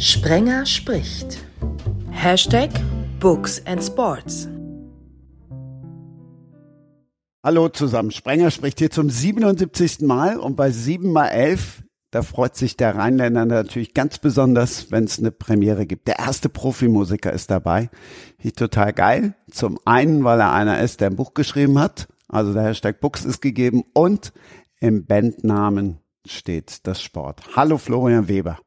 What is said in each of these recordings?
Sprenger spricht. Hashtag Books and Sports. Hallo zusammen. Sprenger spricht hier zum 77. Mal und bei 7 mal 11, da freut sich der Rheinländer natürlich ganz besonders, wenn es eine Premiere gibt. Der erste Profimusiker ist dabei. Ich total geil. Zum einen, weil er einer ist, der ein Buch geschrieben hat. Also der Hashtag Books ist gegeben und im Bandnamen steht das Sport. Hallo Florian Weber.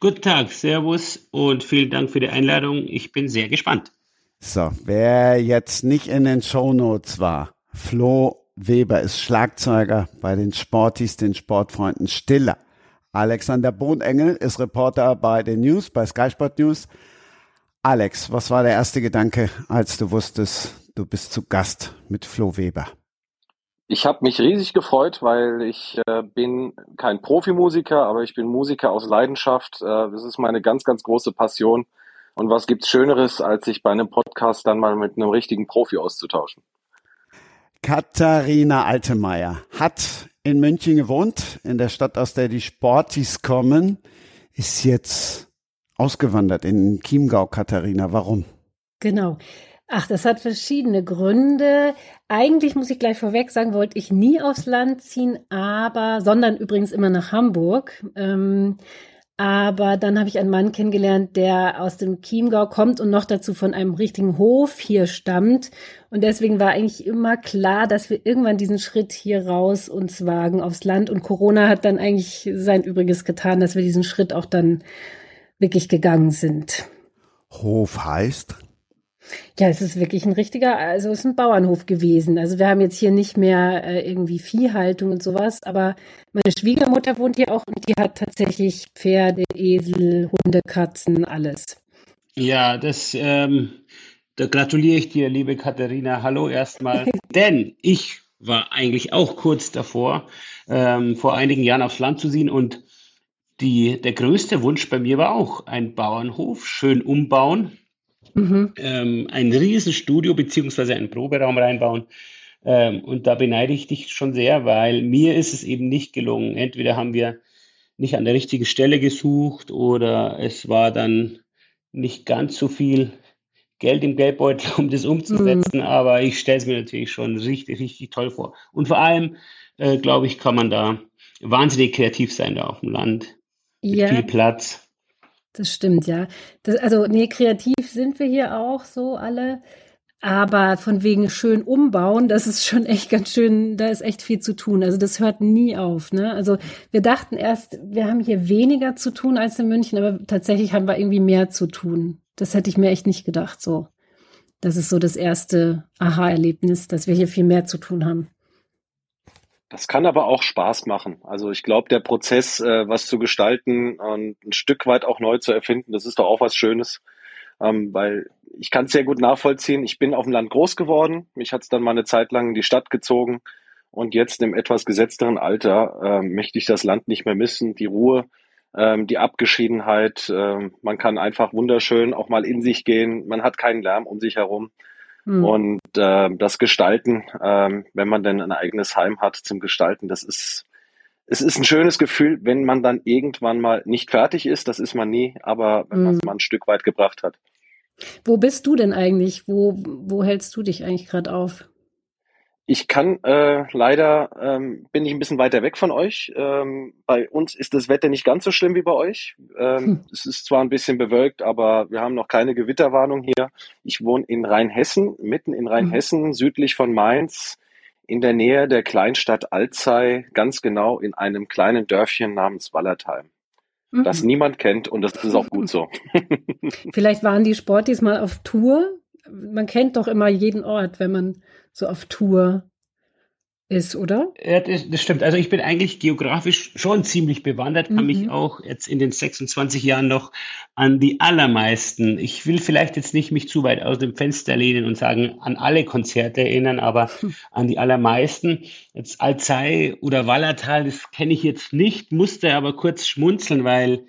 Guten Tag, Servus und vielen Dank für die Einladung. Ich bin sehr gespannt. So, wer jetzt nicht in den Shownotes war, Flo Weber ist Schlagzeuger bei den Sportis, den Sportfreunden Stiller. Alexander Bohnengel ist Reporter bei den News, bei Sky Sport News. Alex, was war der erste Gedanke, als du wusstest, du bist zu Gast mit Flo Weber? Ich habe mich riesig gefreut, weil ich äh, bin kein Profimusiker, aber ich bin Musiker aus Leidenschaft. Äh, das ist meine ganz, ganz große Passion. Und was gibt's Schöneres, als sich bei einem Podcast dann mal mit einem richtigen Profi auszutauschen? Katharina Altemeyer hat in München gewohnt, in der Stadt, aus der die Sportis kommen, ist jetzt ausgewandert in Chiemgau, Katharina. Warum? Genau. Ach, das hat verschiedene Gründe. Eigentlich muss ich gleich vorweg sagen, wollte ich nie aufs Land ziehen, aber, sondern übrigens immer nach Hamburg. Ähm, aber dann habe ich einen Mann kennengelernt, der aus dem Chiemgau kommt und noch dazu von einem richtigen Hof hier stammt. Und deswegen war eigentlich immer klar, dass wir irgendwann diesen Schritt hier raus uns wagen aufs Land. Und Corona hat dann eigentlich sein Übriges getan, dass wir diesen Schritt auch dann wirklich gegangen sind. Hof heißt? Ja, es ist wirklich ein richtiger, also es ist ein Bauernhof gewesen. Also wir haben jetzt hier nicht mehr äh, irgendwie Viehhaltung und sowas, aber meine Schwiegermutter wohnt hier auch und die hat tatsächlich Pferde, Esel, Hunde, Katzen, alles. Ja, das, ähm, da gratuliere ich dir, liebe Katharina. Hallo erstmal. Denn ich war eigentlich auch kurz davor, ähm, vor einigen Jahren aufs Land zu ziehen und die, der größte Wunsch bei mir war auch ein Bauernhof, schön umbauen, mhm. ähm, ein Riesenstudio beziehungsweise einen Proberaum reinbauen. Ähm, und da beneide ich dich schon sehr, weil mir ist es eben nicht gelungen. Entweder haben wir nicht an der richtigen Stelle gesucht oder es war dann nicht ganz so viel Geld im Geldbeutel, um das umzusetzen. Mhm. Aber ich stelle es mir natürlich schon richtig, richtig toll vor. Und vor allem, äh, glaube ich, kann man da wahnsinnig kreativ sein da auf dem Land. Mit ja. viel Platz. Das stimmt, ja. Das, also, nee, kreativ sind wir hier auch so alle. Aber von wegen schön umbauen, das ist schon echt ganz schön, da ist echt viel zu tun. Also das hört nie auf. Ne? Also wir dachten erst, wir haben hier weniger zu tun als in München, aber tatsächlich haben wir irgendwie mehr zu tun. Das hätte ich mir echt nicht gedacht. So, das ist so das erste Aha-Erlebnis, dass wir hier viel mehr zu tun haben. Das kann aber auch Spaß machen. Also ich glaube, der Prozess, äh, was zu gestalten und ein Stück weit auch neu zu erfinden, das ist doch auch was Schönes. Ähm, weil ich kann es sehr gut nachvollziehen. Ich bin auf dem Land groß geworden. Mich hat es dann mal eine Zeit lang in die Stadt gezogen. Und jetzt im etwas gesetzteren Alter äh, möchte ich das Land nicht mehr missen. Die Ruhe, ähm, die Abgeschiedenheit. Äh, man kann einfach wunderschön auch mal in sich gehen. Man hat keinen Lärm um sich herum. Mhm. Und äh, das Gestalten, äh, wenn man denn ein eigenes Heim hat zum Gestalten, das ist, es ist ein schönes Gefühl, wenn man dann irgendwann mal nicht fertig ist, das ist man nie, aber wenn mhm. man es mal ein Stück weit gebracht hat. Wo bist du denn eigentlich? Wo, wo hältst du dich eigentlich gerade auf? Ich kann äh, leider ähm, bin ich ein bisschen weiter weg von euch. Ähm, bei uns ist das Wetter nicht ganz so schlimm wie bei euch. Ähm, hm. Es ist zwar ein bisschen bewölkt, aber wir haben noch keine Gewitterwarnung hier. Ich wohne in Rheinhessen, mitten in Rheinhessen, mhm. südlich von Mainz, in der Nähe der Kleinstadt Alzey, ganz genau in einem kleinen Dörfchen namens Wallertheim. Mhm. Das niemand kennt und das ist auch gut so. Vielleicht waren die Sportis mal auf Tour. Man kennt doch immer jeden Ort, wenn man so auf Tour ist, oder? Ja, das, das, stimmt. Also ich bin eigentlich geografisch schon ziemlich bewandert, kann mhm. mich auch jetzt in den 26 Jahren noch an die allermeisten, ich will vielleicht jetzt nicht mich zu weit aus dem Fenster lehnen und sagen, an alle Konzerte erinnern, aber hm. an die allermeisten. Jetzt Alzey oder Wallertal, das kenne ich jetzt nicht, musste aber kurz schmunzeln, weil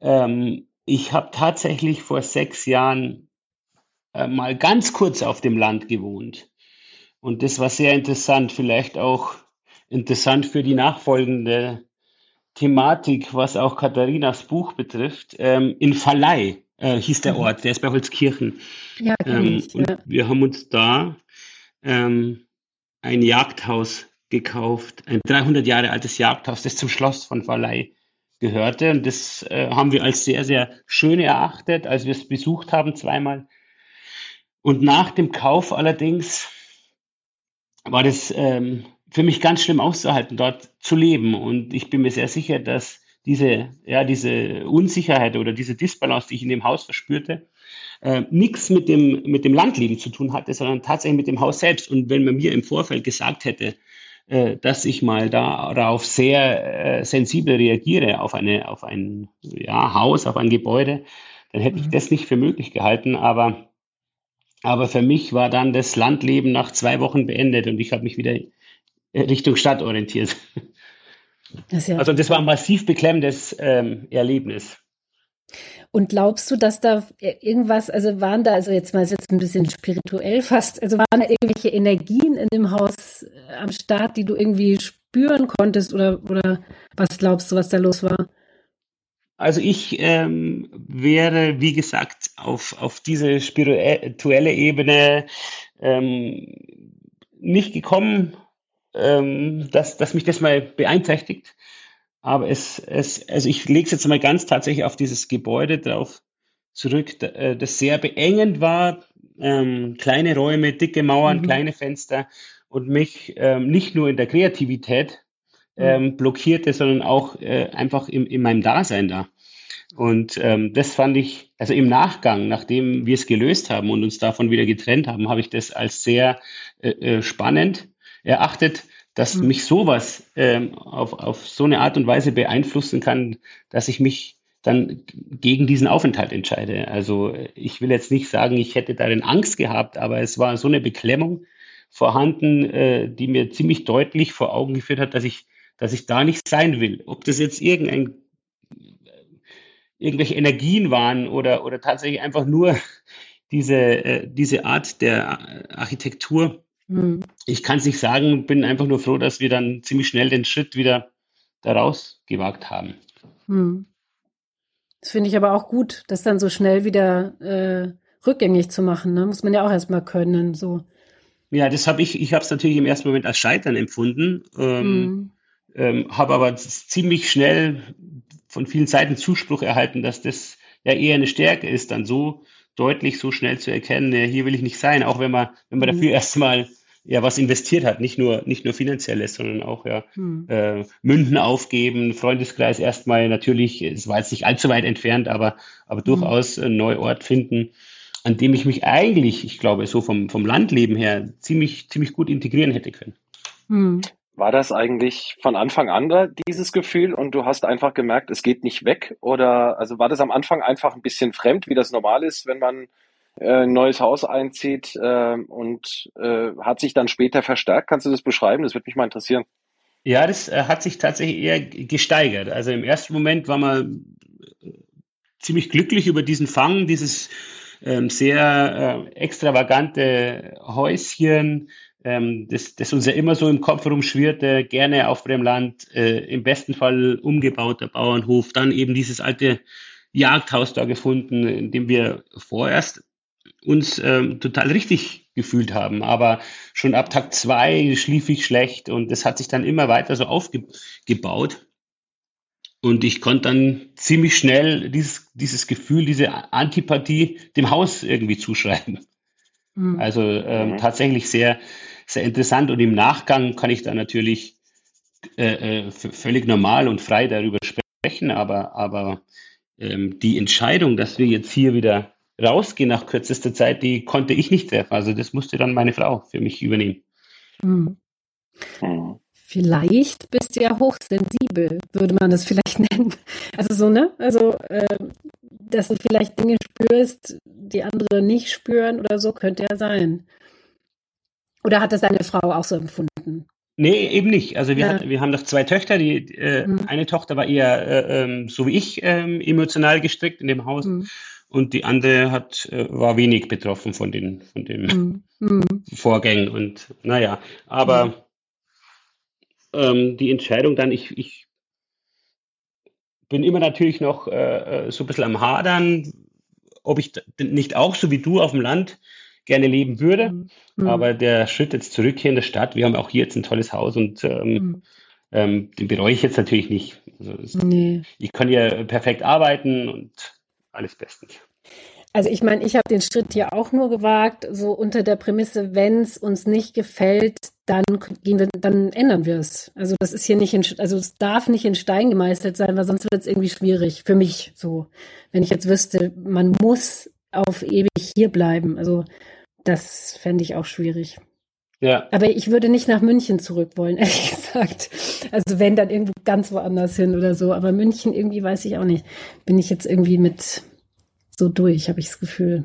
ähm, ich habe tatsächlich vor sechs Jahren äh, mal ganz kurz auf dem Land gewohnt. Und das war sehr interessant, vielleicht auch interessant für die nachfolgende Thematik, was auch Katharinas Buch betrifft. Ähm, in Verleih äh, hieß der mhm. Ort, der ist bei Holzkirchen. Ja, ähm, ich, ja. Und wir haben uns da ähm, ein Jagdhaus gekauft, ein 300 Jahre altes Jagdhaus, das zum Schloss von Verleih gehörte. Und das äh, haben wir als sehr, sehr schön erachtet, als wir es besucht haben zweimal. Und nach dem Kauf allerdings war das ähm, für mich ganz schlimm auszuhalten, dort zu leben. Und ich bin mir sehr sicher, dass diese, ja, diese Unsicherheit oder diese Disbalance, die ich in dem Haus verspürte, äh, nichts mit dem, mit dem Landleben zu tun hatte, sondern tatsächlich mit dem Haus selbst. Und wenn man mir im Vorfeld gesagt hätte, äh, dass ich mal darauf sehr äh, sensibel reagiere, auf, eine, auf ein ja, Haus, auf ein Gebäude, dann hätte ich mhm. das nicht für möglich gehalten. Aber, aber für mich war dann das Landleben nach zwei Wochen beendet und ich habe mich wieder Richtung Stadt orientiert. Das ja also das war ein massiv beklemmendes ähm, Erlebnis. Und glaubst du, dass da irgendwas, also waren da, also jetzt mal jetzt ein bisschen spirituell fast, also waren da irgendwelche Energien in dem Haus äh, am Start, die du irgendwie spüren konntest oder, oder was glaubst du, was da los war? Also ich ähm, wäre, wie gesagt, auf, auf diese spirituelle Ebene ähm, nicht gekommen, ähm, dass, dass mich das mal beeinträchtigt. Aber es, es, also ich lege es jetzt mal ganz tatsächlich auf dieses Gebäude drauf zurück, äh, das sehr beengend war. Ähm, kleine Räume, dicke Mauern, mhm. kleine Fenster und mich ähm, nicht nur in der Kreativität. Ähm, blockierte, sondern auch äh, einfach im, in meinem Dasein da. Und ähm, das fand ich, also im Nachgang, nachdem wir es gelöst haben und uns davon wieder getrennt haben, habe ich das als sehr äh, äh spannend erachtet, dass mhm. mich sowas ähm, auf, auf so eine Art und Weise beeinflussen kann, dass ich mich dann gegen diesen Aufenthalt entscheide. Also ich will jetzt nicht sagen, ich hätte darin Angst gehabt, aber es war so eine Beklemmung vorhanden, äh, die mir ziemlich deutlich vor Augen geführt hat, dass ich, dass ich da nicht sein will. Ob das jetzt irgendein irgendwelche Energien waren oder, oder tatsächlich einfach nur diese, äh, diese Art der Architektur, Mhm. Ich kann es nicht sagen, bin einfach nur froh, dass wir dann ziemlich schnell den Schritt wieder daraus gewagt haben. Mhm. Das finde ich aber auch gut, das dann so schnell wieder äh, rückgängig zu machen. Ne? Muss man ja auch erstmal können. So. Ja, das habe ich, ich habe es natürlich im ersten Moment als Scheitern empfunden, ähm, mhm. Ähm, habe aber ziemlich schnell von vielen Seiten Zuspruch erhalten, dass das ja eher eine Stärke ist, dann so deutlich, so schnell zu erkennen, ja, hier will ich nicht sein, auch wenn man, wenn man mhm. dafür erstmal ja was investiert hat, nicht nur nicht nur finanzielles, sondern auch ja hm. äh, Münden aufgeben, Freundeskreis erstmal natürlich, es war jetzt nicht allzu weit entfernt, aber aber hm. durchaus einen neuen Ort finden, an dem ich mich eigentlich, ich glaube, so vom vom Landleben her ziemlich ziemlich gut integrieren hätte können. War das eigentlich von Anfang an da, dieses Gefühl und du hast einfach gemerkt, es geht nicht weg? Oder also war das am Anfang einfach ein bisschen fremd, wie das normal ist, wenn man äh, ein neues Haus einzieht äh, und äh, hat sich dann später verstärkt. Kannst du das beschreiben? Das würde mich mal interessieren. Ja, das äh, hat sich tatsächlich eher gesteigert. Also im ersten Moment war man äh, ziemlich glücklich über diesen Fang, dieses ähm, sehr äh, extravagante Häuschen, ähm, das, das uns ja immer so im Kopf rumschwirrte, gerne auf dem Land, äh, im besten Fall umgebauter Bauernhof, dann eben dieses alte Jagdhaus da gefunden, in dem wir vorerst uns ähm, total richtig gefühlt haben. Aber schon ab Tag zwei schlief ich schlecht und das hat sich dann immer weiter so aufgebaut. Und ich konnte dann ziemlich schnell dieses, dieses Gefühl, diese Antipathie dem Haus irgendwie zuschreiben. Mhm. Also ähm, mhm. tatsächlich sehr, sehr interessant. Und im Nachgang kann ich da natürlich äh, äh, völlig normal und frei darüber sprechen. Aber, aber ähm, die Entscheidung, dass wir jetzt hier wieder rausgehen nach kürzester Zeit, die konnte ich nicht treffen. Also das musste dann meine Frau für mich übernehmen. Hm. Vielleicht bist du ja hochsensibel, würde man das vielleicht nennen. Also so, ne? Also, äh, dass du vielleicht Dinge spürst, die andere nicht spüren oder so, könnte ja sein. Oder hat das deine Frau auch so empfunden? Nee, eben nicht. Also wir, ja. hatten, wir haben noch zwei Töchter. Die äh, mhm. eine Tochter war eher äh, ähm, so wie ich ähm, emotional gestrickt in dem Haus. Mhm und die andere hat, äh, war wenig betroffen von den, von den mhm. Vorgängen und naja, aber mhm. ähm, die Entscheidung dann, ich, ich bin immer natürlich noch äh, äh so ein bisschen am Hadern, ob ich nicht auch so wie du auf dem Land gerne leben würde. Mhm. mhm. Aber der Schritt jetzt zurück hier in der Stadt, wir haben auch hier jetzt ein tolles Haus und ähm, mhm. ähm, den bereue ich jetzt natürlich nicht. Also nee. Ich kann hier perfekt arbeiten und alles bestens. Also ich meine, ich habe den Schritt ja auch nur gewagt, so unter der Prämisse, wenn es uns nicht gefällt, dann gehen wir, dann ändern wir es. Also das ist hier nicht in, also es darf nicht in Stein gemeißelt sein, weil sonst wird es irgendwie schwierig für mich so. Wenn ich jetzt wüsste, man muss auf ewig hier bleiben. Also das fände ich auch schwierig. Ja. Aber ich würde nicht nach München zurück wollen, ehrlich gesagt. Also wenn dann irgendwo ganz woanders hin oder so. Aber München irgendwie weiß ich auch nicht. Bin ich jetzt irgendwie mit so durch, habe ich das Gefühl.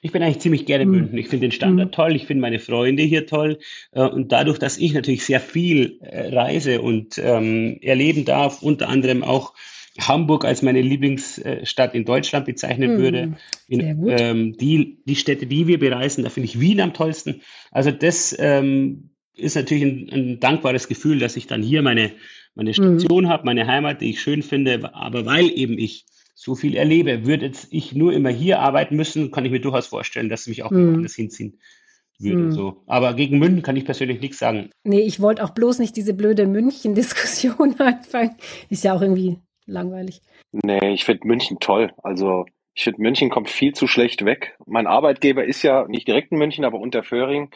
Ich bin eigentlich ziemlich gerne in hm. München. Ich finde den Standard mhm. toll, ich finde meine Freunde hier toll. Äh, und dadurch, dass ich natürlich sehr viel äh, reise und ähm, erleben darf, unter anderem auch Hamburg als meine Lieblingsstadt in Deutschland bezeichnen mhm. würde. In, ähm, die, die Städte, die wir bereisen, da finde ich Wien am tollsten. Also das ähm, ist natürlich ein, ein, dankbares Gefühl, dass ich dann hier meine, meine hm. Station mhm. habe, meine Heimat, die ich schön finde. Aber weil eben ich so viel erlebe. Würde jetzt ich nur immer hier arbeiten müssen, kann ich mir durchaus vorstellen, dass mich auch mm. woanders hinziehen würde. Mm. So. Aber gegen München kann ich persönlich nichts sagen. Nee, ich wollte auch bloß nicht diese blöde München-Diskussion anfangen. Ist ja auch irgendwie langweilig. Nee, ich finde München toll. Also ich finde, München kommt viel zu schlecht weg. Mein Arbeitgeber ist ja nicht direkt in München, aber unter Föhring.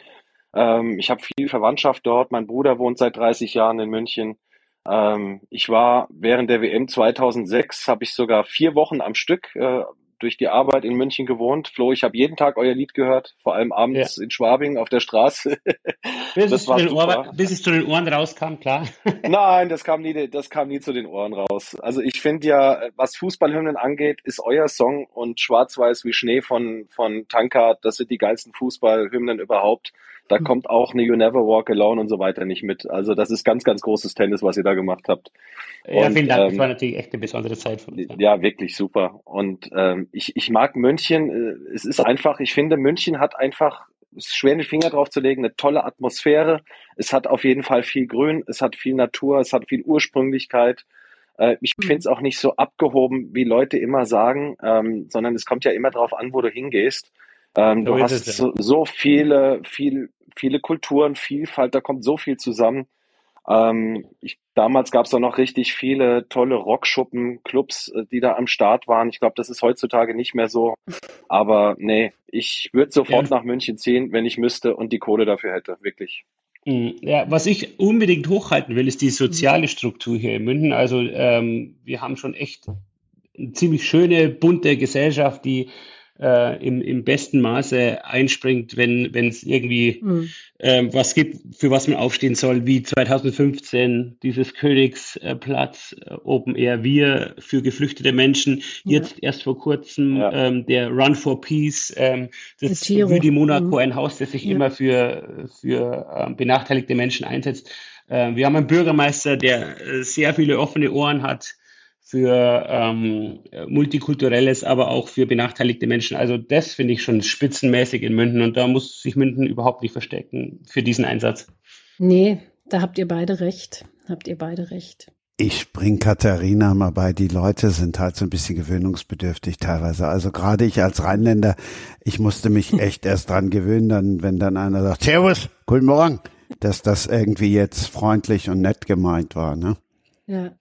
Ähm, ich habe viel Verwandtschaft dort. Mein Bruder wohnt seit 30 Jahren in München. Ähm, ich war während der WM 2006, habe ich sogar vier Wochen am Stück äh, durch die Arbeit in München gewohnt. Flo, ich habe jeden Tag euer Lied gehört, vor allem abends ja. in Schwabing auf der Straße. bis, es Ohr, bis, es zu den Ohren rauskam, klar. Nein, das kam, nie, das kam nie zu den Ohren raus. Also ich finde ja, was Fußballhymnen angeht, ist euer Song und Schwarz-Weiß wie Schnee von, von Tankard, das sind die geilsten Fußballhymnen überhaupt. Da mhm. kommt auch eine You Never Walk Alone und so weiter nicht mit. Also das ist ganz, ganz großes Tennis, was ihr da gemacht habt. Ja, und, vielen Dank. Ähm, das war natürlich echt eine besondere Zeit für uns. Ja, wirklich super. Und ähm, ich, ich mag München. Äh, es ist einfach, ich finde, München hat einfach es ist schwer, den Finger drauf zu legen, eine tolle Atmosphäre. Es hat auf jeden Fall viel Grün, es hat viel Natur, es hat viel Ursprünglichkeit. Äh, ich mhm. finde es auch nicht so abgehoben, wie Leute immer sagen, ähm, sondern es kommt ja immer darauf an, wo du hingehst. Ähm, so du hast es, ja. so, so, viele, viel, viele Kulturen, Vielfalt, da kommt so viel zusammen. Ähm, ich, damals gab es auch noch richtig viele tolle Rockschuppen, Clubs, äh, die da am Start waren. Ich glaube, das ist heutzutage nicht mehr so. Aber nee, ich würde sofort ja. nach München ziehen, wenn ich müsste und die Kohle dafür hätte, wirklich. Hm, ja, was ich unbedingt hochhalten will, ist die soziale Struktur hier in München. Also ähm, wir haben schon echt eine ziemlich schöne, bunte Gesellschaft, die äh, im, im besten Maße einspringt, wenn wenn es irgendwie mhm. ähm, was gibt, für was man aufstehen soll, wie 2015 dieses Königsplatz äh, Open Air Wir für geflüchtete Menschen, jetzt ja. erst vor kurzem ja. ähm, der Run for Peace, ähm, das Rue Monaco, mhm. ein Haus, das sich ja. immer für, für äh, benachteiligte Menschen einsetzt. Äh, wir haben einen Bürgermeister, der äh, sehr viele offene Ohren hat, für ähm, multikulturelles, aber auch für benachteiligte Menschen. Also das finde ich schon spitzenmäßig in München und da muss sich München überhaupt nicht verstecken für diesen Einsatz. Nee, da habt ihr beide recht. Habt ihr beide recht. Ich spring Katharina mal bei. Die Leute sind halt so ein bisschen gewöhnungsbedürftig teilweise. Also gerade ich als Rheinländer, ich musste mich echt erst dran gewöhnen, dann, wenn dann einer sagt, Servus, guten Morgen, dass das irgendwie jetzt freundlich und nett gemeint war, ne? Ja.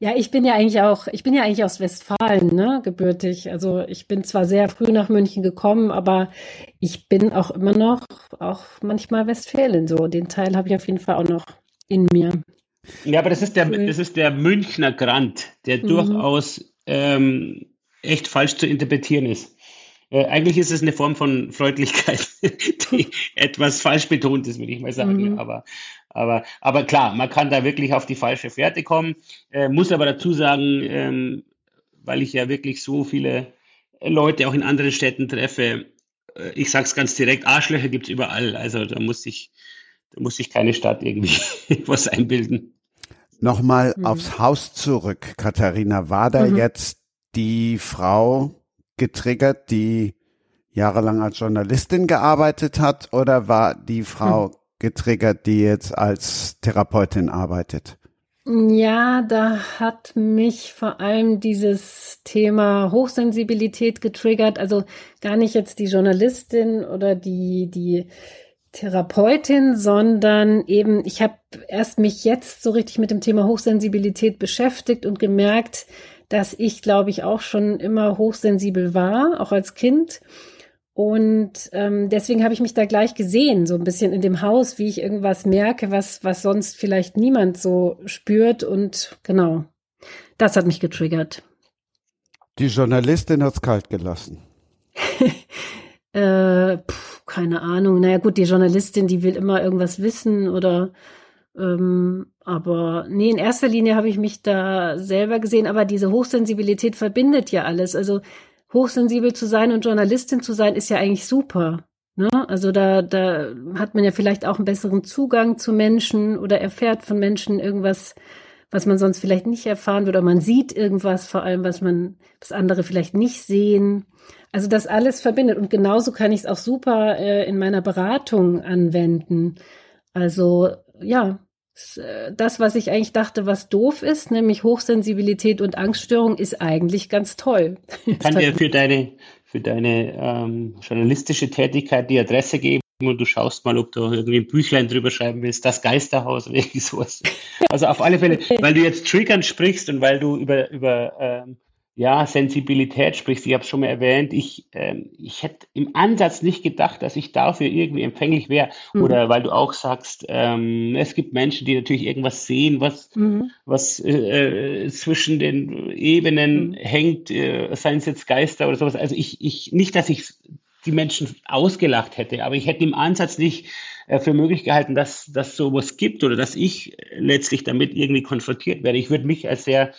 Ja, ich bin ja eigentlich auch, ich bin ja eigentlich aus Westfalen, ne, gebürtig. Also ich bin zwar sehr früh nach München gekommen, aber ich bin auch immer noch, auch manchmal Westfälin so. Den Teil habe ich auf jeden Fall auch noch in mir. Ja, aber das ist der, das ist der Münchner Grant, der mhm. durchaus ähm, echt falsch zu interpretieren ist. Äh, eigentlich ist es eine Form von Freundlichkeit, die etwas falsch betont ist, würde ich mal sagen. Mhm. Aber, aber, aber klar, man kann da wirklich auf die falsche Fährte kommen. Äh, muss aber dazu sagen, ähm, weil ich ja wirklich so viele Leute auch in anderen Städten treffe, äh, ich sage es ganz direkt, Arschlöcher gibt es überall. Also da muss ich, da muss sich keine Stadt irgendwie was einbilden. Nochmal mhm. aufs Haus zurück, Katharina. War da mhm. jetzt die Frau, getriggert, die jahrelang als Journalistin gearbeitet hat oder war die Frau hm. Getriggert, die jetzt als Therapeutin arbeitet? Ja, da hat mich vor allem dieses Thema Hochsensibilität getriggert. Also gar nicht jetzt die Journalistin oder die, die Therapeutin, sondern eben, ich habe erst mich jetzt so richtig mit dem Thema Hochsensibilität beschäftigt und gemerkt, dass ich, glaube ich, auch schon immer hochsensibel war, auch als Kind. Und ähm, deswegen habe ich mich da gleich gesehen, so ein bisschen in dem Haus, wie ich irgendwas merke, was, was sonst vielleicht niemand so spürt. Und genau, das hat mich getriggert. Die Journalistin hat's kalt gelassen. äh, pf, keine Ahnung. Naja gut, die Journalistin, die will immer irgendwas wissen oder ähm, aber nee, in erster Linie habe ich mich da selber gesehen, aber diese Hochsensibilität verbindet ja alles. Also hochsensibel zu sein und Journalistin zu sein, ist ja eigentlich super. Ne? Also da, da hat man ja vielleicht auch einen besseren Zugang zu Menschen oder erfährt von Menschen irgendwas, was man sonst vielleicht nicht erfahren würde. Oder man sieht irgendwas, vor allem, was man, was andere vielleicht nicht sehen. Also das alles verbindet. Und genauso kann ich es auch super äh, in meiner Beratung anwenden. Also ja, das, was ich eigentlich dachte, was doof ist, nämlich Hochsensibilität und Angststörung, ist eigentlich ganz toll. Kann dir für deine, für deine ähm, journalistische Tätigkeit die Adresse geben und du schaust mal, ob du irgendwie ein Büchlein drüber schreiben willst, das Geisterhaus oder irgendwie sowas. Also auf alle Fälle, weil du jetzt Triggern sprichst und weil du über, über ähm, ja, Sensibilität sprichst, ich habe es schon mal erwähnt, ich, ähm, ich hätte im Ansatz nicht gedacht, dass ich dafür irgendwie empfänglich wäre. Mhm. Oder weil du auch sagst, ähm, es gibt Menschen, die natürlich irgendwas sehen, was, mhm. was äh, zwischen den Ebenen mhm. hängt, äh, seien es jetzt Geister oder sowas. Also ich, ich nicht, dass ich die Menschen ausgelacht hätte, aber ich hätte im Ansatz nicht äh, für möglich gehalten, dass, dass sowas gibt oder dass ich letztlich damit irgendwie konfrontiert werde. Ich würde mich als sehr äh,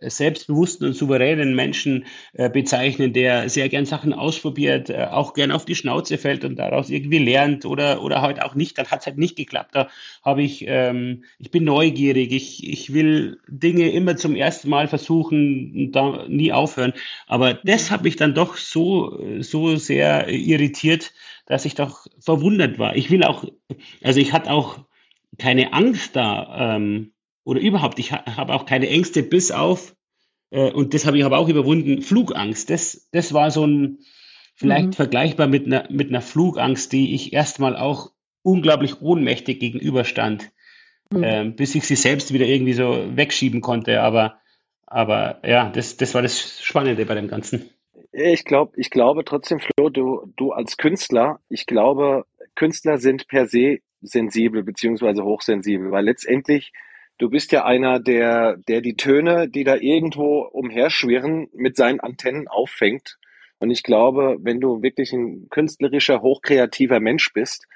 selbstbewussten und souveränen Menschen äh, bezeichnen, der sehr gern Sachen ausprobiert, äh, auch gern auf die Schnauze fällt und daraus irgendwie lernt oder, oder halt auch nicht, dann hat es halt nicht geklappt. Da habe ich, ähm, ich bin neugierig, ich, ich will Dinge immer zum ersten Mal versuchen und da nie aufhören. Aber das hat mich dann doch so, so sehr irritiert, dass ich doch verwundert war. Ich will auch, also ich hatte auch keine Angst da, ähm, oder überhaupt, ich ha habe auch keine Ängste bis auf, äh, und das habe ich aber auch überwunden, Flugangst. Das, das war so ein, vielleicht mhm. vergleichbar mit einer, mit einer Flugangst, die ich erstmal auch unglaublich ohnmächtig gegenüberstand, mhm. äh, bis ich sie selbst wieder irgendwie so wegschieben konnte. Aber, aber ja, das, das war das Spannende bei dem Ganzen. Ich glaube, ich glaube trotzdem, Flo, du, du als Künstler, ich glaube, Künstler sind per se sensibel beziehungsweise hochsensibel, weil letztendlich Du bist ja einer, der, der die Töne, die da irgendwo umherschwirren, mit seinen Antennen auffängt. Und ich glaube, wenn du wirklich ein künstlerischer, hochkreativer Mensch bist,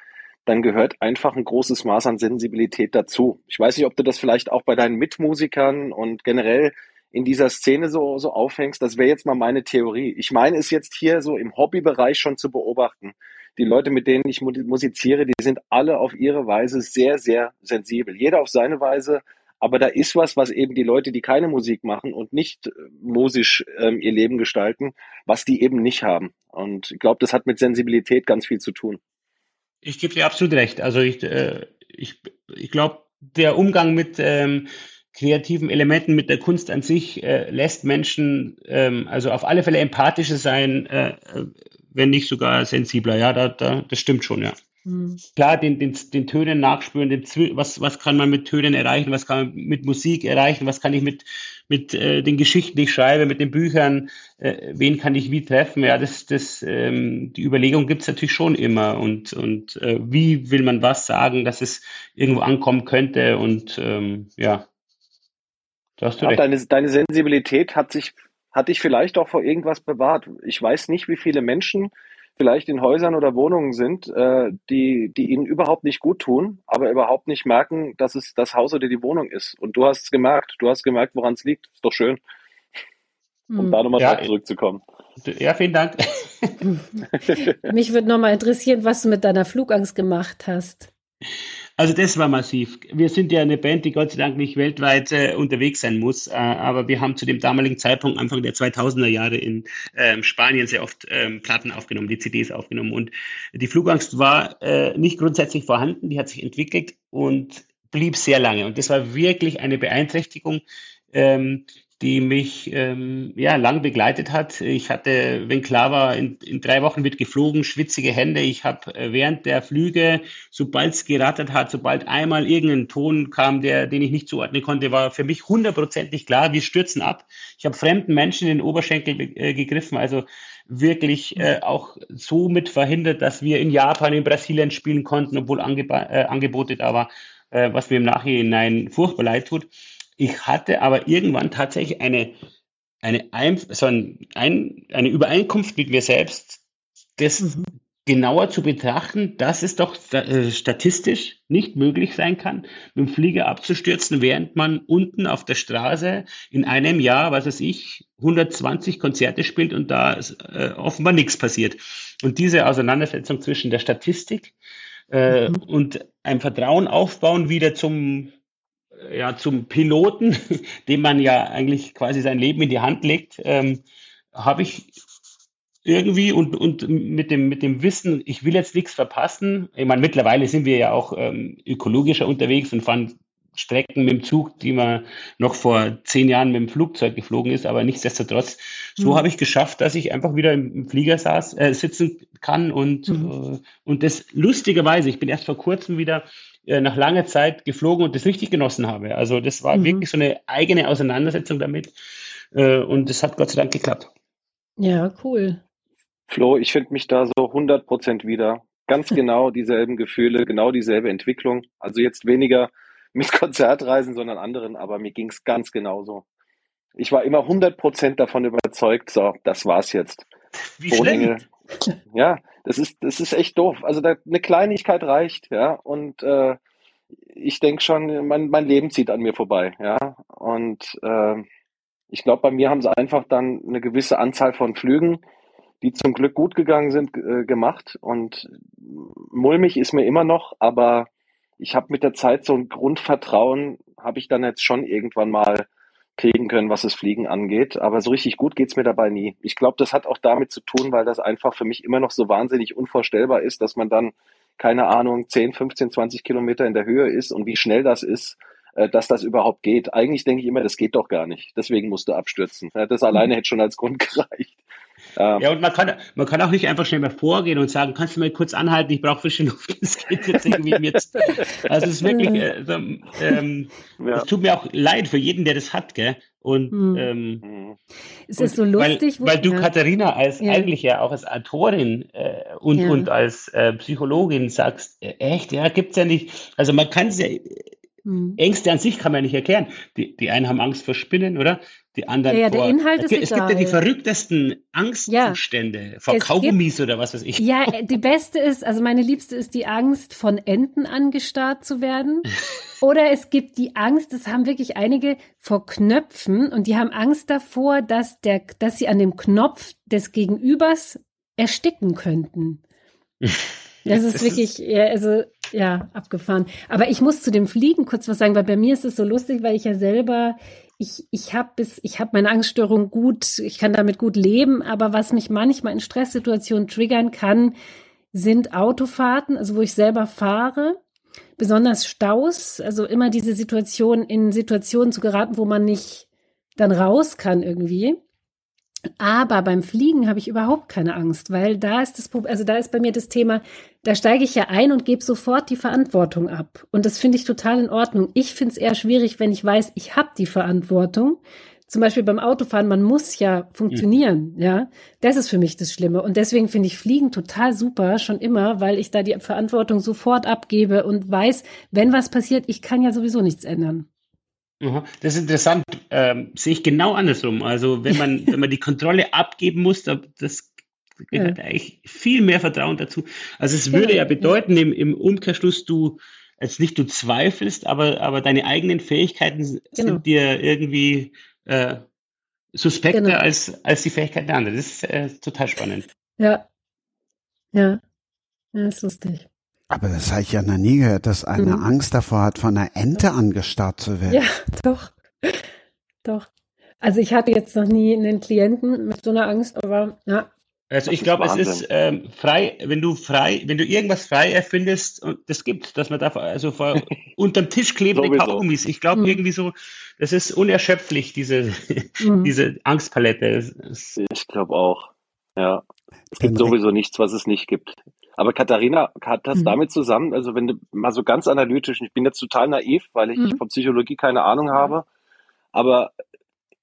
dann gehört einfach ein großes Maß an Sensibilität dazu. Ich weiß nicht, ob du das vielleicht auch bei deinen Mitmusikern und generell in dieser Szene so, so aufhängst. Das wäre jetzt mal meine Theorie. Ich meine es jetzt hier so im Hobbybereich schon zu beobachten die Leute, mit denen ich musiziere, die sind alle auf ihre Weise sehr, sehr sensibel. Jeder auf seine Weise. Aber da ist was, was eben die Leute, die keine Musik machen und nicht äh, musisch ähm, ihr Leben gestalten, was die eben nicht haben. Und ich glaube, das hat mit Sensibilität ganz viel zu tun. Ich gebe dir absolut recht. Also ich, äh, ich, ich glaube, der Umgang mit ähm, kreativen Elementen, mit der Kunst an sich, äh, lässt Menschen ähm, also auf alle Fälle empathischer sein, äh, wenn nicht sogar sensibler. Ja, da, da, das stimmt schon, ja. Mhm. Klar, den, den, den Tönen nachspüren, den, was, was kann man mit Tönen erreichen, was kann man mit Musik erreichen, was kann ich mit, mit äh, den Geschichten, die ich schreibe, mit den Büchern, äh, wen kann ich wie treffen, ja, das, das, ähm, die Überlegung gibt's natürlich schon immer und, und äh, wie will man was sagen, dass es irgendwo ankommen könnte und ähm, ja, da hast du recht. Deine, deine Sensibilität hat sich hat dich vielleicht auch vor irgendwas bewahrt. Ich weiß nicht, wie viele Menschen vielleicht in Häusern oder Wohnungen sind, äh, die, die ihnen überhaupt nicht gut tun, aber überhaupt nicht merken, dass es das Haus oder die Wohnung ist. Und du hast es gemerkt. Du hast gemerkt, woran es liegt. Ist doch schön. Um hm. da nochmal ja, zurückzukommen. Ja, vielen Dank. Mich würde nochmal interessieren, was du mit deiner Flugangst gemacht hast. Also das war massiv. Wir sind ja eine Band, die Gott sei Dank nicht weltweit äh, unterwegs sein muss, äh, aber wir haben zu dem damaligen Zeitpunkt, Anfang der 2000er Jahre in ähm, Spanien sehr oft ähm, Platten aufgenommen, die CDs aufgenommen und die Flugangst war äh, nicht grundsätzlich vorhanden, die hat sich entwickelt und blieb sehr lange. Und das war wirklich eine Beeinträchtigung, ähm, die mich ähm, ja lang begleitet hat. Ich hatte, wenn klar war, in, in drei Wochen wird geflogen, schwitzige Hände. Ich habe äh, während der Flüge, sobald es gerattert hat, sobald einmal irgendein Ton kam, der, den ich nicht zuordnen konnte, war für mich hundertprozentig klar, wir stürzen ab. Ich habe fremden Menschen in den Oberschenkel äh, gegriffen, also wirklich äh, auch so mit verhindert, dass wir in Japan, in Brasilien spielen konnten, obwohl Angeb äh, Angebote da war, äh, was mir im Nachhinein furchtbar leid tut. Ich hatte aber irgendwann tatsächlich eine, eine, ein, so ein, ein, eine Übereinkunft mit mir selbst, das mhm. genauer zu betrachten, dass es doch äh, statistisch nicht möglich sein kann, mit dem Flieger abzustürzen, während man unten auf der Straße in einem Jahr, was weiß ich, 120 Konzerte spielt und da ist, äh, offenbar nichts passiert. Und diese Auseinandersetzung zwischen der Statistik äh, mhm. und einem Vertrauen aufbauen wieder zum ja, zum Piloten, dem man ja eigentlich quasi sein Leben in die Hand legt, ähm, habe ich irgendwie und, und mit, dem, mit dem Wissen, ich will jetzt nichts verpassen. Ich meine, mittlerweile sind wir ja auch ähm, ökologischer unterwegs und fahren Strecken mit dem Zug, die man noch vor zehn Jahren mit dem Flugzeug geflogen ist, aber nichtsdestotrotz, so mhm. habe ich geschafft, dass ich einfach wieder im Flieger saß, äh, sitzen kann und, mhm. äh, und das lustigerweise, ich bin erst vor kurzem wieder äh, nach langer Zeit geflogen und das richtig genossen habe. Also das war mhm. wirklich so eine eigene Auseinandersetzung damit äh, und das hat Gott sei Dank geklappt. Ja, cool. Flo, ich finde mich da so 100 Prozent wieder. Ganz genau dieselben Gefühle, genau dieselbe Entwicklung. Also jetzt weniger mit Konzertreisen, sondern anderen, aber mir ging es ganz genauso. Ich war immer 100 Prozent davon überzeugt, so, das war's jetzt. Wie schlimm. Ja, das ist, das ist echt doof. Also da, eine Kleinigkeit reicht, ja. Und äh, ich denke schon, mein, mein Leben zieht an mir vorbei, ja. Und äh, ich glaube, bei mir haben sie einfach dann eine gewisse Anzahl von Flügen, die zum Glück gut gegangen sind, äh, gemacht. Und mulmig ist mir immer noch, aber ich habe mit der Zeit so ein Grundvertrauen, habe ich dann jetzt schon irgendwann mal kriegen können, was das Fliegen angeht. Aber so richtig gut geht's mir dabei nie. Ich glaube, das hat auch damit zu tun, weil das einfach für mich immer noch so wahnsinnig unvorstellbar ist, dass man dann, keine Ahnung, 10, 15, 20 Kilometer in der Höhe ist und wie schnell das ist, äh, dass das überhaupt geht. Eigentlich denke ich immer, das geht doch gar nicht. Deswegen musst du abstürzen. Das alleine hätte schon als Grund gereicht. Ähm, ja, und man kann, man kann auch nicht einfach schnell mal vorgehen und sagen, kannst du mal kurz anhalten, ich brauche frische Luft. Das geht jetzt irgendwie mit. Also es ist wirklich, also, ähm, ja. es tut mir auch leid für jeden, der das hat, gell? Und hm. ähm, hm. es ist so lustig, weil, weil du ja. Katharina als ja. eigentlich ja auch als Autorin äh, und ja. und als äh, Psychologin sagst, äh, echt, ja, gibt's ja nicht. Also man kann es ja hm. Ängste an sich kann man ja nicht erklären. Die, die einen haben Angst vor Spinnen, oder? Die anderen ja, ja, vor. Der Inhalt ist es egal. gibt ja die verrücktesten Angstzustände ja. vor Kaugummis gibt, oder was weiß ich. Ja, äh, die beste ist, also meine liebste ist die Angst, von Enten angestarrt zu werden. Oder es gibt die Angst, das haben wirklich einige vor Knöpfen und die haben Angst davor, dass der, dass sie an dem Knopf des Gegenübers ersticken könnten. Das ist wirklich, ja, also, ja, abgefahren. Aber ich muss zu dem Fliegen kurz was sagen, weil bei mir ist es so lustig, weil ich ja selber, ich, ich habe bis, ich habe meine Angststörung gut, ich kann damit gut leben, aber was mich manchmal in Stresssituationen triggern kann, sind Autofahrten, also wo ich selber fahre, besonders Staus, also immer diese Situation, in Situationen zu geraten, wo man nicht dann raus kann irgendwie. Aber beim Fliegen habe ich überhaupt keine Angst, weil da ist das Problem, also da ist bei mir das Thema, da steige ich ja ein und gebe sofort die Verantwortung ab. Und das finde ich total in Ordnung. Ich finde es eher schwierig, wenn ich weiß, ich habe die Verantwortung. Zum Beispiel beim Autofahren, man muss ja funktionieren, mhm. ja. Das ist für mich das Schlimme. Und deswegen finde ich Fliegen total super, schon immer, weil ich da die Verantwortung sofort abgebe und weiß, wenn was passiert, ich kann ja sowieso nichts ändern. Das ist interessant, ähm, sehe ich genau andersrum. Also wenn man, wenn man die Kontrolle abgeben muss, das gehört ja. eigentlich viel mehr Vertrauen dazu. Also es würde ja bedeuten, im, im Umkehrschluss, du jetzt nicht du zweifelst, aber, aber deine eigenen Fähigkeiten genau. sind dir irgendwie äh, suspekter genau. als, als die Fähigkeiten der anderen. Das ist äh, total spannend. Ja. Ja. Ja, ist lustig. Aber das habe ich ja noch nie gehört, dass eine mhm. Angst davor hat, von einer Ente angestarrt zu werden. Ja, doch. Doch. Also ich hatte jetzt noch nie einen Klienten mit so einer Angst, aber ja, Also ich glaube, es ist ähm, frei, wenn du frei, wenn du irgendwas frei erfindest und das gibt, dass man da also vor unterm Tisch klebende Kaugummis. Ich glaube mhm. irgendwie so, das ist unerschöpflich diese mhm. diese Angstpalette. Ich glaube auch. Ja, es gibt sowieso nichts, was es nicht gibt. Aber Katharina hat das mhm. damit zusammen, also wenn du mal so ganz analytisch, ich bin jetzt total naiv, weil ich mhm. von Psychologie keine Ahnung habe, aber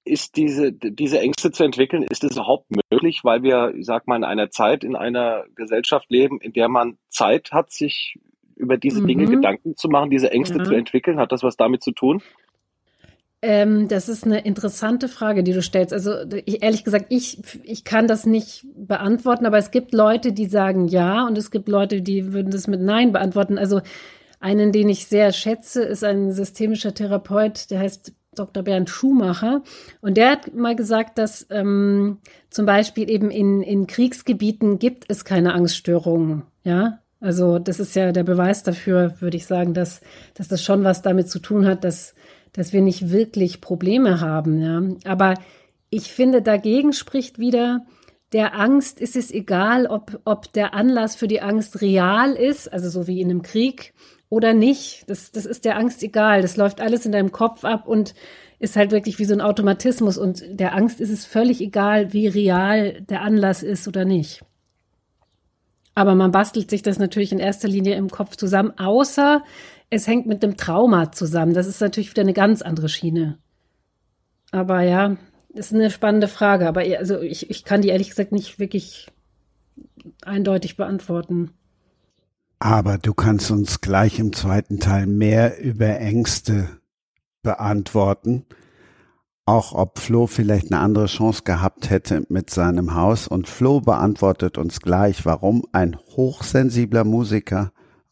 ist diese, diese Ängste zu entwickeln, ist es überhaupt möglich, weil wir, ich sag mal, in einer Zeit, in einer Gesellschaft leben, in der man Zeit hat, sich über diese mhm. Dinge Gedanken zu machen, diese Ängste zu entwickeln? Hat das was damit zu tun? Ähm, das ist eine interessante Frage, die du stellst. Also ich, ehrlich gesagt, ich, ich kann das nicht beantworten, aber es gibt Leute, die sagen ja und es gibt Leute, die würden das mit Nein beantworten. Also einen, den ich sehr schätze, ist ein systemischer Therapeut, der heißt Dr. Bernd Schumacher. Und der hat mal gesagt, dass ähm, zum Beispiel eben in, in Kriegsgebieten gibt es keine Angststörungen. Ja, also das ist ja der Beweis dafür, würde ich sagen, dass, dass das schon was damit zu tun hat, dass, dass wir nicht wirklich Probleme haben. Ja. Aber ich finde, dagegen spricht wieder, der Angst ist es egal, ob, ob der Anlass für die Angst real ist, also so wie in einem Krieg, oder nicht. Das, das ist der Angst egal. Das läuft alles in deinem Kopf ab und ist halt wirklich wie so ein Automatismus. Und der Angst ist es völlig egal, wie real der Anlass ist oder nicht. Aber man bastelt sich das natürlich in erster Linie im Kopf zusammen, außer es hängt mit dem Trauma zusammen. Das ist natürlich wieder eine ganz andere Schiene. Aber ja, ist eine spannende Frage. Aber also ich, ich kann die ehrlich gesagt nicht wirklich eindeutig beantworten. Aber du kannst uns gleich im zweiten Teil mehr über Ängste beantworten. Auch ob Flo vielleicht eine andere Chance gehabt hätte mit seinem Haus. Und Flo beantwortet uns gleich, warum ein hochsensibler Musiker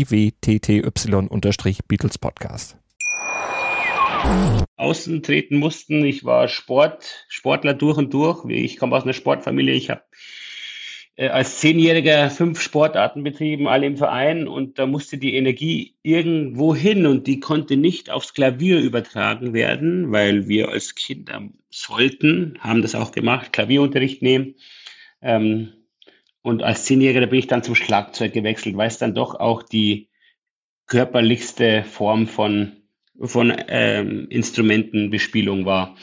iwtty-Beatles Podcast außen treten mussten. Ich war Sport, Sportler durch und durch. Ich komme aus einer Sportfamilie. Ich habe äh, als Zehnjähriger fünf Sportarten betrieben, alle im Verein. Und da musste die Energie irgendwo hin und die konnte nicht aufs Klavier übertragen werden, weil wir als Kinder sollten, haben das auch gemacht, Klavierunterricht nehmen. Ähm, und als Zehnjähriger bin ich dann zum Schlagzeug gewechselt, weil es dann doch auch die körperlichste Form von von ähm, Instrumentenbespielung war.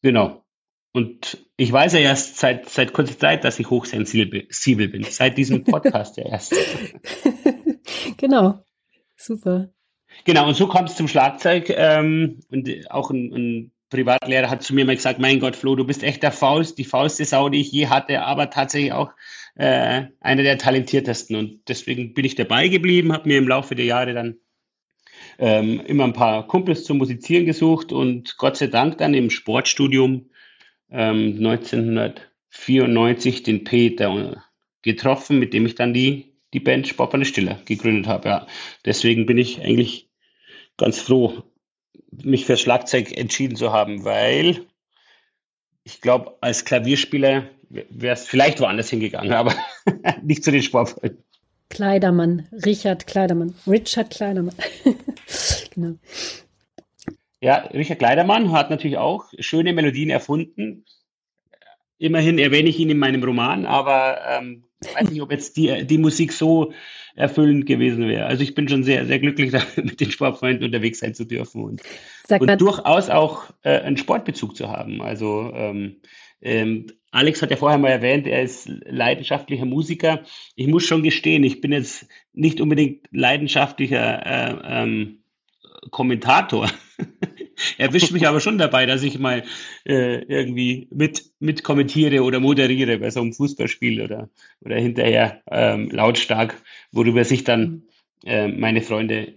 Genau. Und ich weiß ja erst seit, seit kurzer Zeit, dass ich hochsensibel bin. Seit diesem Podcast ja erst. genau. Super. Genau, und so kommt es zum Schlagzeug. Ähm, und auch ein, ein Privatlehrer hat zu mir mal gesagt, mein Gott, Flo, du bist echt der Faust, die faulste Sau, die ich je hatte, aber tatsächlich auch äh, einer der talentiertesten. Und deswegen bin ich dabei geblieben, habe mir im Laufe der Jahre dann ähm, immer ein paar Kumpels zum Musizieren gesucht und Gott sei Dank dann im Sportstudium ähm, 1994 den Peter getroffen, mit dem ich dann die, die Band Sport von der Stille gegründet habe. Ja. Deswegen bin ich eigentlich ganz froh, mich für Schlagzeug entschieden zu haben, weil ich glaube, als Klavierspieler wäre es vielleicht woanders hingegangen, aber nicht zu den Sportfreunden. Kleidermann, Richard Kleidermann, Richard Kleidermann. genau. Ja, Richard Kleidermann hat natürlich auch schöne Melodien erfunden. Immerhin erwähne ich ihn in meinem Roman, aber ähm, weiß nicht, ob jetzt die, die Musik so erfüllend gewesen wäre. Also ich bin schon sehr, sehr glücklich, mit den Sportfreunden unterwegs sein zu dürfen und, und durchaus auch äh, einen Sportbezug zu haben. Also ähm, ähm, Alex hat ja vorher mal erwähnt, er ist leidenschaftlicher Musiker. Ich muss schon gestehen, ich bin jetzt nicht unbedingt leidenschaftlicher äh, ähm, Kommentator. Erwischt mich aber schon dabei, dass ich mal äh, irgendwie mit, mit kommentiere oder moderiere bei so einem Fußballspiel oder, oder hinterher ähm, lautstark, worüber sich dann äh, meine Freunde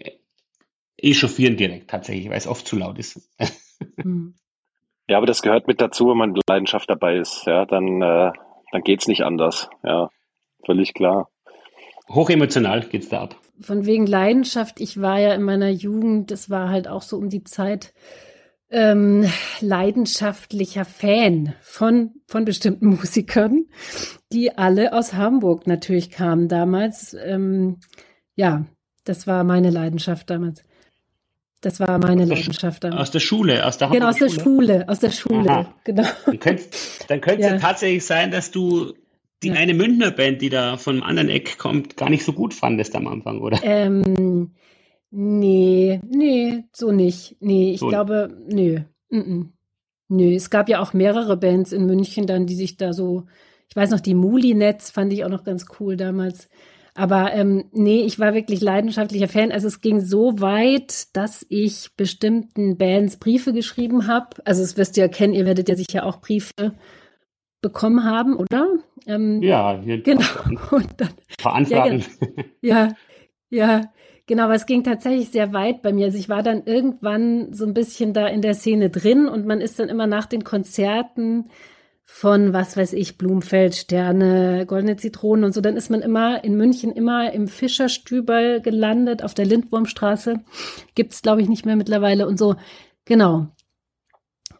echauffieren direkt tatsächlich, weil es oft zu laut ist. Ja, aber das gehört mit dazu, wenn man Leidenschaft dabei ist. Ja, dann, äh, dann geht's nicht anders. Ja. völlig klar. Hochemotional geht's da ab. Von wegen Leidenschaft, ich war ja in meiner Jugend, das war halt auch so um die Zeit, ähm, leidenschaftlicher Fan von, von bestimmten Musikern, die alle aus Hamburg natürlich kamen damals. Ähm, ja, das war meine Leidenschaft damals. Das war meine Leidenschaft damals. Aus der Schule, aus der Genau, aus der Schule, aus der Schule, Aha. genau. Dann könnte dann könnte ja. es tatsächlich sein, dass du die ja. eine Münchner Band, die da von einem anderen Eck kommt, gar nicht so gut fandest am Anfang, oder? Ähm, nee, nee, so nicht. Nee, ich so. glaube, nö. -mm. Nö, es gab ja auch mehrere Bands in München dann, die sich da so, ich weiß noch, die Muli-Netz fand ich auch noch ganz cool damals. Aber ähm, nee, ich war wirklich leidenschaftlicher Fan. Also es ging so weit, dass ich bestimmten Bands Briefe geschrieben habe. Also es wirst ihr ja kennen, ihr werdet ja sicher auch Briefe bekommen haben, oder? Ähm, ja, genau. Und dann, Veranfragen. Ja, ja, ja, genau. Aber es ging tatsächlich sehr weit bei mir. Also ich war dann irgendwann so ein bisschen da in der Szene drin und man ist dann immer nach den Konzerten von, was weiß ich, Blumfeld, Sterne, Goldene Zitronen und so. Dann ist man immer in München immer im Fischerstübel gelandet, auf der Lindwurmstraße. Gibt's, glaube ich, nicht mehr mittlerweile und so. Genau.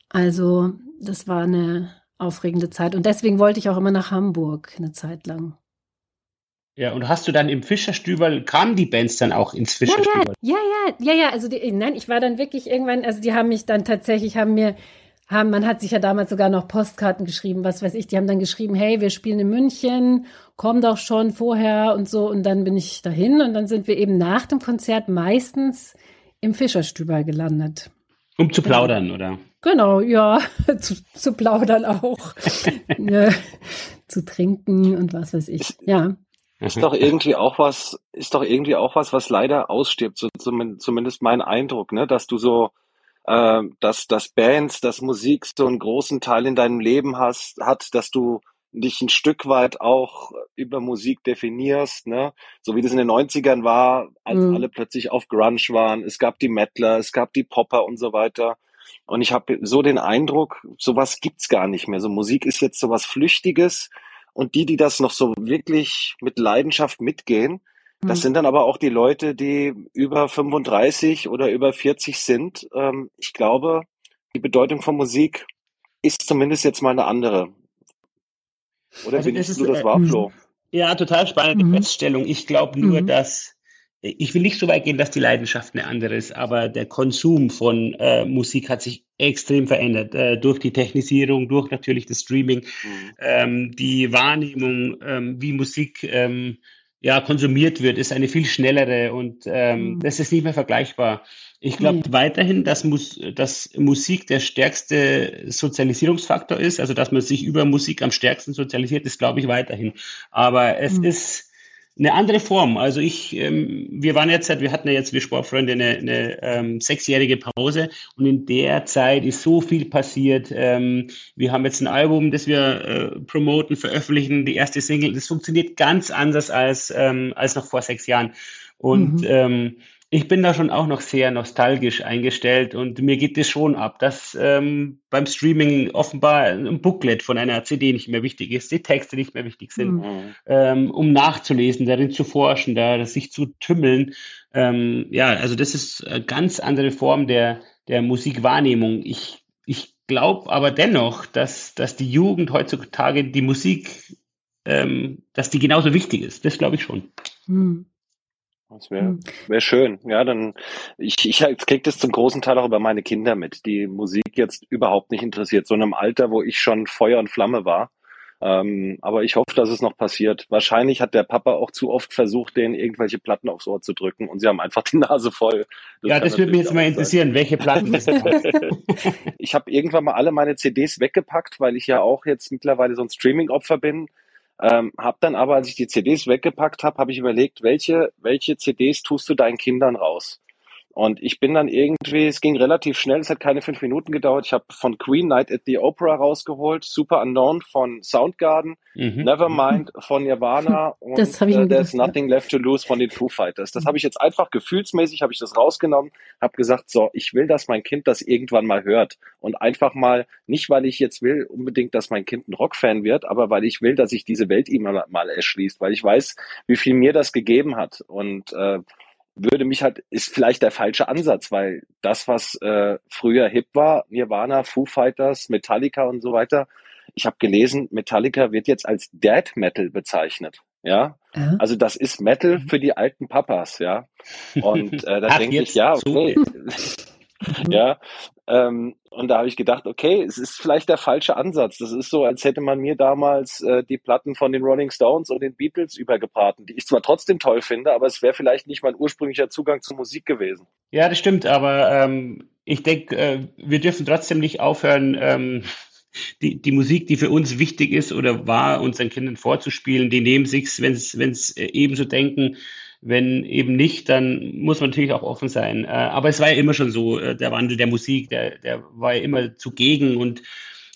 Also, das war eine aufregende Zeit. Und deswegen wollte ich auch immer nach Hamburg eine Zeit lang. Ja, und hast du dann im Fischerstübel, kamen die Bands dann auch ins Fischerstübel? Ja, ja, ja, ja, ja, also die, nein, ich war dann wirklich irgendwann, also die haben mich dann tatsächlich, haben mir haben, man hat sich ja damals sogar noch Postkarten geschrieben, was weiß ich, die haben dann geschrieben, hey, wir spielen in München, komm doch schon vorher und so. Und dann bin ich dahin und dann sind wir eben nach dem Konzert meistens im Fischerstüber gelandet. Um zu plaudern, ja. oder? Genau, ja, zu, zu plaudern auch. ja, zu trinken und was weiß ich, ja. Ist doch irgendwie auch was, ist doch irgendwie auch was, was leider ausstirbt, so zumindest mein Eindruck, ne, dass du so, äh, dass, dass Bands, dass Musik so einen großen Teil in deinem Leben hast, hat, dass du dich ein Stück weit auch über Musik definierst, ne? So wie das in den 90ern war, als mhm. alle plötzlich auf Grunge waren. Es gab die Mettler, es gab die Popper und so weiter. Und ich habe so den Eindruck, sowas gibt's gar nicht mehr. So Musik ist jetzt sowas Flüchtiges. Und die, die das noch so wirklich mit Leidenschaft mitgehen, das hm. sind dann aber auch die Leute, die über 35 oder über 40 sind. Ähm, ich glaube, die Bedeutung von Musik ist zumindest jetzt mal eine andere. Oder also findest du das äh, Flo? Ja, total spannende mhm. Feststellung. Ich glaube nur, mhm. dass ich will nicht so weit gehen, dass die Leidenschaft eine andere ist, aber der Konsum von äh, Musik hat sich extrem verändert äh, durch die Technisierung, durch natürlich das Streaming, mhm. ähm, die Wahrnehmung, ähm, wie Musik ähm, ja, konsumiert wird, ist eine viel schnellere und ähm, mhm. das ist nicht mehr vergleichbar. Ich glaube mhm. weiterhin, dass, Mus dass Musik der stärkste Sozialisierungsfaktor ist, also dass man sich über Musik am stärksten sozialisiert, ist glaube ich weiterhin. Aber es mhm. ist eine andere Form. Also ich, ähm, wir waren jetzt, wir hatten ja jetzt, wir Sportfreunde, eine, eine ähm, sechsjährige Pause und in der Zeit ist so viel passiert. Ähm, wir haben jetzt ein Album, das wir äh, promoten, veröffentlichen, die erste Single. Das funktioniert ganz anders als, ähm, als noch vor sechs Jahren. Und mhm. ähm, ich bin da schon auch noch sehr nostalgisch eingestellt und mir geht es schon ab, dass ähm, beim Streaming offenbar ein Booklet von einer CD nicht mehr wichtig ist, die Texte nicht mehr wichtig sind, mhm. ähm, um nachzulesen, darin zu forschen, da sich zu tümmeln. Ähm, ja, also das ist eine ganz andere Form der, der Musikwahrnehmung. Ich, ich glaube aber dennoch, dass, dass die Jugend heutzutage die Musik, ähm, dass die genauso wichtig ist. Das glaube ich schon. Mhm. Das wäre hm. wär schön. Ja, dann ich, ich kriege das zum großen Teil auch über meine Kinder mit, die Musik jetzt überhaupt nicht interessiert. So in einem Alter, wo ich schon Feuer und Flamme war. Ähm, aber ich hoffe, dass es noch passiert. Wahrscheinlich hat der Papa auch zu oft versucht, denen irgendwelche Platten aufs Ohr zu drücken und sie haben einfach die Nase voll. Das ja, das würde mich jetzt mal interessieren, welche Platten das Ich habe irgendwann mal alle meine CDs weggepackt, weil ich ja auch jetzt mittlerweile so ein Streaming-Opfer bin ähm, hab dann aber, als ich die CDs weggepackt habe, habe ich überlegt, welche, welche CDs tust du deinen Kindern raus? Und ich bin dann irgendwie, es ging relativ schnell, es hat keine fünf Minuten gedauert. Ich habe von Queen Night at the Opera rausgeholt, Super Unknown von Soundgarden, mhm. Nevermind von Nirvana und das ich uh, There's Nothing Left to Lose von den Foo Fighters. Das habe ich jetzt einfach gefühlsmäßig, habe ich das rausgenommen, habe gesagt, so, ich will, dass mein Kind das irgendwann mal hört. Und einfach mal, nicht weil ich jetzt will unbedingt, dass mein Kind ein Rockfan wird, aber weil ich will, dass sich diese Welt ihm mal erschließt, weil ich weiß, wie viel mir das gegeben hat. Und äh, würde mich halt, ist vielleicht der falsche Ansatz, weil das, was äh, früher hip war, Nirvana, Foo Fighters, Metallica und so weiter, ich habe gelesen, Metallica wird jetzt als Dead Metal bezeichnet. Ja, ja. also das ist Metal für die alten Papas, ja. Und äh, da denke ich, ja, okay. ja, ähm, und da habe ich gedacht, okay, es ist vielleicht der falsche Ansatz. Das ist so, als hätte man mir damals äh, die Platten von den Rolling Stones und den Beatles übergebraten, die ich zwar trotzdem toll finde, aber es wäre vielleicht nicht mein ursprünglicher Zugang zur Musik gewesen. Ja, das stimmt, aber ähm, ich denke, äh, wir dürfen trotzdem nicht aufhören, ähm, die, die Musik, die für uns wichtig ist oder war, unseren Kindern vorzuspielen, die nehmen sich's, wenn es äh, ebenso denken wenn eben nicht, dann muss man natürlich auch offen sein. Äh, aber es war ja immer schon so, äh, der Wandel der Musik, der, der war ja immer zugegen und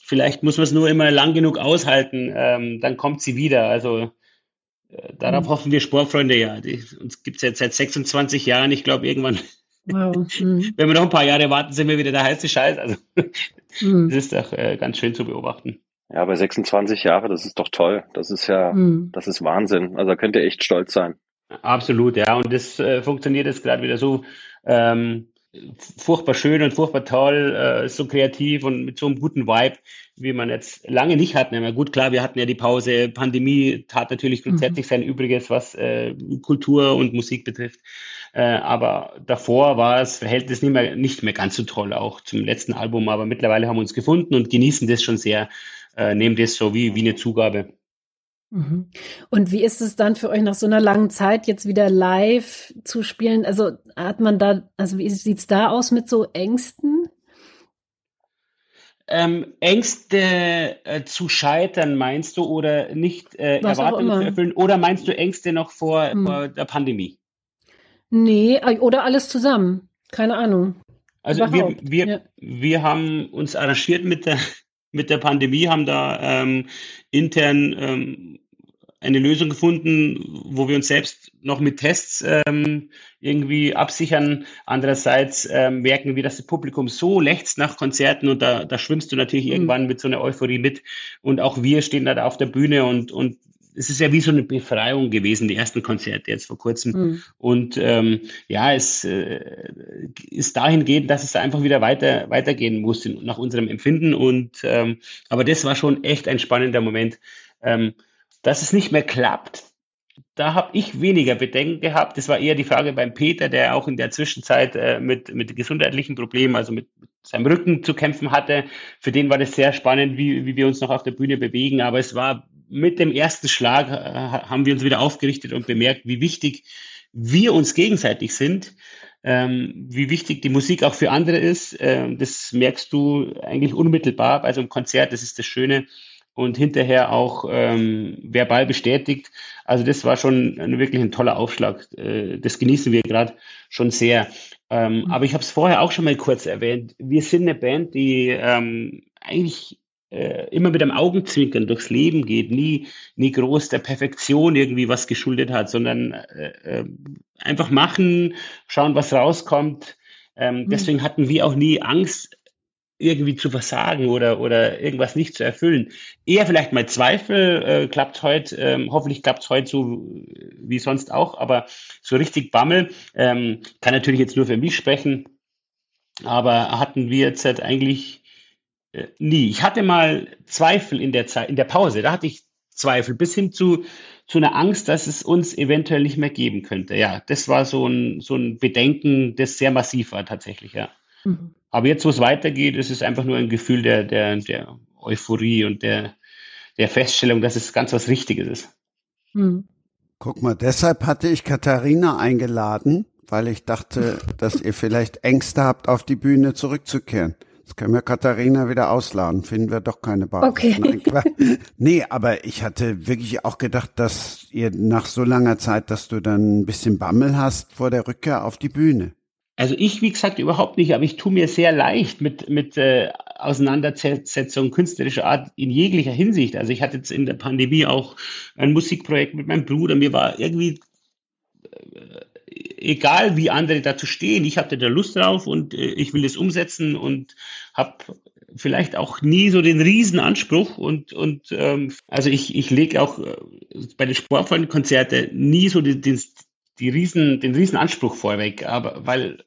vielleicht muss man es nur immer lang genug aushalten, ähm, dann kommt sie wieder. Also äh, darauf mhm. hoffen wir Sportfreunde ja. Die, uns gibt es jetzt seit 26 Jahren. Ich glaube, irgendwann, wow. mhm. wenn wir noch ein paar Jahre warten, sind wir wieder der heiße Scheiß. Also mhm. das ist doch äh, ganz schön zu beobachten. Ja, bei 26 Jahre, das ist doch toll. Das ist ja, mhm. das ist Wahnsinn. Also da könnt ihr echt stolz sein. Absolut, ja. Und das äh, funktioniert jetzt gerade wieder so ähm, furchtbar schön und furchtbar toll, äh, so kreativ und mit so einem guten Vibe, wie man jetzt lange nicht hatten. Ja, gut, klar, wir hatten ja die Pause. Pandemie tat natürlich mhm. grundsätzlich mhm. sein Übriges, was äh, Kultur und Musik betrifft. Äh, aber davor war das Verhältnis nicht mehr, nicht mehr ganz so toll, auch zum letzten Album. Aber mittlerweile haben wir uns gefunden und genießen das schon sehr, äh, nehmen das so wie, wie eine Zugabe. Mhm. Und wie ist es dann für euch nach so einer langen Zeit jetzt wieder live zu spielen? Also hat man da, also wie sieht's da aus mit so Ängsten? Ähm, Ängste äh, zu scheitern, meinst du, oder nicht äh, Erwartungen zu erfüllen? Oder meinst du Ängste noch vor, hm. vor der Pandemie? Nee, äh, oder alles zusammen. Keine Ahnung. Also wir, wir, ja. wir haben uns arrangiert mit der, mit der Pandemie, haben da ähm, intern ähm, eine Lösung gefunden, wo wir uns selbst noch mit Tests ähm, irgendwie absichern. Andererseits ähm, merken wir, dass das Publikum so lechzt nach Konzerten und da, da schwimmst du natürlich mhm. irgendwann mit so einer Euphorie mit. Und auch wir stehen da auf der Bühne und, und es ist ja wie so eine Befreiung gewesen, die ersten Konzerte jetzt vor kurzem. Mhm. Und ähm, ja, es äh, ist dahingehend, dass es einfach wieder weiter weitergehen muss nach unserem Empfinden. Und ähm, aber das war schon echt ein spannender Moment. Ähm, dass es nicht mehr klappt, da habe ich weniger Bedenken gehabt. Das war eher die Frage beim Peter, der auch in der Zwischenzeit äh, mit, mit gesundheitlichen Problemen, also mit, seinem Rücken zu kämpfen hatte. Für den war das sehr spannend, wie, wie wir uns noch auf der Bühne bewegen. Aber es war mit dem ersten Schlag, äh, haben wir uns wieder aufgerichtet und bemerkt, wie wichtig wir uns gegenseitig sind. Ähm, wie wichtig die Musik auch für andere ist. Ähm, das merkst du eigentlich unmittelbar bei so einem Konzert. Das ist das Schöne und hinterher auch ähm, verbal bestätigt. Also das war schon ein, wirklich ein toller Aufschlag. Äh, das genießen wir gerade schon sehr. Ähm, mhm. Aber ich habe es vorher auch schon mal kurz erwähnt. Wir sind eine Band, die ähm, eigentlich äh, immer mit einem Augenzwinkern durchs Leben geht, nie, nie groß der Perfektion irgendwie was geschuldet hat, sondern äh, äh, einfach machen, schauen, was rauskommt. Ähm, mhm. Deswegen hatten wir auch nie Angst, irgendwie zu versagen oder, oder irgendwas nicht zu erfüllen. Eher vielleicht mal Zweifel, äh, klappt heute, ähm, hoffentlich klappt es heute so wie sonst auch, aber so richtig Bammel, ähm, kann natürlich jetzt nur für mich sprechen, aber hatten wir jetzt halt eigentlich äh, nie. Ich hatte mal Zweifel in der Zeit, in der Pause, da hatte ich Zweifel bis hin zu, zu einer Angst, dass es uns eventuell nicht mehr geben könnte. Ja, das war so ein, so ein Bedenken, das sehr massiv war tatsächlich, ja. Mhm. Aber jetzt, wo es weitergeht, ist es einfach nur ein Gefühl der, der, der Euphorie und der, der Feststellung, dass es ganz was Richtiges ist. Hm. Guck mal, deshalb hatte ich Katharina eingeladen, weil ich dachte, dass ihr vielleicht Ängste habt, auf die Bühne zurückzukehren. Jetzt können wir Katharina wieder ausladen, finden wir doch keine Basis. Okay. Nein, nee, aber ich hatte wirklich auch gedacht, dass ihr nach so langer Zeit, dass du dann ein bisschen Bammel hast vor der Rückkehr auf die Bühne. Also ich, wie gesagt, überhaupt nicht, aber ich tue mir sehr leicht mit, mit äh, Auseinandersetzung künstlerischer Art in jeglicher Hinsicht. Also ich hatte jetzt in der Pandemie auch ein Musikprojekt mit meinem Bruder. Mir war irgendwie äh, egal, wie andere dazu stehen. Ich hatte da Lust drauf und äh, ich will es umsetzen und habe vielleicht auch nie so den Riesenanspruch und und ähm, also ich ich lege auch äh, bei den Sportfreundenkonzerten nie so die, die, die Riesen, den Riesenanspruch vorweg, aber weil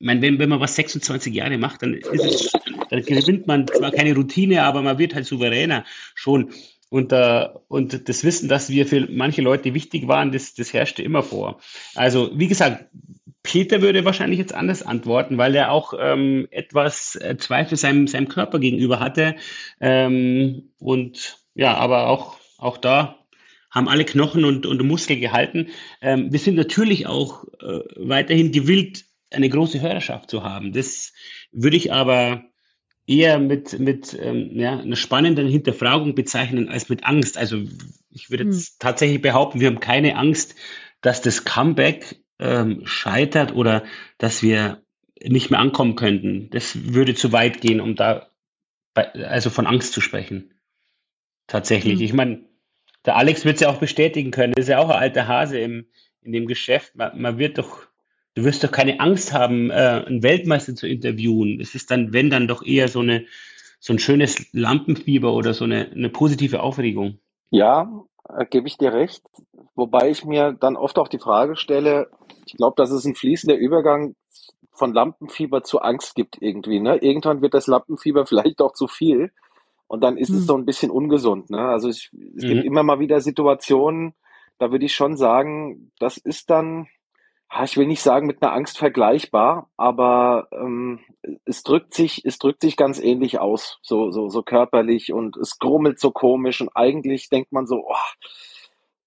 ich meine, wenn, wenn man was 26 Jahre macht, dann es, dann gewinnt man zwar keine Routine, aber man wird halt souveräner schon. Und, äh, und das Wissen, dass wir für manche Leute wichtig waren, das, das herrschte immer vor. Also, wie gesagt, Peter würde wahrscheinlich jetzt anders antworten, weil er auch ähm, etwas äh, Zweifel seinem, seinem Körper gegenüber hatte. Ähm, und ja, aber auch, auch da haben alle Knochen und, und Muskel gehalten. Ähm, wir sind natürlich auch äh, weiterhin gewillt, eine große Hörerschaft zu haben. Das würde ich aber eher mit, mit ähm, ja, einer spannenden Hinterfragung bezeichnen als mit Angst. Also ich würde jetzt hm. tatsächlich behaupten, wir haben keine Angst, dass das Comeback ähm, scheitert oder dass wir nicht mehr ankommen könnten. Das würde zu weit gehen, um da bei, also von Angst zu sprechen. Tatsächlich. Hm. Ich meine, der Alex wird es ja auch bestätigen können. Das ist ja auch ein alter Hase im, in dem Geschäft. Man, man wird doch du wirst doch keine Angst haben, äh, einen Weltmeister zu interviewen. Es ist dann, wenn dann doch eher so eine so ein schönes Lampenfieber oder so eine, eine positive Aufregung. Ja, äh, gebe ich dir recht. Wobei ich mir dann oft auch die Frage stelle, ich glaube, dass es ein fließender Übergang von Lampenfieber zu Angst gibt irgendwie. Ne? Irgendwann wird das Lampenfieber vielleicht auch zu viel und dann ist hm. es so ein bisschen ungesund. Ne? Also ich, es mhm. gibt immer mal wieder Situationen, da würde ich schon sagen, das ist dann ich will nicht sagen mit einer Angst vergleichbar, aber ähm, es drückt sich, es drückt sich ganz ähnlich aus, so so so körperlich und es grummelt so komisch und eigentlich denkt man so, oh,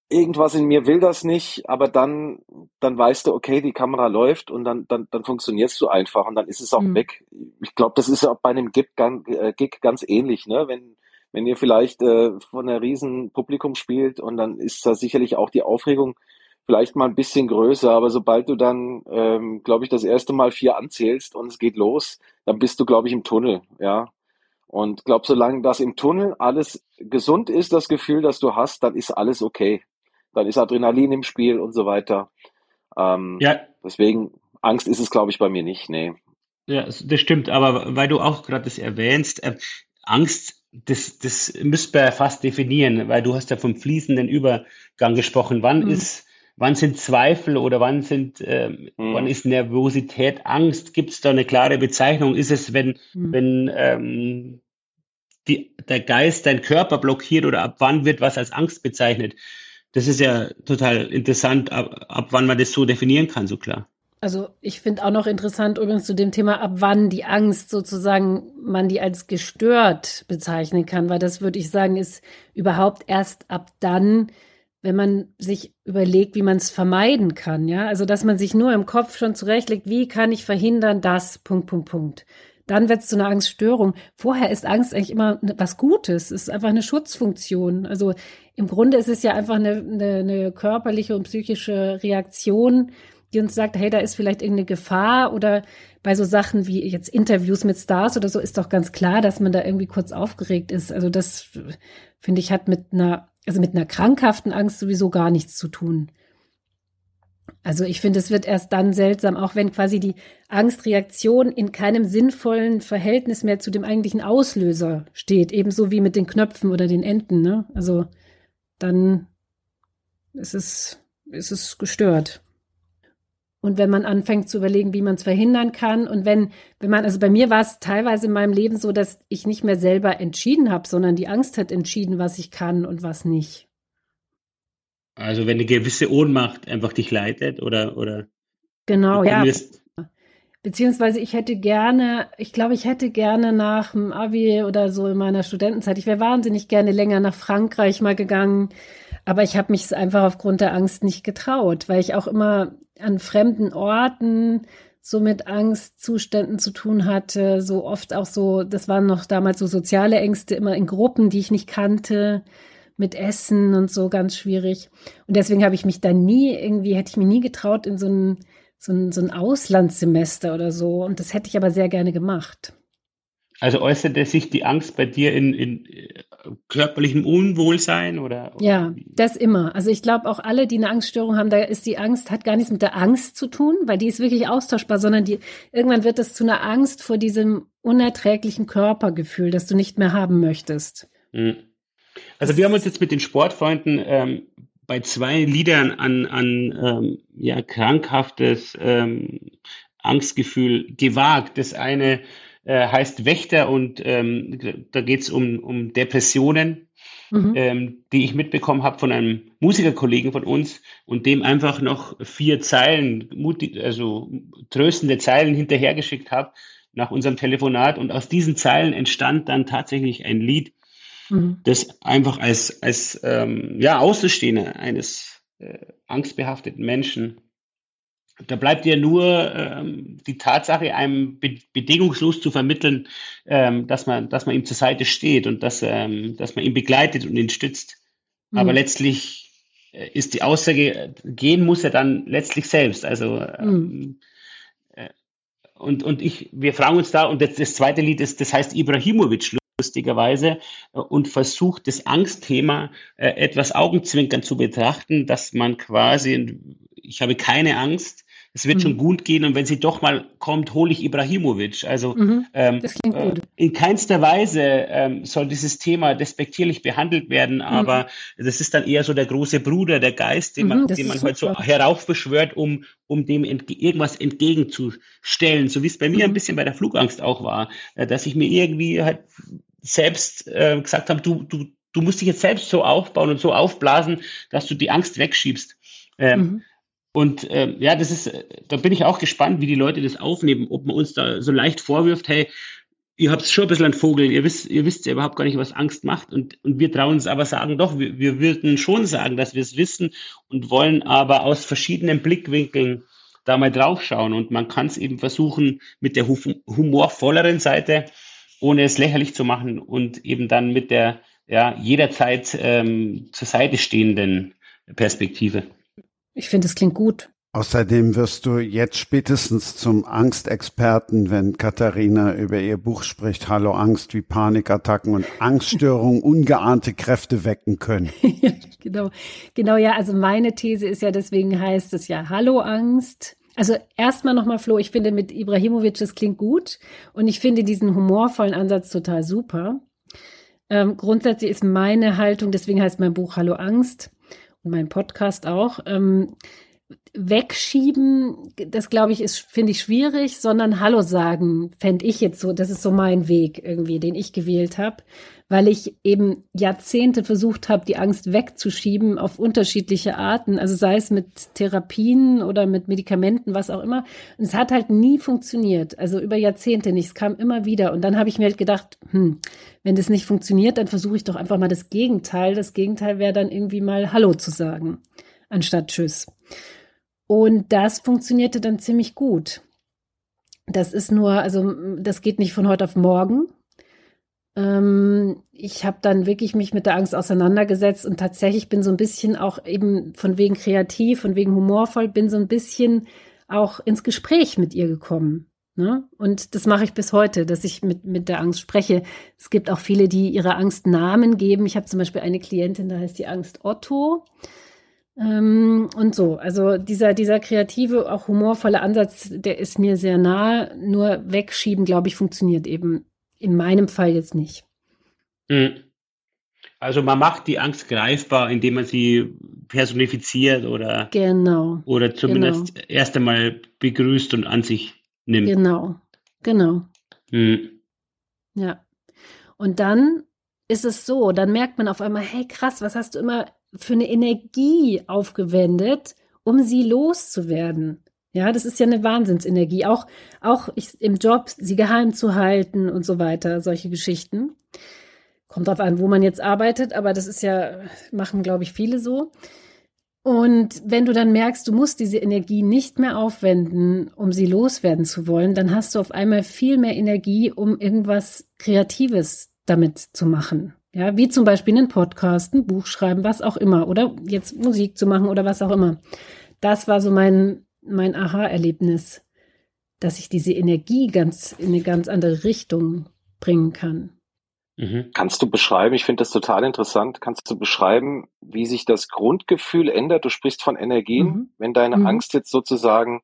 irgendwas in mir will das nicht, aber dann dann weißt du, okay, die Kamera läuft und dann dann dann funktionierst du einfach und dann ist es auch mhm. weg. Ich glaube, das ist auch bei einem Gig, äh, Gig ganz ähnlich, ne? Wenn wenn ihr vielleicht äh, von einer riesen Publikum spielt und dann ist da sicherlich auch die Aufregung vielleicht mal ein bisschen größer, aber sobald du dann, ähm, glaube ich, das erste Mal vier anzählst und es geht los, dann bist du, glaube ich, im Tunnel, ja. Und glaube, solange das im Tunnel alles gesund ist, das Gefühl, das du hast, dann ist alles okay. Dann ist Adrenalin im Spiel und so weiter. Ähm, ja. Deswegen, Angst ist es, glaube ich, bei mir nicht, nee. Ja, das stimmt, aber weil du auch gerade das erwähnst, äh, Angst, das, das müsste man fast definieren, weil du hast ja vom fließenden Übergang gesprochen. Wann mhm. ist wann sind Zweifel oder wann sind, äh, mhm. wann ist Nervosität, Angst? Gibt es da eine klare Bezeichnung? Ist es, wenn, mhm. wenn ähm, die, der Geist deinen Körper blockiert oder ab wann wird was als Angst bezeichnet? Das ist ja total interessant, ab, ab wann man das so definieren kann, so klar. Also ich finde auch noch interessant übrigens zu dem Thema, ab wann die Angst sozusagen man die als gestört bezeichnen kann, weil das würde ich sagen, ist überhaupt erst ab dann, wenn man sich überlegt, wie man es vermeiden kann, ja, also dass man sich nur im Kopf schon zurechtlegt, wie kann ich verhindern, dass, Punkt, Punkt, Punkt. Dann wird es zu einer Angststörung. Vorher ist Angst eigentlich immer was Gutes. Es ist einfach eine Schutzfunktion. Also im Grunde ist es ja einfach eine, eine, eine körperliche und psychische Reaktion, die uns sagt, hey, da ist vielleicht irgendeine Gefahr oder bei so Sachen wie jetzt Interviews mit Stars oder so ist doch ganz klar, dass man da irgendwie kurz aufgeregt ist. Also das finde ich hat mit einer also mit einer krankhaften Angst sowieso gar nichts zu tun. Also ich finde, es wird erst dann seltsam, auch wenn quasi die Angstreaktion in keinem sinnvollen Verhältnis mehr zu dem eigentlichen Auslöser steht, ebenso wie mit den Knöpfen oder den Enden. Ne? Also dann ist es, ist es gestört. Und wenn man anfängt zu überlegen, wie man es verhindern kann und wenn, wenn man, also bei mir war es teilweise in meinem Leben so, dass ich nicht mehr selber entschieden habe, sondern die Angst hat entschieden, was ich kann und was nicht. Also wenn eine gewisse Ohnmacht einfach dich leitet oder oder genau ja. Beziehungsweise ich hätte gerne, ich glaube, ich hätte gerne nach dem Abi oder so in meiner Studentenzeit, ich wäre wahnsinnig gerne länger nach Frankreich mal gegangen, aber ich habe mich einfach aufgrund der Angst nicht getraut, weil ich auch immer an fremden Orten so mit Angstzuständen zu tun hatte, so oft auch so, das waren noch damals so soziale Ängste, immer in Gruppen, die ich nicht kannte, mit Essen und so ganz schwierig. Und deswegen habe ich mich da nie irgendwie, hätte ich mir nie getraut, in so ein, so ein, so ein Auslandssemester oder so. Und das hätte ich aber sehr gerne gemacht. Also äußerte sich die Angst bei dir in, in körperlichem Unwohlsein oder? Ja, das immer. Also ich glaube auch alle, die eine Angststörung haben, da ist die Angst, hat gar nichts mit der Angst zu tun, weil die ist wirklich austauschbar, sondern die, irgendwann wird es zu einer Angst vor diesem unerträglichen Körpergefühl, das du nicht mehr haben möchtest. Hm. Also wir haben uns jetzt mit den Sportfreunden ähm, bei zwei Liedern an, an ähm, ja, krankhaftes ähm, Angstgefühl gewagt. Das eine äh, heißt Wächter und ähm, da geht es um, um Depressionen, mhm. ähm, die ich mitbekommen habe von einem Musikerkollegen von uns und dem einfach noch vier Zeilen, also tröstende Zeilen hinterhergeschickt habe nach unserem Telefonat und aus diesen Zeilen entstand dann tatsächlich ein Lied, mhm. das einfach als, als ähm, ja, Außenstehender eines äh, angstbehafteten Menschen da bleibt ja nur ähm, die Tatsache, einem be bedingungslos zu vermitteln, ähm, dass man, dass man ihm zur Seite steht und dass, ähm, dass man ihn begleitet und ihn stützt. Mhm. Aber letztlich äh, ist die Aussage, gehen muss er dann letztlich selbst. Also ähm, mhm. äh, und, und ich, wir fragen uns da, und das, das zweite Lied ist, das heißt Ibrahimovic, lustigerweise, äh, und versucht das Angstthema äh, etwas augenzwinkern zu betrachten, dass man quasi, ich habe keine Angst, es wird mhm. schon gut gehen und wenn sie doch mal kommt, hole ich Ibrahimovic. Also mhm. ähm, äh, in keinster Weise ähm, soll dieses Thema despektierlich behandelt werden, mhm. aber das ist dann eher so der große Bruder, der Geist, den man, mhm, den man halt so heraufbeschwört, um, um dem entge irgendwas entgegenzustellen. So wie es bei mir ein mhm. bisschen bei der Flugangst auch war, äh, dass ich mir irgendwie halt selbst äh, gesagt habe, du, du, du musst dich jetzt selbst so aufbauen und so aufblasen, dass du die Angst wegschiebst. Ähm, mhm. Und äh, ja, das ist, da bin ich auch gespannt, wie die Leute das aufnehmen, ob man uns da so leicht vorwirft, hey, ihr habt schon ein bisschen ein Vogel, ihr wisst, ihr wisst ja überhaupt gar nicht, was Angst macht. Und, und wir trauen uns aber sagen, doch, wir, wir würden schon sagen, dass wir es wissen und wollen aber aus verschiedenen Blickwinkeln da mal draufschauen. Und man kann es eben versuchen mit der humorvolleren Seite, ohne es lächerlich zu machen und eben dann mit der ja, jederzeit ähm, zur Seite stehenden Perspektive. Ich finde, es klingt gut. Außerdem wirst du jetzt spätestens zum Angstexperten, wenn Katharina über ihr Buch spricht, Hallo Angst, wie Panikattacken und Angststörungen ungeahnte Kräfte wecken können. ja, genau. Genau, ja, also meine These ist ja, deswegen heißt es ja Hallo Angst. Also erstmal nochmal, Flo, ich finde mit Ibrahimovic, das klingt gut und ich finde diesen humorvollen Ansatz total super. Ähm, grundsätzlich ist meine Haltung, deswegen heißt mein Buch Hallo Angst, mein Podcast auch. Ähm, wegschieben, das glaube ich, ist, finde ich schwierig, sondern Hallo sagen, fände ich jetzt so, das ist so mein Weg irgendwie, den ich gewählt habe, weil ich eben Jahrzehnte versucht habe, die Angst wegzuschieben auf unterschiedliche Arten, also sei es mit Therapien oder mit Medikamenten, was auch immer. Und es hat halt nie funktioniert, also über Jahrzehnte nicht, es kam immer wieder. Und dann habe ich mir halt gedacht, hm, wenn das nicht funktioniert, dann versuche ich doch einfach mal das Gegenteil. Das Gegenteil wäre dann irgendwie mal Hallo zu sagen, anstatt Tschüss. Und das funktionierte dann ziemlich gut. Das ist nur, also das geht nicht von heute auf morgen. Ähm, ich habe dann wirklich mich mit der Angst auseinandergesetzt und tatsächlich bin so ein bisschen auch eben von wegen kreativ, von wegen humorvoll, bin so ein bisschen auch ins Gespräch mit ihr gekommen. Ne? Und das mache ich bis heute, dass ich mit, mit der Angst spreche. Es gibt auch viele, die ihre Angst Namen geben. Ich habe zum Beispiel eine Klientin, da heißt die Angst Otto. Ähm, und so, also dieser, dieser kreative, auch humorvolle Ansatz, der ist mir sehr nah. Nur wegschieben, glaube ich, funktioniert eben in meinem Fall jetzt nicht. Hm. Also man macht die Angst greifbar, indem man sie personifiziert oder, genau, oder zumindest genau. erst einmal begrüßt und an sich nimmt. Genau, genau. Hm. Ja. Und dann ist es so, dann merkt man auf einmal, hey krass, was hast du immer für eine Energie aufgewendet, um sie loszuwerden. Ja, das ist ja eine Wahnsinnsenergie. Auch, auch ich, im Job, sie geheim zu halten und so weiter, solche Geschichten. Kommt drauf an, wo man jetzt arbeitet, aber das ist ja, machen, glaube ich, viele so. Und wenn du dann merkst, du musst diese Energie nicht mehr aufwenden, um sie loswerden zu wollen, dann hast du auf einmal viel mehr Energie, um irgendwas Kreatives damit zu machen. Ja, wie zum Beispiel einen Podcast, ein Buch schreiben, was auch immer, oder jetzt Musik zu machen oder was auch immer. Das war so mein, mein Aha-Erlebnis, dass ich diese Energie ganz in eine ganz andere Richtung bringen kann. Mhm. Kannst du beschreiben, ich finde das total interessant, kannst du beschreiben, wie sich das Grundgefühl ändert? Du sprichst von Energien, mhm. wenn deine mhm. Angst jetzt sozusagen,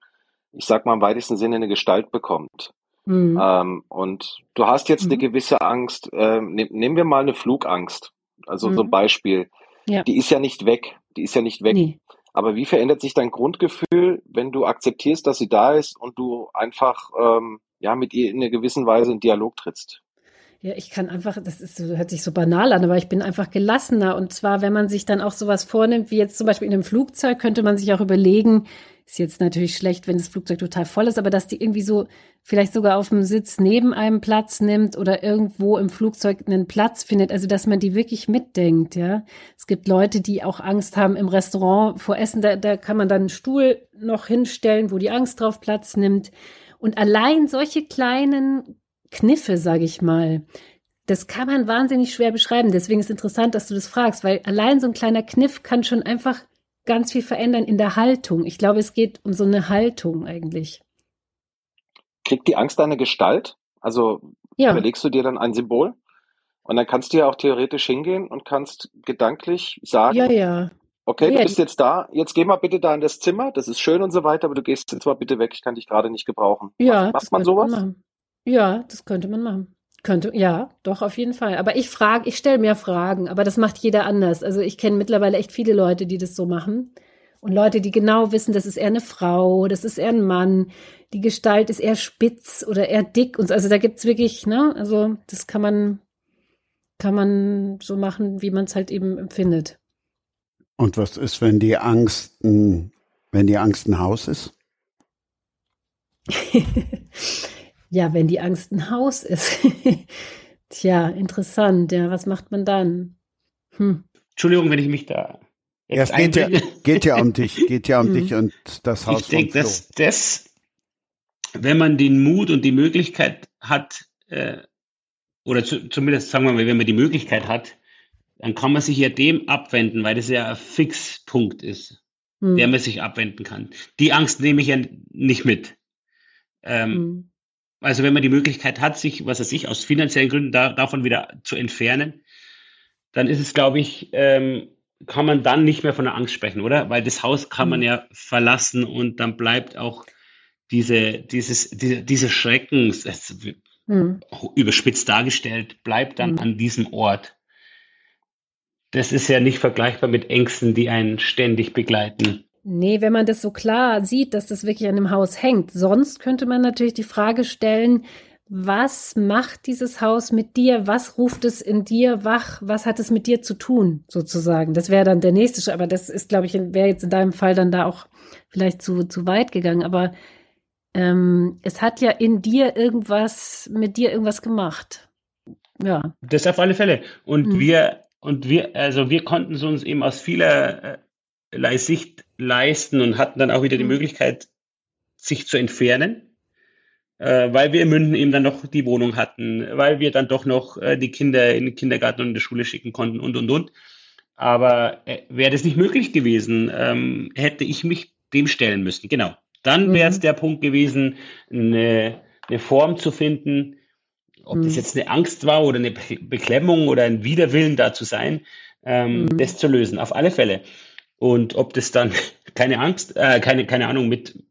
ich sag mal im weitesten Sinne, eine Gestalt bekommt. Mhm. Ähm, und du hast jetzt eine mhm. gewisse Angst, äh, ne, nehmen wir mal eine Flugangst, also so ein mhm. Beispiel. Ja. Die ist ja nicht weg, die ist ja nicht weg. Nee. Aber wie verändert sich dein Grundgefühl, wenn du akzeptierst, dass sie da ist und du einfach ähm, ja mit ihr in einer gewissen Weise in Dialog trittst? Ja, ich kann einfach, das ist, hört sich so banal an, aber ich bin einfach gelassener. Und zwar, wenn man sich dann auch sowas vornimmt, wie jetzt zum Beispiel in einem Flugzeug, könnte man sich auch überlegen, ist jetzt natürlich schlecht, wenn das Flugzeug total voll ist, aber dass die irgendwie so vielleicht sogar auf dem Sitz neben einem Platz nimmt oder irgendwo im Flugzeug einen Platz findet, also dass man die wirklich mitdenkt, ja. Es gibt Leute, die auch Angst haben im Restaurant vor Essen, da, da kann man dann einen Stuhl noch hinstellen, wo die Angst drauf Platz nimmt. Und allein solche kleinen Kniffe, sage ich mal, das kann man wahnsinnig schwer beschreiben. Deswegen ist es interessant, dass du das fragst, weil allein so ein kleiner Kniff kann schon einfach ganz viel verändern in der Haltung. Ich glaube, es geht um so eine Haltung eigentlich. Kriegt die Angst eine Gestalt? Also ja. überlegst du dir dann ein Symbol? Und dann kannst du ja auch theoretisch hingehen und kannst gedanklich sagen, ja, ja. okay, ja, du bist jetzt da, jetzt geh mal bitte da in das Zimmer, das ist schön und so weiter, aber du gehst jetzt mal bitte weg, ich kann dich gerade nicht gebrauchen. Ja, macht man sowas? Man ja, das könnte man machen. Könnte, ja, doch, auf jeden Fall. Aber ich frage, ich stelle mir Fragen, aber das macht jeder anders. Also ich kenne mittlerweile echt viele Leute, die das so machen. Und Leute, die genau wissen, das ist eher eine Frau, das ist eher ein Mann, die Gestalt ist eher spitz oder eher dick. Und so. also da gibt's wirklich, ne, also das kann man, kann man so machen, wie man es halt eben empfindet. Und was ist, wenn die Angst, wenn die Angst ein Haus ist? Ja, wenn die Angst ein Haus ist. Tja, interessant. Ja, was macht man dann? Hm. Entschuldigung, wenn ich mich da. Ja, es geht ja, geht ja um dich, geht ja um hm. dich und das Haus. Ich denke, dass das, wenn man den Mut und die Möglichkeit hat, äh, oder zu, zumindest sagen wir mal, wenn man die Möglichkeit hat, dann kann man sich ja dem abwenden, weil das ja ein Fixpunkt ist, hm. der man sich abwenden kann. Die Angst nehme ich ja nicht mit. Ähm, hm. Also wenn man die Möglichkeit hat, sich, was weiß ich, aus finanziellen Gründen da, davon wieder zu entfernen, dann ist es, glaube ich, ähm, kann man dann nicht mehr von der Angst sprechen, oder? Weil das Haus kann man mhm. ja verlassen und dann bleibt auch diese, dieses, diese, diese Schrecken, mhm. überspitzt dargestellt, bleibt dann mhm. an diesem Ort. Das ist ja nicht vergleichbar mit Ängsten, die einen ständig begleiten. Nee, wenn man das so klar sieht, dass das wirklich an dem Haus hängt. Sonst könnte man natürlich die Frage stellen, was macht dieses Haus mit dir? Was ruft es in dir wach? Was hat es mit dir zu tun, sozusagen? Das wäre dann der nächste Schritt. Aber das ist, glaube ich, wäre jetzt in deinem Fall dann da auch vielleicht zu, zu weit gegangen. Aber ähm, es hat ja in dir irgendwas, mit dir irgendwas gemacht. Ja. Das auf alle Fälle. Und mhm. wir, und wir, also wir konnten es uns eben aus vieler äh, Sicht leisten und hatten dann auch wieder die mhm. Möglichkeit, sich zu entfernen, äh, weil wir in München eben dann noch die Wohnung hatten, weil wir dann doch noch äh, die Kinder in den Kindergarten und in die Schule schicken konnten und, und, und. Aber äh, wäre das nicht möglich gewesen, ähm, hätte ich mich dem stellen müssen. Genau. Dann wäre es mhm. der Punkt gewesen, eine, eine Form zu finden, ob mhm. das jetzt eine Angst war oder eine Beklemmung oder ein Widerwillen da zu sein, ähm, mhm. das zu lösen. Auf alle Fälle. Und ob das dann, keine Angst, äh, keine, keine Ahnung, mit,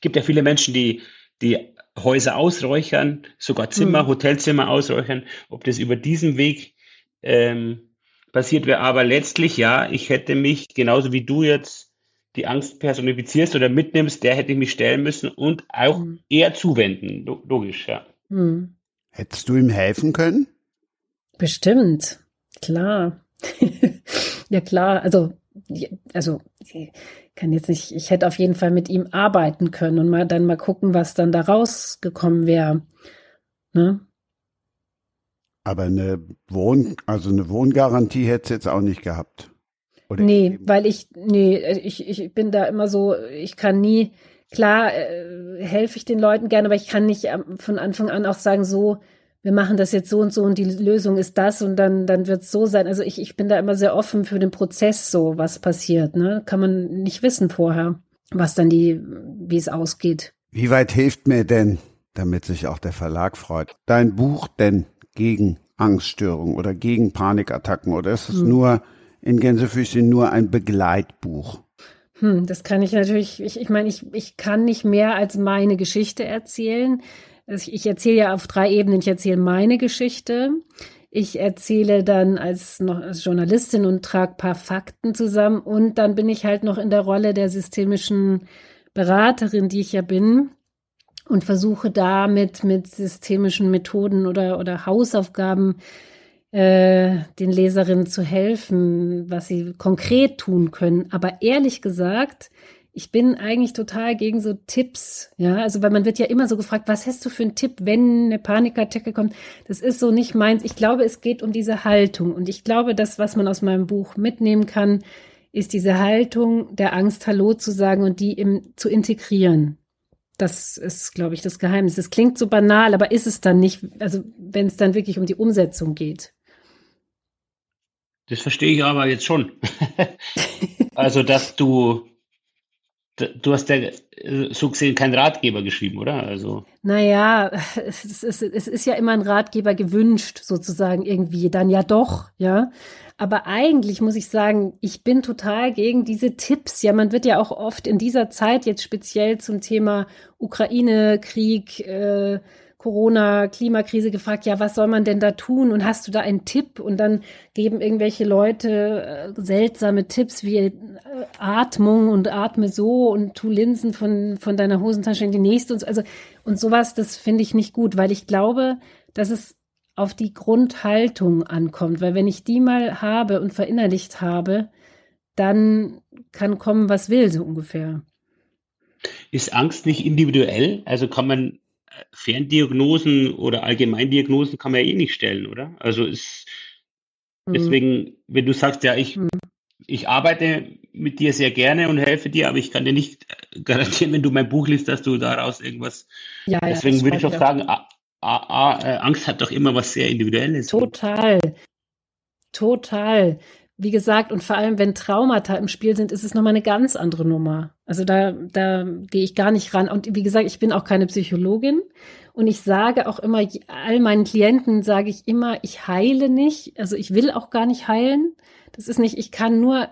gibt ja viele Menschen, die, die Häuser ausräuchern, sogar Zimmer, mhm. Hotelzimmer ausräuchern, ob das über diesen Weg ähm, passiert wäre. Aber letztlich ja, ich hätte mich, genauso wie du jetzt die Angst personifizierst oder mitnimmst, der hätte ich mich stellen müssen und auch mhm. eher zuwenden. Logisch, ja. Mhm. Hättest du ihm helfen können? Bestimmt, klar. ja, klar. Also also ich kann jetzt nicht, ich hätte auf jeden Fall mit ihm arbeiten können und mal dann mal gucken, was dann da rausgekommen wäre. Ne? Aber eine Wohn, also eine Wohngarantie hätte es jetzt auch nicht gehabt. Oder nee, weil ich, nee, ich, ich bin da immer so, ich kann nie, klar, äh, helfe ich den Leuten gerne, aber ich kann nicht von Anfang an auch sagen, so, wir machen das jetzt so und so und die Lösung ist das und dann, dann wird es so sein. Also ich, ich bin da immer sehr offen für den Prozess so, was passiert. Ne? Kann man nicht wissen vorher. was dann die, wie es ausgeht. Wie weit hilft mir denn, damit sich auch der Verlag freut, dein Buch denn gegen Angststörungen oder gegen Panikattacken oder ist es hm. nur in Gänsefüßchen nur ein Begleitbuch? Hm, das kann ich natürlich, ich, ich meine, ich, ich kann nicht mehr als meine Geschichte erzählen. Also ich erzähle ja auf drei Ebenen. Ich erzähle meine Geschichte. Ich erzähle dann als, noch, als Journalistin und trage paar Fakten zusammen. Und dann bin ich halt noch in der Rolle der systemischen Beraterin, die ich ja bin. Und versuche damit mit systemischen Methoden oder, oder Hausaufgaben äh, den Leserinnen zu helfen, was sie konkret tun können. Aber ehrlich gesagt, ich bin eigentlich total gegen so Tipps, ja, also weil man wird ja immer so gefragt, was hast du für einen Tipp, wenn eine Panikattacke kommt? Das ist so nicht meins. Ich glaube, es geht um diese Haltung und ich glaube, das, was man aus meinem Buch mitnehmen kann, ist diese Haltung der Angst, Hallo zu sagen und die im, zu integrieren. Das ist, glaube ich, das Geheimnis. Es klingt so banal, aber ist es dann nicht, also wenn es dann wirklich um die Umsetzung geht. Das verstehe ich aber jetzt schon. also, dass du Du hast ja äh, so gesehen keinen Ratgeber geschrieben, oder? Also. Naja, es ist, es ist ja immer ein Ratgeber gewünscht, sozusagen irgendwie. Dann ja doch, ja. Aber eigentlich muss ich sagen, ich bin total gegen diese Tipps. Ja, man wird ja auch oft in dieser Zeit jetzt speziell zum Thema Ukraine-Krieg, äh, Corona, Klimakrise gefragt, ja, was soll man denn da tun? Und hast du da einen Tipp? Und dann geben irgendwelche Leute äh, seltsame Tipps wie äh, Atmung und atme so und tu Linsen von, von deiner Hosentasche in die nächste und so. Also, und sowas, das finde ich nicht gut, weil ich glaube, dass es auf die Grundhaltung ankommt. Weil wenn ich die mal habe und verinnerlicht habe, dann kann kommen, was will, so ungefähr. Ist Angst nicht individuell? Also kann man Ferndiagnosen oder Allgemeindiagnosen kann man ja eh nicht stellen, oder? Also ist mhm. deswegen, wenn du sagst, ja, ich, mhm. ich arbeite mit dir sehr gerne und helfe dir, aber ich kann dir nicht garantieren, wenn du mein Buch liest, dass du daraus irgendwas. Ja, deswegen ja, würde ich doch sagen, A, A, A, äh, Angst hat doch immer was sehr Individuelles. Total. Total wie gesagt, und vor allem, wenn Traumata im Spiel sind, ist es nochmal eine ganz andere Nummer. Also da, da gehe ich gar nicht ran. Und wie gesagt, ich bin auch keine Psychologin. Und ich sage auch immer, all meinen Klienten sage ich immer, ich heile nicht. Also ich will auch gar nicht heilen. Das ist nicht, ich kann nur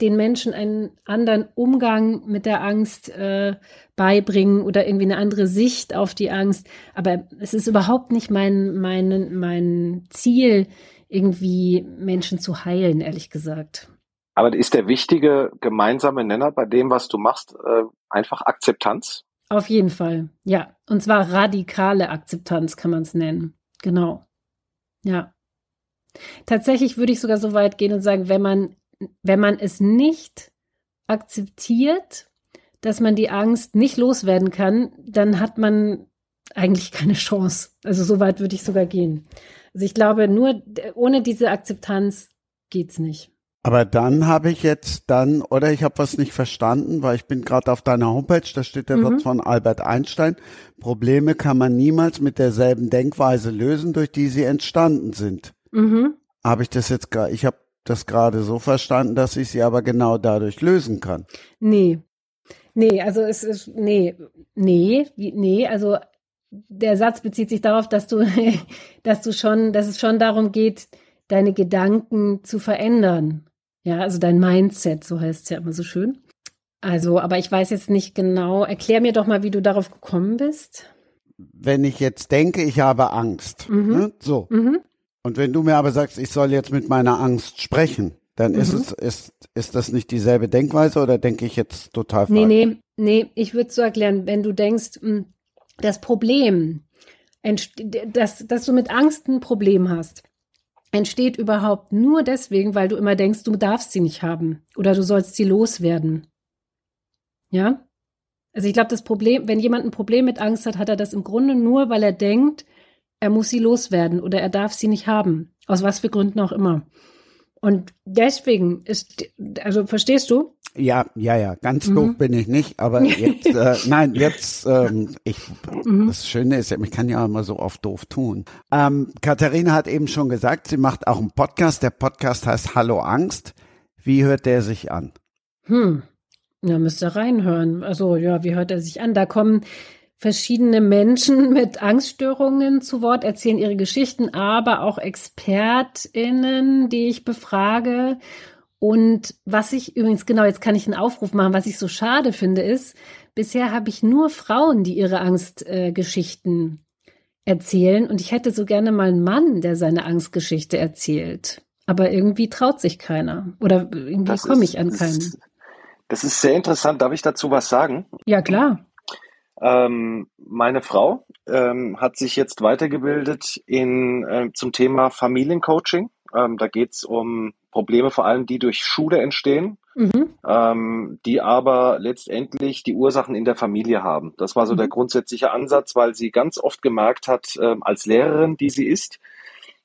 den Menschen einen anderen Umgang mit der Angst äh, beibringen oder irgendwie eine andere Sicht auf die Angst. Aber es ist überhaupt nicht mein, mein, mein Ziel, irgendwie Menschen zu heilen, ehrlich gesagt. Aber ist der wichtige gemeinsame Nenner bei dem, was du machst, äh, einfach Akzeptanz? Auf jeden Fall, ja. Und zwar radikale Akzeptanz kann man es nennen. Genau. Ja. Tatsächlich würde ich sogar so weit gehen und sagen, wenn man, wenn man es nicht akzeptiert, dass man die Angst nicht loswerden kann, dann hat man eigentlich keine Chance. Also so weit würde ich sogar gehen. Also ich glaube, nur ohne diese Akzeptanz geht's nicht. Aber dann habe ich jetzt dann, oder ich habe was nicht verstanden, weil ich bin gerade auf deiner Homepage, da steht der mhm. Satz von Albert Einstein, Probleme kann man niemals mit derselben Denkweise lösen, durch die sie entstanden sind. Mhm. Habe ich das jetzt gerade, ich habe das gerade so verstanden, dass ich sie aber genau dadurch lösen kann. Nee. Nee, also es ist, nee, nee, nee, also der Satz bezieht sich darauf, dass du, dass du schon, dass es schon darum geht, deine Gedanken zu verändern. Ja, also dein Mindset, so heißt es ja immer so schön. Also, aber ich weiß jetzt nicht genau. Erklär mir doch mal, wie du darauf gekommen bist. Wenn ich jetzt denke, ich habe Angst, mhm. ne? so. Mhm. Und wenn du mir aber sagst, ich soll jetzt mit meiner Angst sprechen, dann mhm. ist es, ist, ist das nicht dieselbe Denkweise oder denke ich jetzt total falsch? Nee, nee, nee, ich würde es so erklären, wenn du denkst, hm, das Problem, dass, dass du mit Angst ein Problem hast, entsteht überhaupt nur deswegen, weil du immer denkst, du darfst sie nicht haben oder du sollst sie loswerden. Ja? Also ich glaube, das Problem, wenn jemand ein Problem mit Angst hat, hat er das im Grunde nur, weil er denkt, er muss sie loswerden oder er darf sie nicht haben. Aus was für Gründen auch immer. Und deswegen ist, also verstehst du? Ja, ja, ja, ganz mhm. doof bin ich nicht, aber jetzt, äh, nein, jetzt, ähm, ich, mhm. das Schöne ist, ich kann ja immer so oft doof tun. Ähm, Katharina hat eben schon gesagt, sie macht auch einen Podcast. Der Podcast heißt Hallo Angst. Wie hört der sich an? Hm. Ja, müsste reinhören. Also ja, wie hört er sich an? Da kommen verschiedene Menschen mit Angststörungen zu Wort, erzählen ihre Geschichten, aber auch ExpertInnen, die ich befrage. Und was ich übrigens, genau, jetzt kann ich einen Aufruf machen, was ich so schade finde, ist, bisher habe ich nur Frauen, die ihre Angstgeschichten äh, erzählen. Und ich hätte so gerne mal einen Mann, der seine Angstgeschichte erzählt. Aber irgendwie traut sich keiner. Oder irgendwie komme ich an keinen. Das ist, das ist sehr interessant. Darf ich dazu was sagen? Ja, klar. Ähm, meine Frau ähm, hat sich jetzt weitergebildet in, äh, zum Thema Familiencoaching. Ähm, da geht es um Probleme vor allem, die durch Schule entstehen, mhm. ähm, die aber letztendlich die Ursachen in der Familie haben. Das war so mhm. der grundsätzliche Ansatz, weil sie ganz oft gemerkt hat, ähm, als Lehrerin, die sie ist,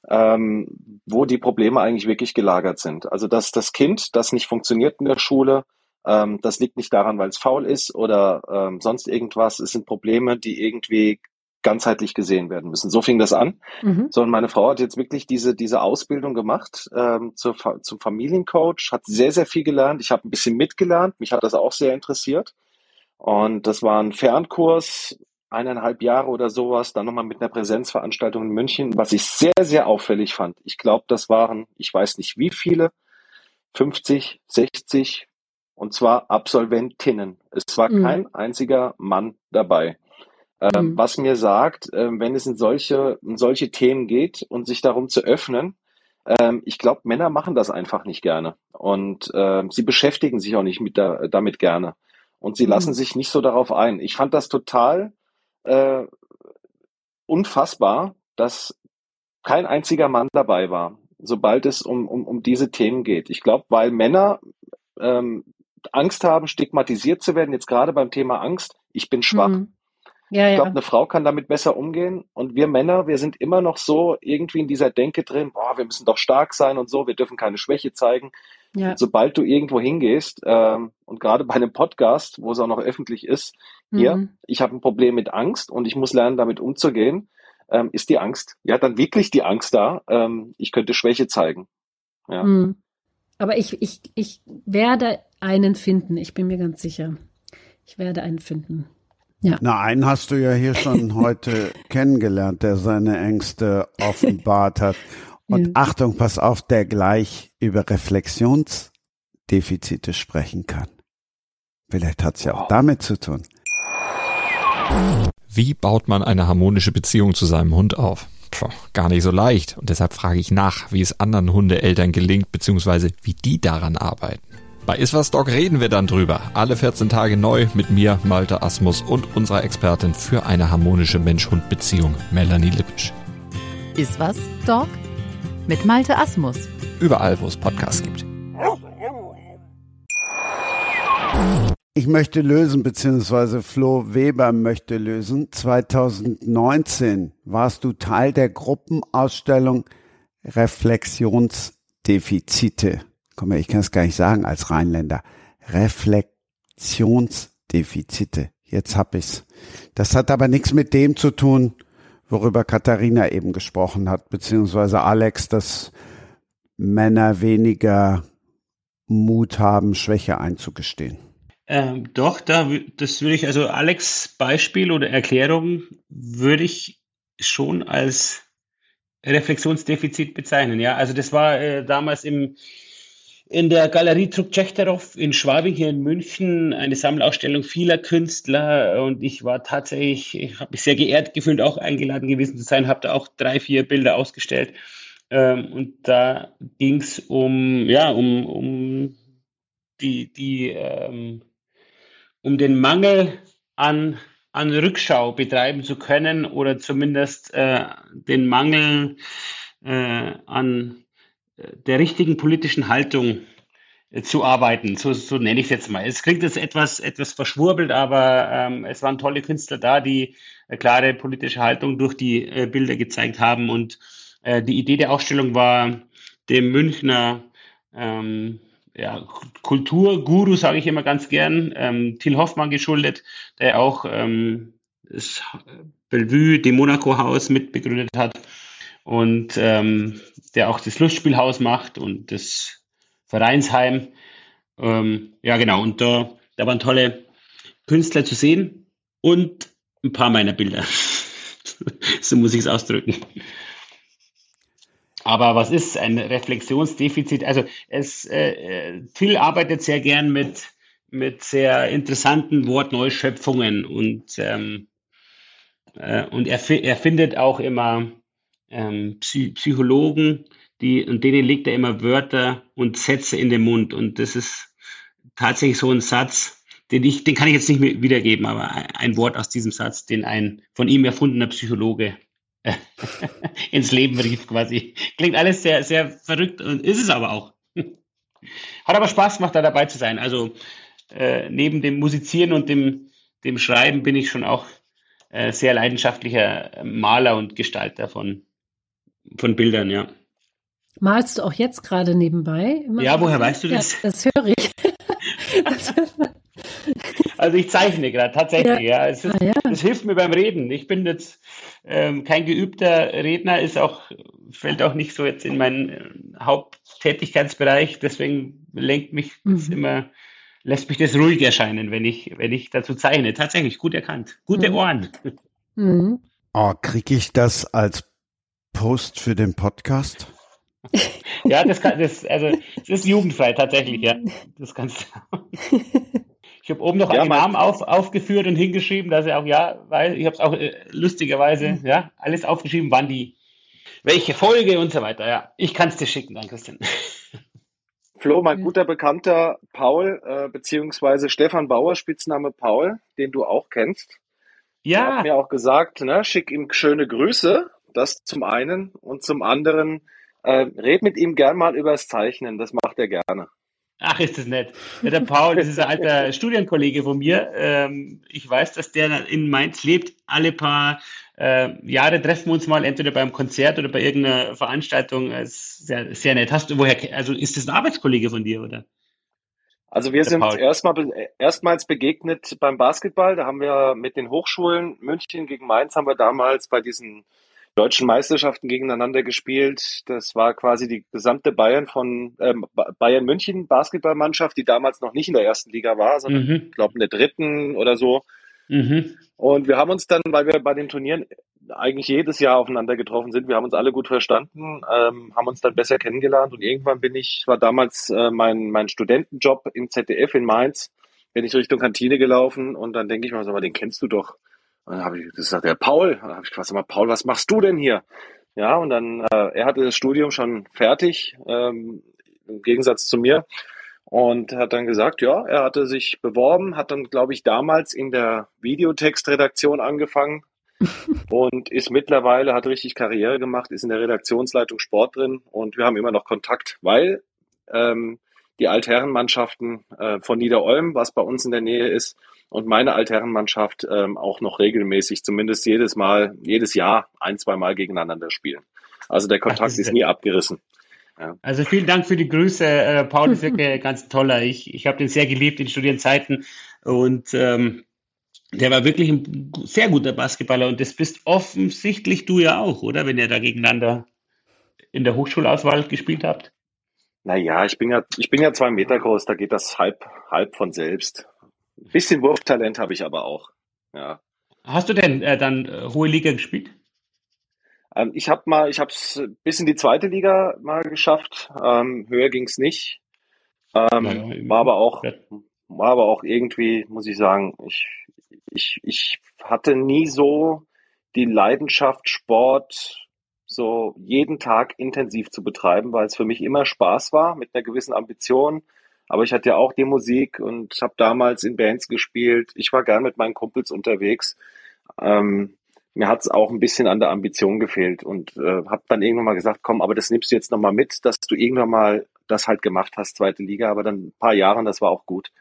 ähm, wo die Probleme eigentlich wirklich gelagert sind. Also dass das Kind, das nicht funktioniert in der Schule, ähm, das liegt nicht daran, weil es faul ist oder ähm, sonst irgendwas. Es sind Probleme, die irgendwie ganzheitlich gesehen werden müssen. So fing das an. Mhm. So, und meine Frau hat jetzt wirklich diese, diese Ausbildung gemacht ähm, zur, zum Familiencoach, hat sehr, sehr viel gelernt. Ich habe ein bisschen mitgelernt. Mich hat das auch sehr interessiert. Und das war ein Fernkurs, eineinhalb Jahre oder sowas, dann nochmal mit einer Präsenzveranstaltung in München, was ich sehr, sehr auffällig fand. Ich glaube, das waren, ich weiß nicht wie viele, 50, 60, und zwar Absolventinnen. Es war mhm. kein einziger Mann dabei. Ähm, mhm. Was mir sagt, äh, wenn es in solche, in solche Themen geht und sich darum zu öffnen, ähm, ich glaube, Männer machen das einfach nicht gerne. Und äh, sie beschäftigen sich auch nicht mit da, damit gerne. Und sie mhm. lassen sich nicht so darauf ein. Ich fand das total äh, unfassbar, dass kein einziger Mann dabei war, sobald es um, um, um diese Themen geht. Ich glaube, weil Männer ähm, Angst haben, stigmatisiert zu werden, jetzt gerade beim Thema Angst, ich bin schwach. Mhm. Ja, ich glaube, ja. eine Frau kann damit besser umgehen. Und wir Männer, wir sind immer noch so irgendwie in dieser Denke drin, boah, wir müssen doch stark sein und so, wir dürfen keine Schwäche zeigen. Ja. sobald du irgendwo hingehst, ähm, und gerade bei einem Podcast, wo es auch noch öffentlich ist, hier, mhm. ich habe ein Problem mit Angst und ich muss lernen, damit umzugehen, ähm, ist die Angst, ja, dann wirklich die Angst da, ähm, ich könnte Schwäche zeigen. Ja. Mhm. Aber ich, ich, ich werde einen finden, ich bin mir ganz sicher. Ich werde einen finden. Ja. Na, einen hast du ja hier schon heute kennengelernt, der seine Ängste offenbart hat. Und ja. Achtung, pass auf, der gleich über Reflexionsdefizite sprechen kann. Vielleicht hat es ja auch damit zu tun. Wie baut man eine harmonische Beziehung zu seinem Hund auf? Puh, gar nicht so leicht. Und deshalb frage ich nach, wie es anderen Hundeeltern gelingt, beziehungsweise wie die daran arbeiten. Bei Iswas Dog reden wir dann drüber. Alle 14 Tage neu mit mir, Malte Asmus und unserer Expertin für eine harmonische Mensch-Hund-Beziehung, Melanie Lippisch. Iswas Dog mit Malte Asmus. Überall, wo es Podcasts gibt. Ich möchte lösen, beziehungsweise Flo Weber möchte lösen. 2019 warst du Teil der Gruppenausstellung Reflexionsdefizite. Komm, ich kann es gar nicht sagen als Rheinländer. Reflexionsdefizite. Jetzt hab ich's. Das hat aber nichts mit dem zu tun, worüber Katharina eben gesprochen hat, beziehungsweise Alex, dass Männer weniger Mut haben, Schwäche einzugestehen. Ähm, doch, da, das würde ich, also Alex Beispiel oder Erklärung würde ich schon als Reflexionsdefizit bezeichnen. Ja, also das war äh, damals im, in der Galerie Druck Tschechterov in Schwabing hier in München eine Sammelausstellung vieler Künstler und ich war tatsächlich, ich habe mich sehr geehrt gefühlt, auch eingeladen gewesen zu sein, habe da auch drei, vier Bilder ausgestellt. Ähm, und da ging es um, ja, um, um die, die ähm, um den Mangel an, an Rückschau betreiben zu können oder zumindest äh, den Mangel äh, an der richtigen politischen Haltung äh, zu arbeiten. So, so nenne ich es jetzt mal. Es klingt jetzt etwas, etwas verschwurbelt, aber ähm, es waren tolle Künstler da, die eine klare politische Haltung durch die äh, Bilder gezeigt haben. Und äh, die Idee der Ausstellung war, dem Münchner ähm, ja, Kulturguru, sage ich immer ganz gern, ähm, Till Hoffmann geschuldet, der auch ähm, das Bellevue, dem Monaco-Haus mitbegründet hat und ähm, der auch das Lustspielhaus macht und das Vereinsheim. Ähm, ja, genau, und da, Da waren tolle Künstler zu sehen und ein paar meiner Bilder. so muss ich es ausdrücken. Aber was ist ein Reflexionsdefizit? Also es, äh, Till arbeitet sehr gern mit, mit sehr interessanten Wortneuschöpfungen und, ähm, äh, und er, er findet auch immer ähm, Psy Psychologen, die, und denen legt er immer Wörter und Sätze in den Mund. Und das ist tatsächlich so ein Satz, den ich, den kann ich jetzt nicht mehr wiedergeben, aber ein Wort aus diesem Satz, den ein von ihm erfundener Psychologe ins Leben rief quasi. Klingt alles sehr, sehr verrückt und ist es aber auch. Hat aber Spaß gemacht, da dabei zu sein. Also äh, neben dem Musizieren und dem, dem Schreiben bin ich schon auch äh, sehr leidenschaftlicher Maler und Gestalter von, von Bildern, ja. Malst du auch jetzt gerade nebenbei? Ja, woher weißt du das? Ja, das höre ich. das also ich zeichne gerade tatsächlich, ja. ja. Es, ist, ah, ja. es, hilft mir beim Reden. Ich bin jetzt ähm, kein geübter Redner, ist auch, fällt auch nicht so jetzt in meinen äh, Haupttätigkeitsbereich, deswegen lenkt mich mhm. immer, lässt mich das ruhig erscheinen, wenn ich, wenn ich dazu zeichne. Tatsächlich, gut erkannt. Gute mhm. Ohren. Mhm. Oh, kriege ich das als Post für den Podcast? ja, das kann, das, also, das ist jugendfrei tatsächlich, ja. Das kannst du. Ich habe oben noch ja, einen Namen auf, aufgeführt und hingeschrieben, dass er auch, ja, weil ich habe es auch äh, lustigerweise, ja, alles aufgeschrieben, wann die, welche Folge und so weiter. Ja, ich kann es dir schicken, dann Christian. Flo, mein guter Bekannter Paul, äh, beziehungsweise Stefan Bauer, Spitzname Paul, den du auch kennst. Ja. Er hat mir auch gesagt, ne, schick ihm schöne Grüße, das zum einen. Und zum anderen, äh, red mit ihm gern mal übers Zeichnen, das macht er gerne. Ach, ist das nett. Ja, der Paul, das ist ein alter Studienkollege von mir. Ähm, ich weiß, dass der in Mainz lebt. Alle paar äh, Jahre treffen wir uns mal entweder beim Konzert oder bei irgendeiner Veranstaltung. Sehr, sehr nett. Hast du woher, also ist das ein Arbeitskollege von dir, oder? Also wir der sind erstmal, erstmals begegnet beim Basketball. Da haben wir mit den Hochschulen München gegen Mainz haben wir damals bei diesen deutschen Meisterschaften gegeneinander gespielt. Das war quasi die gesamte Bayern von äh, Bayern München Basketballmannschaft, die damals noch nicht in der ersten Liga war, sondern mhm. ich glaube in der dritten oder so. Mhm. Und wir haben uns dann, weil wir bei den Turnieren eigentlich jedes Jahr aufeinander getroffen sind, wir haben uns alle gut verstanden, ähm, haben uns dann besser kennengelernt und irgendwann bin ich, war damals äh, mein, mein Studentenjob im ZDF in Mainz, bin ich Richtung Kantine gelaufen und dann denke ich mir, mal, den kennst du doch. Und dann habe ich gesagt, der Paul, dann habe ich gefragt, mal, Paul, was machst du denn hier? Ja, und dann, äh, er hatte das Studium schon fertig, ähm, im Gegensatz zu mir. Und hat dann gesagt, ja, er hatte sich beworben, hat dann, glaube ich, damals in der Videotextredaktion angefangen und ist mittlerweile, hat richtig Karriere gemacht, ist in der Redaktionsleitung Sport drin und wir haben immer noch Kontakt, weil ähm, die Altherrenmannschaften äh, von Niederolm, was bei uns in der Nähe ist, und meine Altherrenmannschaft ähm, auch noch regelmäßig, zumindest jedes Mal, jedes Jahr ein, zwei Mal gegeneinander spielen. Also der Kontakt Ach, ist, ist nie abgerissen. Ja. Also vielen Dank für die Grüße. Äh, Paul ist wirklich ganz toller. Ich, ich habe den sehr geliebt in Studienzeiten und ähm, der war wirklich ein sehr guter Basketballer und das bist offensichtlich du ja auch, oder? Wenn ihr da gegeneinander in der Hochschulauswahl gespielt habt. Naja, ich bin ja, ich bin ja zwei Meter groß, da geht das halb, halb von selbst. Ein bisschen Wurftalent habe ich aber auch. Ja. Hast du denn äh, dann äh, hohe Liga gespielt? Ähm, ich habe mal, ich habe es bis in die zweite Liga mal geschafft. Ähm, höher ging es nicht. Ähm, ja, war aber auch, war aber auch irgendwie, muss ich sagen, ich, ich, ich hatte nie so die Leidenschaft, Sport so jeden Tag intensiv zu betreiben, weil es für mich immer Spaß war mit einer gewissen Ambition. Aber ich hatte ja auch die Musik und habe damals in Bands gespielt. Ich war gern mit meinen Kumpels unterwegs. Ähm, mir hat es auch ein bisschen an der Ambition gefehlt und äh, habe dann irgendwann mal gesagt, komm, aber das nimmst du jetzt nochmal mit, dass du irgendwann mal das halt gemacht hast, zweite Liga, aber dann ein paar Jahre, das war auch gut.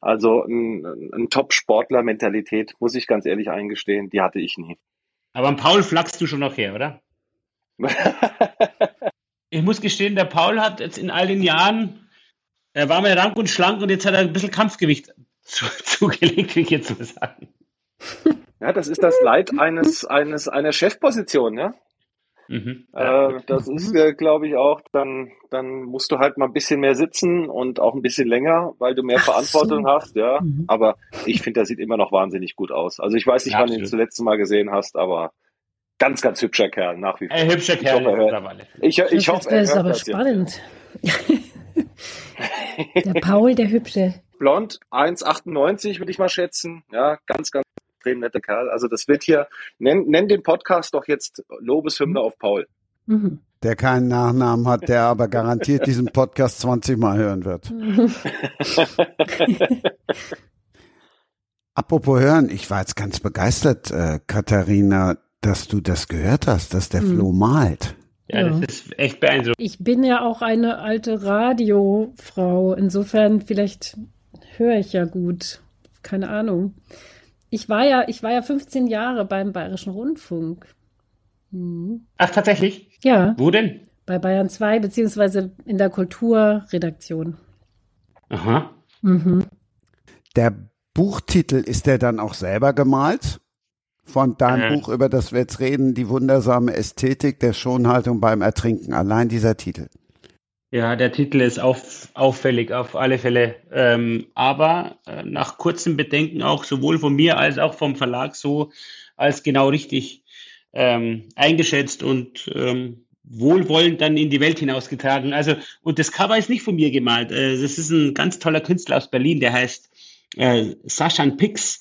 Also ein, ein Top-Sportler-Mentalität, muss ich ganz ehrlich eingestehen, die hatte ich nie. Aber am Paul flachst du schon noch her, oder? Ich muss gestehen, der Paul hat jetzt in all den Jahren, er war mir rank und schlank und jetzt hat er ein bisschen Kampfgewicht zu, zugelegt, wie ich jetzt so sagen. Ja, das ist das Leid eines, eines, einer Chefposition, ja. Mhm. Äh, das ist, äh, glaube ich, auch, dann, dann musst du halt mal ein bisschen mehr sitzen und auch ein bisschen länger, weil du mehr Ach Verantwortung so. hast, ja. Mhm. Aber ich finde, der sieht immer noch wahnsinnig gut aus. Also ich weiß nicht, ja, wann du ihn zuletzt Mal gesehen hast, aber ganz, ganz hübscher Kerl nach wie vor. Ein hübscher Kerl. Ich hoffe, er hört, ich, ich hoffe, er ist aber spannend. der Paul, der Hübsche. Blond, 1,98 würde ich mal schätzen. Ja, ganz, ganz extrem netter Kerl. Also das wird hier, nenn, nenn den Podcast doch jetzt Lobeshymne auf Paul. Mhm. Der keinen Nachnamen hat, der aber garantiert diesen Podcast 20 Mal hören wird. Apropos hören, ich war jetzt ganz begeistert, äh, Katharina, dass du das gehört hast, dass der mhm. Flo malt. Ja, ja, das ist echt beeindruckend. Ich bin ja auch eine alte Radiofrau. Insofern vielleicht höre ich ja gut. Keine Ahnung. Ich war ja, ich war ja 15 Jahre beim Bayerischen Rundfunk. Mhm. Ach, tatsächlich? Ja. Wo denn? Bei Bayern 2, beziehungsweise in der Kulturredaktion. Aha. Mhm. Der Buchtitel, ist der dann auch selber gemalt? Von deinem äh. Buch, über das wir jetzt reden, die wundersame Ästhetik der Schonhaltung beim Ertrinken. Allein dieser Titel. Ja, der Titel ist auf, auffällig auf alle Fälle. Ähm, aber äh, nach kurzem Bedenken auch sowohl von mir als auch vom Verlag so als genau richtig ähm, eingeschätzt und ähm, wohlwollend dann in die Welt hinausgetragen. Also, und das Cover ist nicht von mir gemalt. Äh, das ist ein ganz toller Künstler aus Berlin, der heißt äh, Saschan Pix.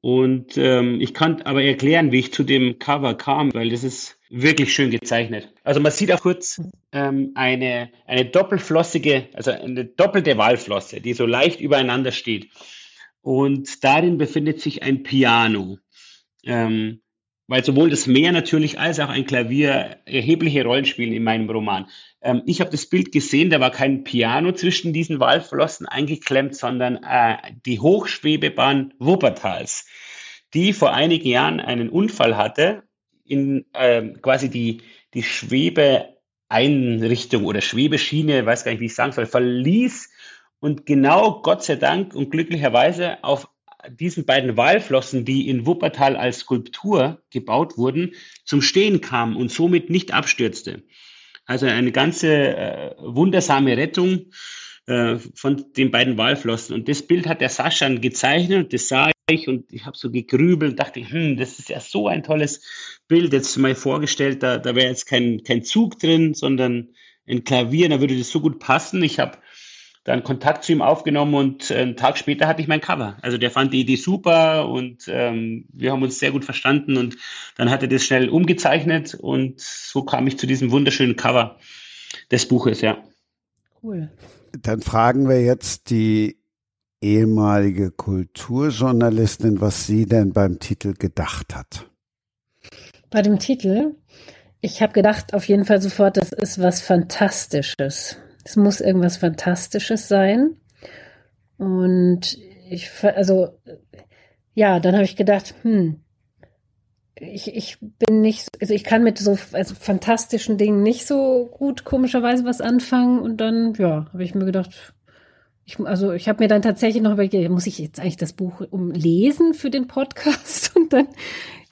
Und ähm, ich kann aber erklären, wie ich zu dem Cover kam, weil das ist wirklich schön gezeichnet. Also man sieht auch kurz ähm, eine, eine doppelflossige, also eine doppelte Walflosse, die so leicht übereinander steht. Und darin befindet sich ein Piano. Ähm, weil sowohl das Meer natürlich als auch ein Klavier erhebliche Rollen spielen in meinem Roman. Ähm, ich habe das Bild gesehen, da war kein Piano zwischen diesen Walflossen eingeklemmt, sondern äh, die Hochschwebebahn Wuppertals, die vor einigen Jahren einen Unfall hatte, in äh, quasi die, die Schwebeeinrichtung oder Schwebeschiene, weiß gar nicht, wie ich sagen soll, verließ und genau Gott sei Dank und glücklicherweise auf diesen beiden Walflossen, die in Wuppertal als Skulptur gebaut wurden, zum Stehen kam und somit nicht abstürzte. Also eine ganze äh, wundersame Rettung äh, von den beiden Walflossen. Und das Bild hat der Sascha gezeichnet das sah ich und ich habe so gegrübelt und dachte, hm, das ist ja so ein tolles Bild. Jetzt mal vorgestellt, da, da wäre jetzt kein, kein Zug drin, sondern ein Klavier, da würde das so gut passen. Ich habe dann Kontakt zu ihm aufgenommen und äh, einen Tag später hatte ich mein Cover. Also der fand die Idee super und ähm, wir haben uns sehr gut verstanden und dann hat er das schnell umgezeichnet und so kam ich zu diesem wunderschönen Cover des Buches, ja. Cool. Dann fragen wir jetzt die ehemalige Kulturjournalistin, was sie denn beim Titel gedacht hat. Bei dem Titel? Ich habe gedacht auf jeden Fall sofort, das ist was Fantastisches. Es muss irgendwas Fantastisches sein. Und ich, also, ja, dann habe ich gedacht, hm, ich, ich bin nicht, also ich kann mit so also fantastischen Dingen nicht so gut komischerweise was anfangen. Und dann, ja, habe ich mir gedacht, ich, also ich habe mir dann tatsächlich noch überlegt, muss ich jetzt eigentlich das Buch umlesen für den Podcast? Und dann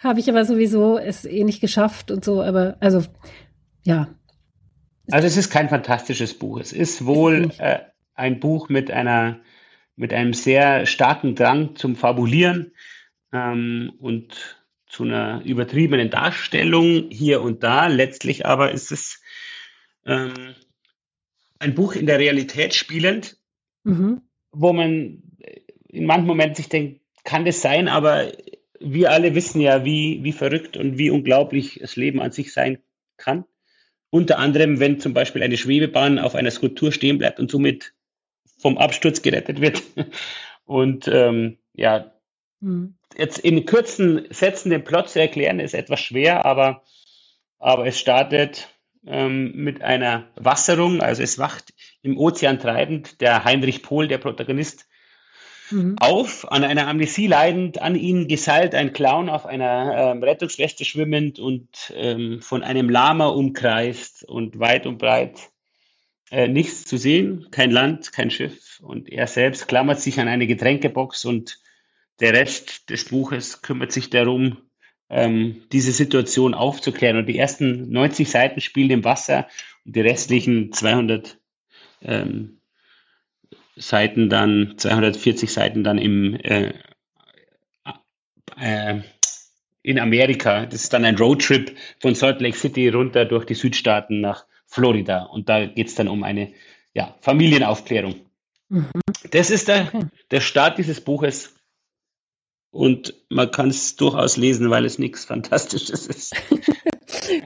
habe ich aber sowieso es eh nicht geschafft und so. Aber also ja, also es ist kein fantastisches Buch. Es ist wohl äh, ein Buch mit einer mit einem sehr starken Drang zum Fabulieren ähm, und zu einer übertriebenen Darstellung hier und da. Letztlich aber ist es ähm, ein Buch in der Realität spielend, mhm. wo man in manchen Momenten sich denkt, kann das sein, aber wir alle wissen ja, wie, wie verrückt und wie unglaublich das Leben an sich sein kann. Unter anderem, wenn zum Beispiel eine Schwebebahn auf einer Skulptur stehen bleibt und somit vom Absturz gerettet wird. Und ähm, ja, mhm. jetzt in kurzen Sätzen den Plot zu erklären, ist etwas schwer, aber, aber es startet ähm, mit einer Wasserung, also es wacht im Ozean treibend der Heinrich Pohl, der Protagonist, mhm. auf, an einer Amnesie leidend, an ihn geseilt ein Clown auf einer ähm, Rettungsweste schwimmend und ähm, von einem Lama umkreist und weit und breit äh, nichts zu sehen, kein Land, kein Schiff und er selbst klammert sich an eine Getränkebox und der Rest des Buches kümmert sich darum, ähm, diese Situation aufzuklären. Und die ersten 90 Seiten spielen im Wasser und die restlichen 200 ähm, Seiten dann, 240 Seiten dann im äh, äh, in Amerika. Das ist dann ein Roadtrip von Salt Lake City runter durch die Südstaaten nach Florida. Und da geht es dann um eine ja, Familienaufklärung. Mhm. Das ist der, okay. der Start dieses Buches. Und man kann es durchaus lesen, weil es nichts Fantastisches ist.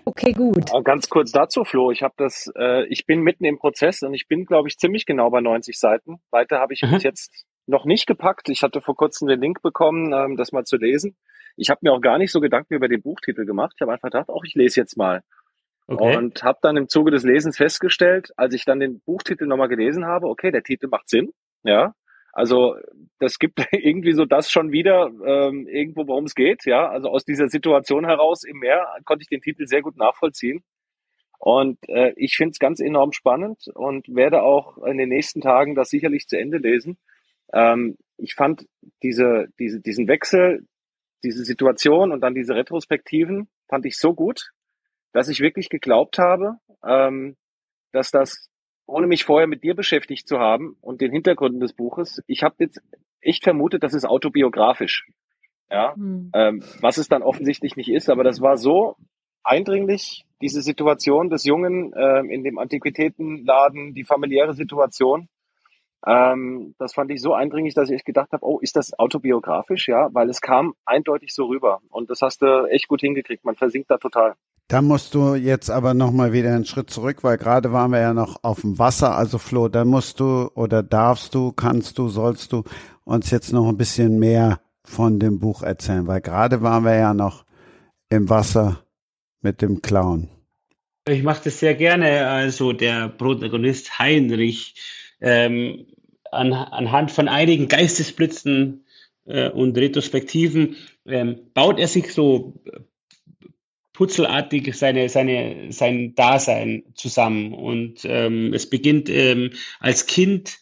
okay, gut. Ganz kurz dazu, Flo. Ich habe das, äh, ich bin mitten im Prozess und ich bin, glaube ich, ziemlich genau bei 90 Seiten. Weiter habe ich mhm. bis jetzt noch nicht gepackt. Ich hatte vor kurzem den Link bekommen, ähm, das mal zu lesen. Ich habe mir auch gar nicht so Gedanken über den Buchtitel gemacht. Ich habe einfach gedacht, auch ich lese jetzt mal. Okay. Und habe dann im Zuge des Lesens festgestellt, als ich dann den Buchtitel nochmal gelesen habe, okay, der Titel macht Sinn. Ja, also das gibt irgendwie so das schon wieder ähm, irgendwo, worum es geht. Ja, also aus dieser Situation heraus im Meer konnte ich den Titel sehr gut nachvollziehen. Und äh, ich finde es ganz enorm spannend und werde auch in den nächsten Tagen das sicherlich zu Ende lesen. Ähm, ich fand diese, diese, diesen Wechsel, diese Situation und dann diese Retrospektiven fand ich so gut, dass ich wirklich geglaubt habe, ähm, dass das, ohne mich vorher mit dir beschäftigt zu haben und den Hintergründen des Buches, ich habe jetzt echt vermutet, das ist autobiografisch. Ja, mhm. ähm, was es dann offensichtlich nicht ist, aber das war so eindringlich, diese Situation des Jungen äh, in dem Antiquitätenladen, die familiäre Situation. Ähm, das fand ich so eindringlich, dass ich gedacht habe, oh, ist das autobiografisch? Ja, weil es kam eindeutig so rüber. Und das hast du echt gut hingekriegt. Man versinkt da total. Da musst du jetzt aber nochmal wieder einen Schritt zurück, weil gerade waren wir ja noch auf dem Wasser. Also Flo, da musst du oder darfst du, kannst du, sollst du uns jetzt noch ein bisschen mehr von dem Buch erzählen, weil gerade waren wir ja noch im Wasser mit dem Clown. Ich mache das sehr gerne. Also der Protagonist Heinrich ähm, an, anhand von einigen Geistesblitzen äh, und Retrospektiven ähm, baut er sich so putzelartig seine, seine, sein Dasein zusammen. Und ähm, es beginnt ähm, als Kind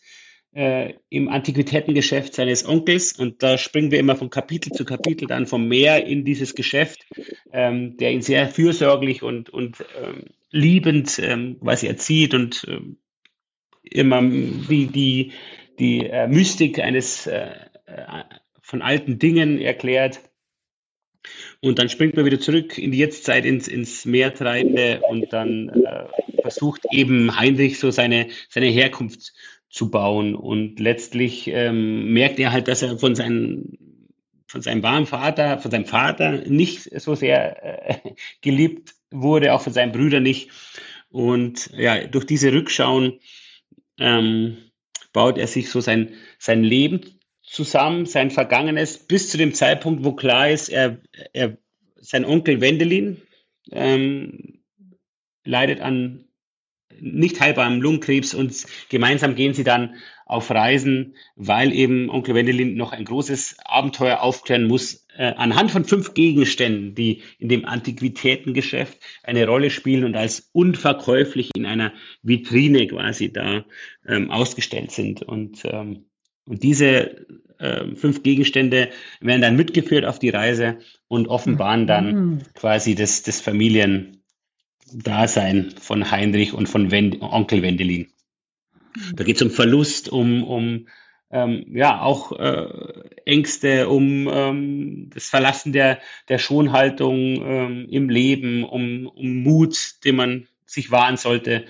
äh, im Antiquitätengeschäft seines Onkels und da springen wir immer von Kapitel zu Kapitel dann vom Meer in dieses Geschäft, ähm, der ihn sehr fürsorglich und, und ähm, liebend ähm, quasi erzieht und ähm, immer die, die, die äh, Mystik eines äh, äh von alten Dingen erklärt. Und dann springt man wieder zurück in die Jetztzeit ins, ins Meertreibende und dann äh, versucht eben Heinrich so seine, seine Herkunft zu bauen. Und letztlich ähm, merkt er halt, dass er von seinem von seinem wahren Vater, von seinem Vater nicht so sehr äh, geliebt wurde, auch von seinen Brüdern nicht. Und ja, durch diese Rückschauen ähm, baut er sich so sein, sein Leben zusammen, sein Vergangenes, bis zu dem Zeitpunkt, wo klar ist, er, er sein Onkel Wendelin ähm, leidet an nicht heilbarem Lungenkrebs und gemeinsam gehen sie dann auf Reisen, weil eben Onkel Wendelin noch ein großes Abenteuer aufklären muss, äh, anhand von fünf Gegenständen, die in dem Antiquitätengeschäft eine Rolle spielen und als unverkäuflich in einer Vitrine quasi da ähm, ausgestellt sind. Und, ähm, und diese äh, fünf Gegenstände werden dann mitgeführt auf die Reise und offenbaren dann mhm. quasi das, das Familiendasein von Heinrich und von Wend Onkel Wendelin. Da geht es um Verlust, um, um ähm, ja auch äh, Ängste, um ähm, das Verlassen der, der Schonhaltung ähm, im Leben, um, um Mut, den man sich wahren sollte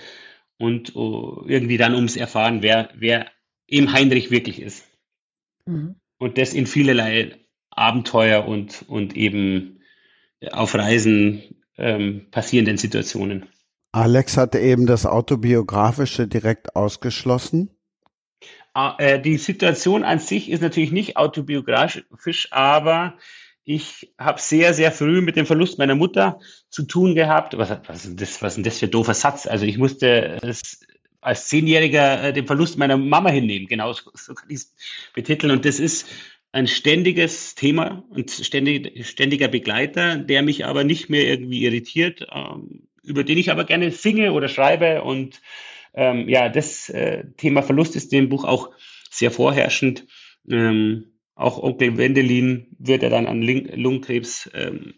und uh, irgendwie dann ums Erfahren, wer, wer eben Heinrich wirklich ist. Mhm. Und das in vielerlei Abenteuer und, und eben auf Reisen ähm, passierenden Situationen. Alex hatte eben das Autobiografische direkt ausgeschlossen. Ah, äh, die Situation an sich ist natürlich nicht autobiografisch, aber ich habe sehr, sehr früh mit dem Verlust meiner Mutter zu tun gehabt. Was, was, ist, das, was ist denn das für ein doofer Satz? Also ich musste es als Zehnjähriger äh, den Verlust meiner Mama hinnehmen. Genau so, kann ich es betiteln. Und das ist ein ständiges Thema und ständig, ständiger Begleiter, der mich aber nicht mehr irgendwie irritiert, ähm, über den ich aber gerne singe oder schreibe. Und ähm, ja, das äh, Thema Verlust ist in dem Buch auch sehr vorherrschend. Ähm, auch Onkel Wendelin wird er dann an Lungenkrebs ähm,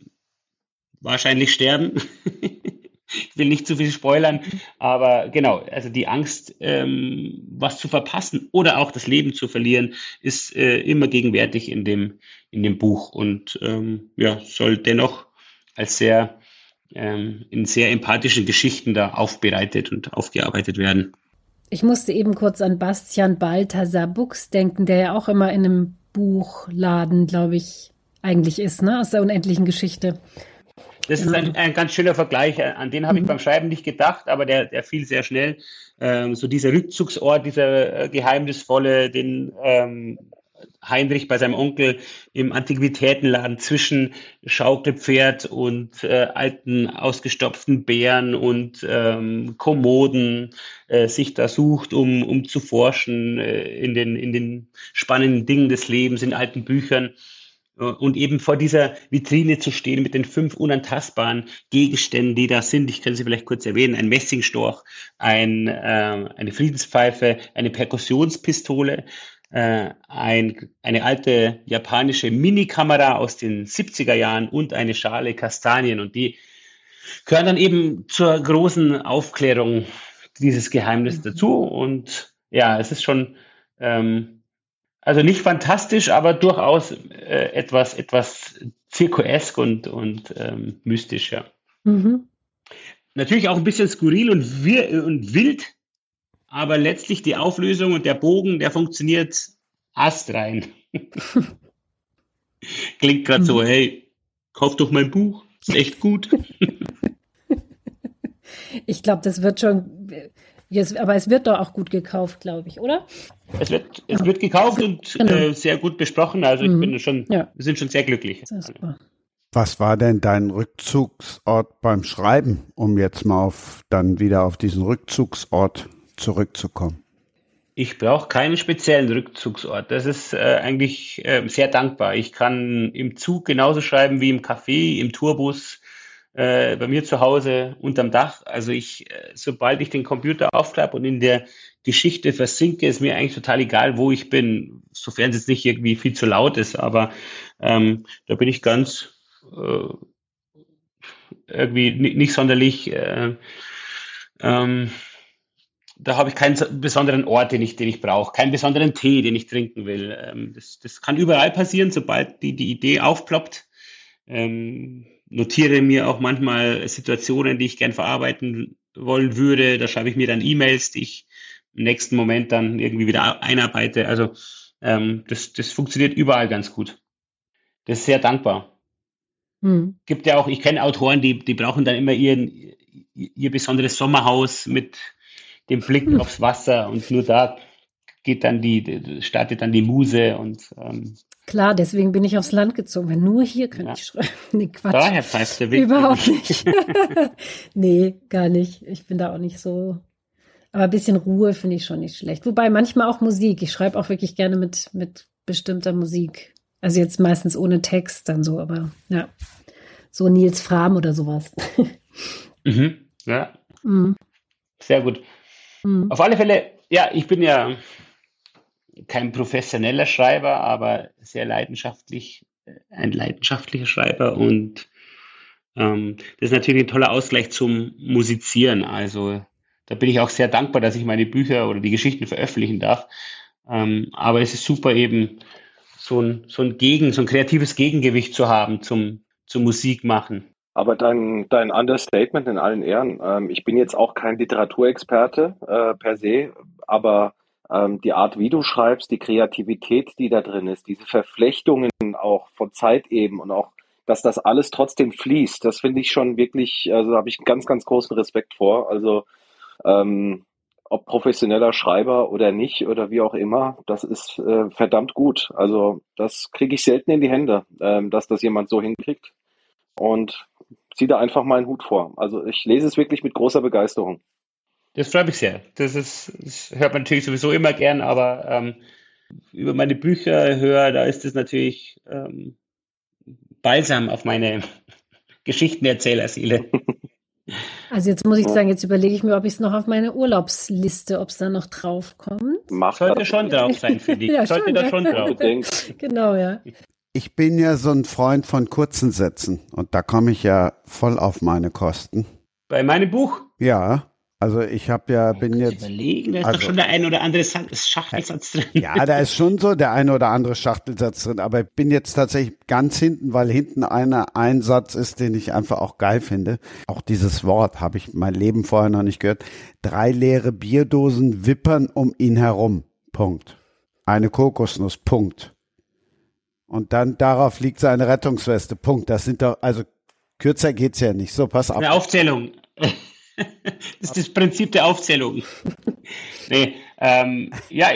wahrscheinlich sterben. ich will nicht zu viel spoilern, aber genau, also die Angst, ähm, was zu verpassen oder auch das Leben zu verlieren, ist äh, immer gegenwärtig in dem, in dem Buch und ähm, ja, soll dennoch als sehr ähm, in sehr empathischen Geschichten da aufbereitet und aufgearbeitet werden. Ich musste eben kurz an Bastian Balthasar Buchs denken, der ja auch immer in einem Buchladen, glaube ich, eigentlich ist, ne? Aus der unendlichen Geschichte. Das ist ein, ein ganz schöner Vergleich. An den habe ich mhm. beim Schreiben nicht gedacht, aber der, der fiel sehr schnell. Ähm, so dieser Rückzugsort, dieser äh, geheimnisvolle, den ähm, Heinrich bei seinem Onkel im Antiquitätenladen zwischen Schaukelpferd und äh, alten ausgestopften Bären und ähm, Kommoden äh, sich da sucht, um, um zu forschen äh, in, den, in den spannenden Dingen des Lebens, in alten Büchern. Äh, und eben vor dieser Vitrine zu stehen mit den fünf unantastbaren Gegenständen, die da sind. Ich kann sie vielleicht kurz erwähnen. Ein Messingstorch, ein, äh, eine Friedenspfeife, eine Perkussionspistole, äh, ein, eine alte japanische Minikamera aus den 70er Jahren und eine Schale Kastanien. Und die gehören dann eben zur großen Aufklärung dieses Geheimnis dazu. Und ja, es ist schon ähm, also nicht fantastisch, aber durchaus äh, etwas, etwas zirkuesk und, und ähm, mystisch, ja. Mhm. Natürlich auch ein bisschen skurril und, wir und wild, aber letztlich die Auflösung und der Bogen, der funktioniert astrein. Klingt gerade mhm. so, hey, kauf doch mein Buch, ist echt gut. ich glaube, das wird schon Jetzt, aber es wird doch auch gut gekauft, glaube ich, oder? Es wird, es wird gekauft und genau. äh, sehr gut besprochen. Also ich mhm. bin schon, ja. wir sind schon sehr glücklich. Was war denn dein Rückzugsort beim Schreiben, um jetzt mal auf dann wieder auf diesen Rückzugsort zurückzukommen? Ich brauche keinen speziellen Rückzugsort. Das ist äh, eigentlich äh, sehr dankbar. Ich kann im Zug genauso schreiben wie im Café, im Tourbus, äh, bei mir zu Hause unterm Dach. Also ich, äh, sobald ich den Computer aufklappe und in der Geschichte versinke, ist mir eigentlich total egal, wo ich bin, sofern es jetzt nicht irgendwie viel zu laut ist. Aber ähm, da bin ich ganz äh, irgendwie nicht, sonderlich. Äh, ähm, da habe ich keinen besonderen Ort, den ich, den ich brauche, keinen besonderen Tee, den ich trinken will. Ähm, das, das kann überall passieren, sobald die, die Idee aufploppt. Ähm, notiere mir auch manchmal Situationen, die ich gern verarbeiten wollen würde. Da schreibe ich mir dann E-Mails, die ich im nächsten Moment dann irgendwie wieder einarbeite. Also ähm, das, das funktioniert überall ganz gut. Das ist sehr dankbar. Hm. Gibt ja auch, ich kenne Autoren, die, die brauchen dann immer ihren, ihr besonderes Sommerhaus mit dem Blick hm. aufs Wasser und nur da geht dann die, startet dann die Muse und ähm, Klar, deswegen bin ich aufs Land gezogen, weil nur hier könnte ja. ich schreiben. Nee, Quatsch. Daher pfeift der Weg. Überhaupt nicht. nee, gar nicht. Ich bin da auch nicht so. Aber ein bisschen Ruhe finde ich schon nicht schlecht. Wobei manchmal auch Musik. Ich schreibe auch wirklich gerne mit, mit bestimmter Musik. Also jetzt meistens ohne Text dann so, aber ja. So Nils Fram oder sowas. mhm. Ja. Mhm. Sehr gut. Mhm. Auf alle Fälle, ja, ich bin ja kein professioneller Schreiber, aber sehr leidenschaftlich, äh, ein leidenschaftlicher Schreiber und ähm, das ist natürlich ein toller Ausgleich zum Musizieren. Also da bin ich auch sehr dankbar, dass ich meine Bücher oder die Geschichten veröffentlichen darf. Ähm, aber es ist super eben so ein, so ein Gegen, so ein kreatives Gegengewicht zu haben zum, zum Musik machen. Aber dein, dein Understatement in allen Ehren. Ähm, ich bin jetzt auch kein Literaturexperte äh, per se, aber ähm, die Art, wie du schreibst, die Kreativität, die da drin ist, diese Verflechtungen auch von Zeit eben und auch, dass das alles trotzdem fließt, das finde ich schon wirklich, also habe ich einen ganz, ganz großen Respekt vor. Also ähm, ob professioneller Schreiber oder nicht oder wie auch immer, das ist äh, verdammt gut. Also das kriege ich selten in die Hände, ähm, dass das jemand so hinkriegt. Und ziehe da einfach meinen Hut vor. Also ich lese es wirklich mit großer Begeisterung. Das freut mich sehr. Das ist, das hört man natürlich sowieso immer gern, aber ähm, über meine Bücher höre, da ist es natürlich ähm, balsam auf meine Geschichtenerzählerseele. Also jetzt muss ich sagen, jetzt überlege ich mir, ob ich es noch auf meine Urlaubsliste, ob es da noch drauf kommt. Macht Sollte schon drauf sein, finde ich. ja, Sollte schon, da schon drauf. genau, ja. Ich bin ja so ein Freund von kurzen Sätzen und da komme ich ja voll auf meine Kosten. Bei meinem Buch? Ja. Also ich habe ja, bin jetzt. Überlegen, da ist also, doch schon der ein oder andere Schachtelsatz drin. Ja, da ist schon so der ein oder andere Schachtelsatz drin, aber ich bin jetzt tatsächlich ganz hinten, weil hinten einer ein Satz ist, den ich einfach auch geil finde. Auch dieses Wort habe ich mein Leben vorher noch nicht gehört. Drei leere Bierdosen wippern um ihn herum. Punkt. Eine Kokosnuss. Punkt. Und dann darauf liegt seine Rettungsweste. Punkt. Das sind doch, also kürzer geht's ja nicht. So, pass auf. Eine Aufzählung. das ist das Prinzip der Aufzählung. nee, ähm, ja,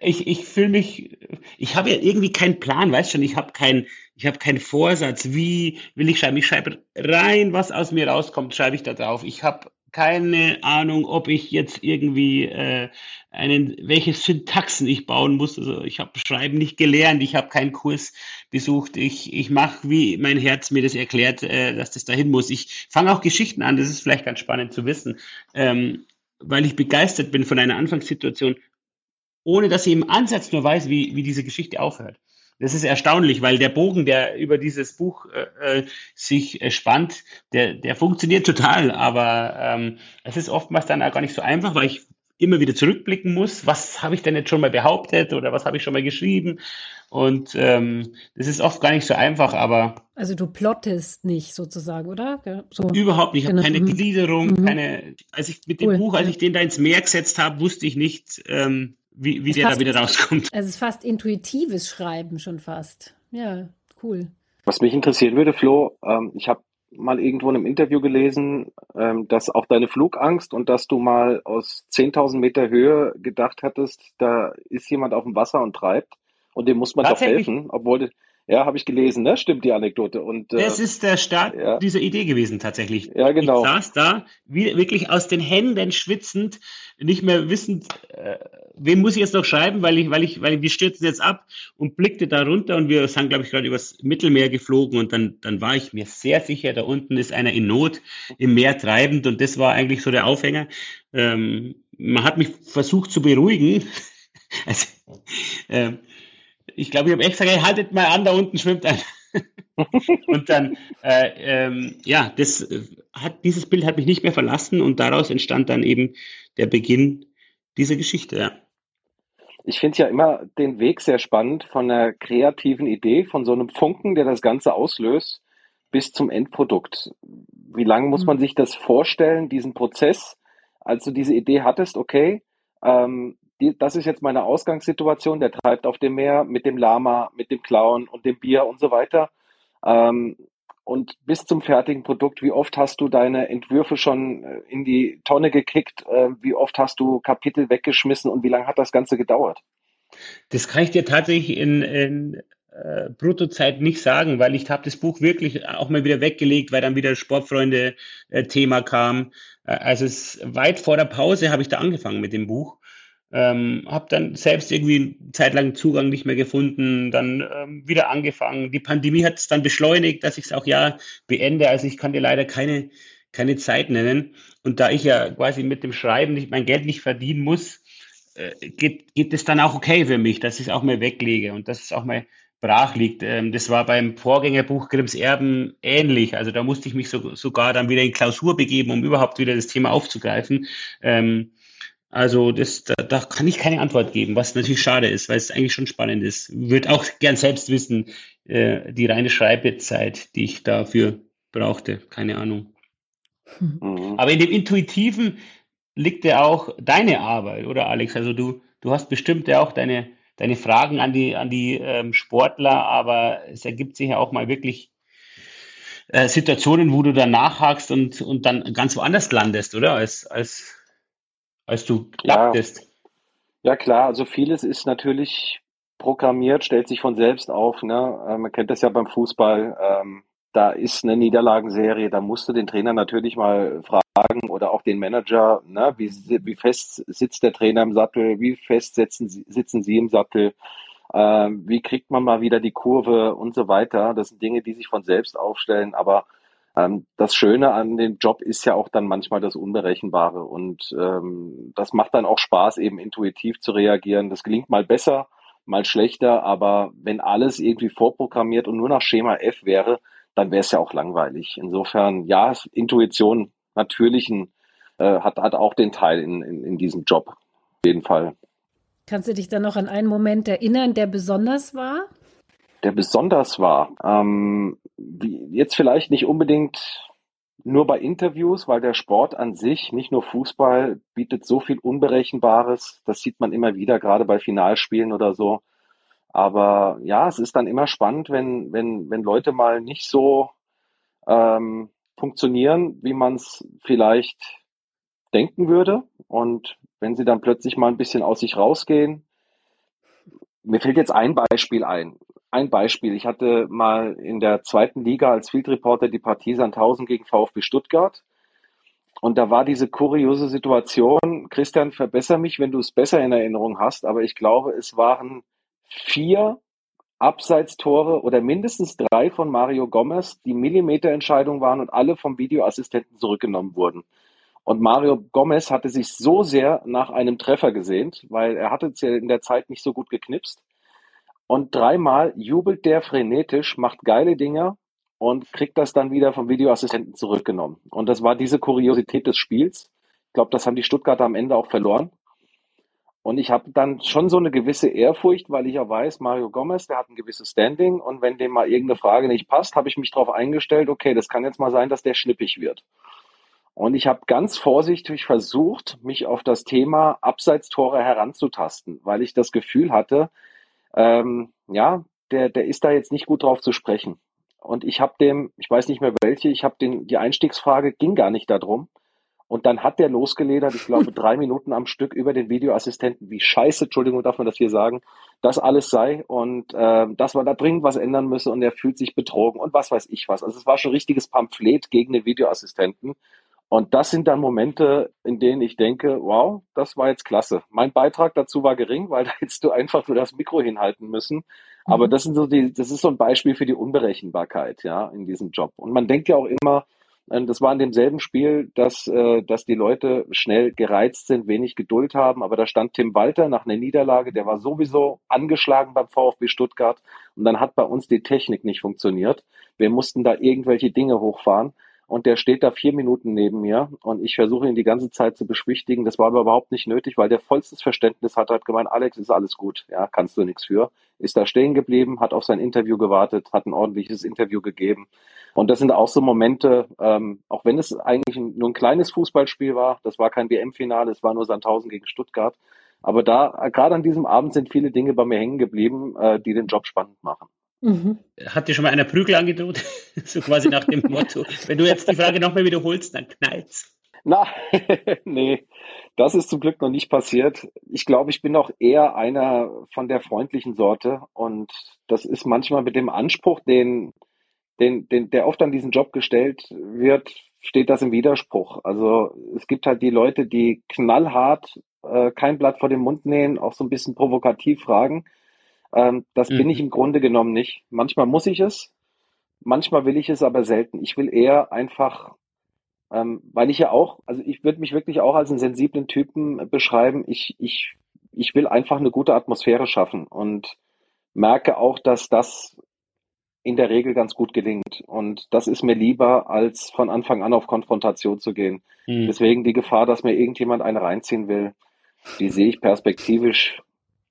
ich, ich fühle mich, ich habe ja irgendwie keinen Plan, weißt schon, ich habe keinen, ich habe keinen Vorsatz, wie will ich schreiben? Ich schreibe rein, was aus mir rauskommt, schreibe ich da drauf. Ich habe keine Ahnung, ob ich jetzt irgendwie äh, einen, welche Syntaxen ich bauen muss. Also ich habe Schreiben nicht gelernt, ich habe keinen Kurs besucht. Ich, ich mache, wie mein Herz mir das erklärt, äh, dass das dahin muss. Ich fange auch Geschichten an, das ist vielleicht ganz spannend zu wissen, ähm, weil ich begeistert bin von einer Anfangssituation, ohne dass ich im Ansatz nur weiß, wie, wie diese Geschichte aufhört. Das ist erstaunlich, weil der Bogen, der über dieses Buch äh, äh, sich äh, spannt, der, der funktioniert total. Aber ähm, es ist oftmals dann auch gar nicht so einfach, weil ich immer wieder zurückblicken muss. Was habe ich denn jetzt schon mal behauptet oder was habe ich schon mal geschrieben? Und ähm, das ist oft gar nicht so einfach, aber. Also du plottest nicht sozusagen, oder? So. Überhaupt nicht. Ich genau. habe keine mhm. Gliederung, mhm. keine. Als ich mit dem cool. Buch, als ich den da ins Meer gesetzt habe, wusste ich nicht, ähm, wie, wie der da wieder rauskommt. Es ist fast intuitives Schreiben schon fast. Ja, cool. Was mich interessieren würde, Flo, ähm, ich habe mal irgendwo in einem Interview gelesen, ähm, dass auch deine Flugangst und dass du mal aus 10.000 Meter Höhe gedacht hattest, da ist jemand auf dem Wasser und treibt und dem muss man doch helfen, obwohl ja, habe ich gelesen, ne? Stimmt die Anekdote. Und, äh, das ist der Start ja. dieser Idee gewesen, tatsächlich. Ja, genau. Ich saß da, wie, wirklich aus den Händen schwitzend, nicht mehr wissend, äh, wem muss ich jetzt noch schreiben, weil ich, weil ich, weil wir stürzen jetzt ab und blickte da runter und wir sind, glaube ich, gerade übers Mittelmeer geflogen und dann, dann war ich mir sehr sicher, da unten ist einer in Not im Meer treibend und das war eigentlich so der Aufhänger. Ähm, man hat mich versucht zu beruhigen. also, ähm, ich glaube, ich habe echt gesagt, haltet mal an, da unten schwimmt einer. und dann, äh, ähm, ja, das äh, hat, dieses Bild hat mich nicht mehr verlassen und daraus entstand dann eben der Beginn dieser Geschichte, ja. Ich finde ja immer den Weg sehr spannend von einer kreativen Idee, von so einem Funken, der das Ganze auslöst, bis zum Endprodukt. Wie lange muss man mhm. sich das vorstellen, diesen Prozess, als du diese Idee hattest, okay, ähm, die, das ist jetzt meine Ausgangssituation, der treibt auf dem Meer mit dem Lama, mit dem Clown und dem Bier und so weiter. Ähm, und bis zum fertigen Produkt, wie oft hast du deine Entwürfe schon äh, in die Tonne gekickt? Äh, wie oft hast du Kapitel weggeschmissen und wie lange hat das Ganze gedauert? Das kann ich dir tatsächlich in, in äh, Bruttozeit nicht sagen, weil ich habe das Buch wirklich auch mal wieder weggelegt, weil dann wieder Sportfreunde-Thema äh, kam. Äh, also es weit vor der Pause habe ich da angefangen mit dem Buch ähm, habe dann selbst irgendwie zeitlang Zugang nicht mehr gefunden, dann ähm, wieder angefangen. Die Pandemie hat es dann beschleunigt, dass ich es auch ja beende. Also ich kann dir leider keine, keine Zeit nennen. Und da ich ja quasi mit dem Schreiben nicht mein Geld nicht verdienen muss, äh, geht, geht es dann auch okay für mich, dass ich es auch mal weglege und dass es auch mal brach liegt. Ähm, das war beim Vorgängerbuch Grimms Erben ähnlich. Also da musste ich mich so, sogar dann wieder in Klausur begeben, um überhaupt wieder das Thema aufzugreifen. Ähm, also das, da, da kann ich keine Antwort geben, was natürlich schade ist, weil es eigentlich schon spannend ist. Würde auch gern selbst wissen, äh, die reine Schreibezeit, die ich dafür brauchte, keine Ahnung. Mhm. Aber in dem Intuitiven liegt ja auch deine Arbeit, oder Alex? Also du, du hast bestimmt ja auch deine, deine Fragen an die, an die ähm, Sportler, aber es ergibt sich ja auch mal wirklich äh, Situationen, wo du dann nachhakst und, und dann ganz woanders landest, oder? Als, als als du klapptest. Ja. ja, klar, also vieles ist natürlich programmiert, stellt sich von selbst auf. Ne? Äh, man kennt das ja beim Fußball. Ähm, da ist eine Niederlagenserie, da musst du den Trainer natürlich mal fragen oder auch den Manager, ne? wie, wie fest sitzt der Trainer im Sattel, wie fest sitzen, sitzen sie im Sattel, ähm, wie kriegt man mal wieder die Kurve und so weiter. Das sind Dinge, die sich von selbst aufstellen, aber das Schöne an dem Job ist ja auch dann manchmal das Unberechenbare und ähm, das macht dann auch Spaß, eben intuitiv zu reagieren. Das gelingt mal besser, mal schlechter, aber wenn alles irgendwie vorprogrammiert und nur nach Schema F wäre, dann wäre es ja auch langweilig. Insofern, ja, Intuition natürlich ein, äh, hat, hat auch den Teil in, in, in diesem Job. Auf jeden Fall. Kannst du dich dann noch an einen Moment erinnern, der besonders war? Der besonders war. Ähm, wie, jetzt vielleicht nicht unbedingt nur bei Interviews, weil der Sport an sich, nicht nur Fußball, bietet so viel Unberechenbares. Das sieht man immer wieder, gerade bei Finalspielen oder so. Aber ja, es ist dann immer spannend, wenn, wenn, wenn Leute mal nicht so ähm, funktionieren, wie man es vielleicht denken würde. Und wenn sie dann plötzlich mal ein bisschen aus sich rausgehen. Mir fällt jetzt ein Beispiel ein. Ein Beispiel. Ich hatte mal in der zweiten Liga als Field Reporter die Partie Sandhausen gegen VfB Stuttgart. Und da war diese kuriose Situation. Christian, verbessere mich, wenn du es besser in Erinnerung hast. Aber ich glaube, es waren vier Abseitstore oder mindestens drei von Mario Gomez, die Millimeterentscheidung waren und alle vom Videoassistenten zurückgenommen wurden. Und Mario Gomez hatte sich so sehr nach einem Treffer gesehnt, weil er hatte es ja in der Zeit nicht so gut geknipst. Und dreimal jubelt der frenetisch, macht geile Dinger und kriegt das dann wieder vom Videoassistenten zurückgenommen. Und das war diese Kuriosität des Spiels. Ich glaube, das haben die Stuttgarter am Ende auch verloren. Und ich habe dann schon so eine gewisse Ehrfurcht, weil ich ja weiß, Mario Gomez, der hat ein gewisses Standing und wenn dem mal irgendeine Frage nicht passt, habe ich mich darauf eingestellt, okay, das kann jetzt mal sein, dass der schnippig wird. Und ich habe ganz vorsichtig versucht, mich auf das Thema Abseitstore heranzutasten, weil ich das Gefühl hatte, ähm, ja, der, der ist da jetzt nicht gut drauf zu sprechen. Und ich habe dem, ich weiß nicht mehr welche, ich habe den, die Einstiegsfrage ging gar nicht darum, und dann hat der losgeledert, ich glaube, drei Minuten am Stück über den Videoassistenten, wie scheiße, Entschuldigung, darf man das hier sagen, das alles sei und äh, dass man da dringend was ändern müsse und er fühlt sich betrogen und was weiß ich was. Also es war schon ein richtiges Pamphlet gegen den Videoassistenten. Und das sind dann Momente, in denen ich denke, wow, das war jetzt klasse. Mein Beitrag dazu war gering, weil da hättest du einfach nur das Mikro hinhalten müssen. Aber mhm. das sind so die, das ist so ein Beispiel für die Unberechenbarkeit, ja, in diesem Job. Und man denkt ja auch immer, ähm, das war in demselben Spiel, dass, äh, dass die Leute schnell gereizt sind, wenig Geduld haben. Aber da stand Tim Walter nach einer Niederlage, der war sowieso angeschlagen beim VfB Stuttgart. Und dann hat bei uns die Technik nicht funktioniert. Wir mussten da irgendwelche Dinge hochfahren. Und der steht da vier Minuten neben mir und ich versuche ihn die ganze Zeit zu beschwichtigen. Das war aber überhaupt nicht nötig, weil der vollstes Verständnis hat, hat gemeint, Alex, ist alles gut, ja, kannst du nichts für. Ist da stehen geblieben, hat auf sein Interview gewartet, hat ein ordentliches Interview gegeben. Und das sind auch so Momente, ähm, auch wenn es eigentlich nur ein kleines Fußballspiel war, das war kein WM-Finale, es war nur Sandhausen gegen Stuttgart. Aber da, gerade an diesem Abend sind viele Dinge bei mir hängen geblieben, äh, die den Job spannend machen. Mhm. Hat dir schon mal einer Prügel angedroht? so quasi nach dem Motto, wenn du jetzt die Frage nochmal wiederholst, dann knallt's. Na, nee, das ist zum Glück noch nicht passiert. Ich glaube, ich bin auch eher einer von der freundlichen Sorte und das ist manchmal mit dem Anspruch, den den, den, der oft an diesen Job gestellt wird, steht das im Widerspruch. Also es gibt halt die Leute, die knallhart äh, kein Blatt vor den Mund nähen, auch so ein bisschen provokativ fragen. Ähm, das mhm. bin ich im Grunde genommen nicht. Manchmal muss ich es, manchmal will ich es aber selten. Ich will eher einfach, ähm, weil ich ja auch, also ich würde mich wirklich auch als einen sensiblen Typen beschreiben. Ich, ich, ich will einfach eine gute Atmosphäre schaffen und merke auch, dass das in der Regel ganz gut gelingt. Und das ist mir lieber, als von Anfang an auf Konfrontation zu gehen. Mhm. Deswegen die Gefahr, dass mir irgendjemand eine reinziehen will, die sehe ich perspektivisch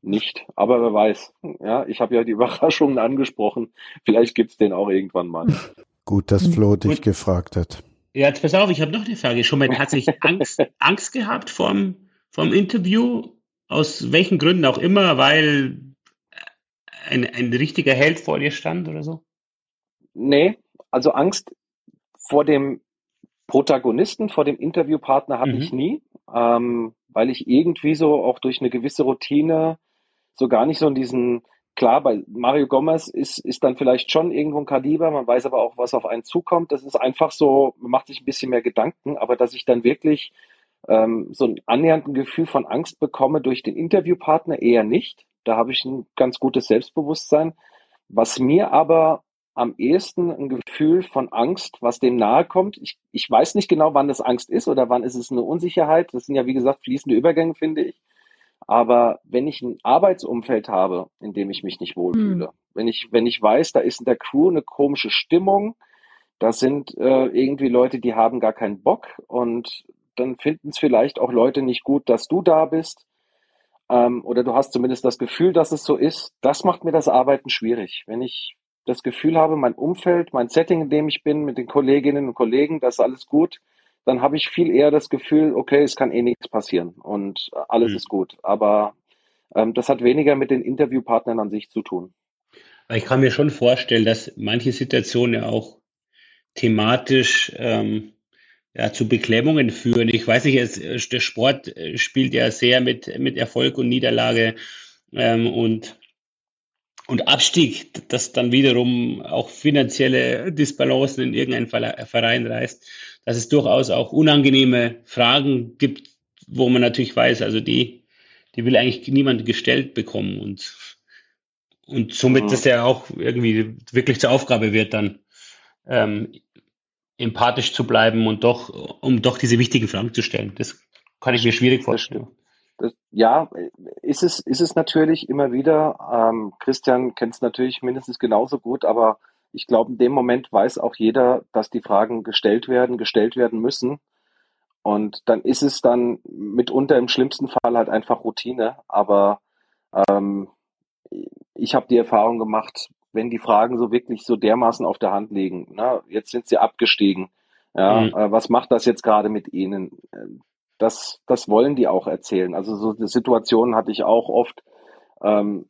nicht. Aber wer weiß. Ja, ich habe ja die Überraschungen angesprochen. Vielleicht gibt's den auch irgendwann mal. Gut, dass Flo dich Gut. gefragt hat. Ja, jetzt pass auf, ich habe noch eine Frage. Schon mal tatsächlich Angst, Angst gehabt vom, vom Interview? Aus welchen Gründen auch immer, weil ein, ein richtiger Held vor dir stand oder so? Nee, also Angst vor dem Protagonisten, vor dem Interviewpartner hatte mhm. ich nie, ähm, weil ich irgendwie so auch durch eine gewisse Routine so gar nicht so in diesen, klar, bei Mario Gomez ist, ist dann vielleicht schon irgendwo ein Kaliber, man weiß aber auch, was auf einen zukommt. Das ist einfach so, man macht sich ein bisschen mehr Gedanken, aber dass ich dann wirklich ähm, so ein annähernden Gefühl von Angst bekomme durch den Interviewpartner eher nicht. Da habe ich ein ganz gutes Selbstbewusstsein. Was mir aber am ehesten ein Gefühl von Angst, was dem nahe kommt. Ich, ich weiß nicht genau, wann das Angst ist oder wann ist es eine Unsicherheit. Das sind ja, wie gesagt, fließende Übergänge, finde ich. Aber wenn ich ein Arbeitsumfeld habe, in dem ich mich nicht wohlfühle, hm. wenn ich, wenn ich weiß, da ist in der Crew eine komische Stimmung, das sind äh, irgendwie Leute, die haben gar keinen Bock und dann finden es vielleicht auch Leute nicht gut, dass du da bist. Ähm, oder du hast zumindest das Gefühl, dass es so ist. Das macht mir das Arbeiten schwierig. Wenn ich das Gefühl habe, mein Umfeld, mein Setting, in dem ich bin, mit den Kolleginnen und Kollegen, das ist alles gut, dann habe ich viel eher das Gefühl, okay, es kann eh nichts passieren und alles mhm. ist gut. Aber ähm, das hat weniger mit den Interviewpartnern an sich zu tun. Ich kann mir schon vorstellen, dass manche Situationen ja auch thematisch ähm, ja, zu Beklemmungen führen. Ich weiß nicht, es, der Sport spielt ja sehr mit, mit Erfolg und Niederlage ähm, und und Abstieg, das dann wiederum auch finanzielle Disbalancen in irgendeinen Verein reißt, dass es durchaus auch unangenehme Fragen gibt, wo man natürlich weiß, also die, die will eigentlich niemand gestellt bekommen und, und somit, mhm. dass der auch irgendwie wirklich zur Aufgabe wird, dann ähm, empathisch zu bleiben und doch, um doch diese wichtigen Fragen zu stellen. Das kann ich mir schwierig vorstellen. Das, ja, ist es, ist es natürlich immer wieder. Ähm, Christian kennt es natürlich mindestens genauso gut, aber ich glaube, in dem Moment weiß auch jeder, dass die Fragen gestellt werden, gestellt werden müssen. Und dann ist es dann mitunter im schlimmsten Fall halt einfach Routine. Aber ähm, ich habe die Erfahrung gemacht, wenn die Fragen so wirklich so dermaßen auf der Hand liegen, na, jetzt sind sie abgestiegen. Ja, mhm. äh, was macht das jetzt gerade mit ihnen? Das, das wollen die auch erzählen. Also so eine Situation hatte ich auch oft. Ähm,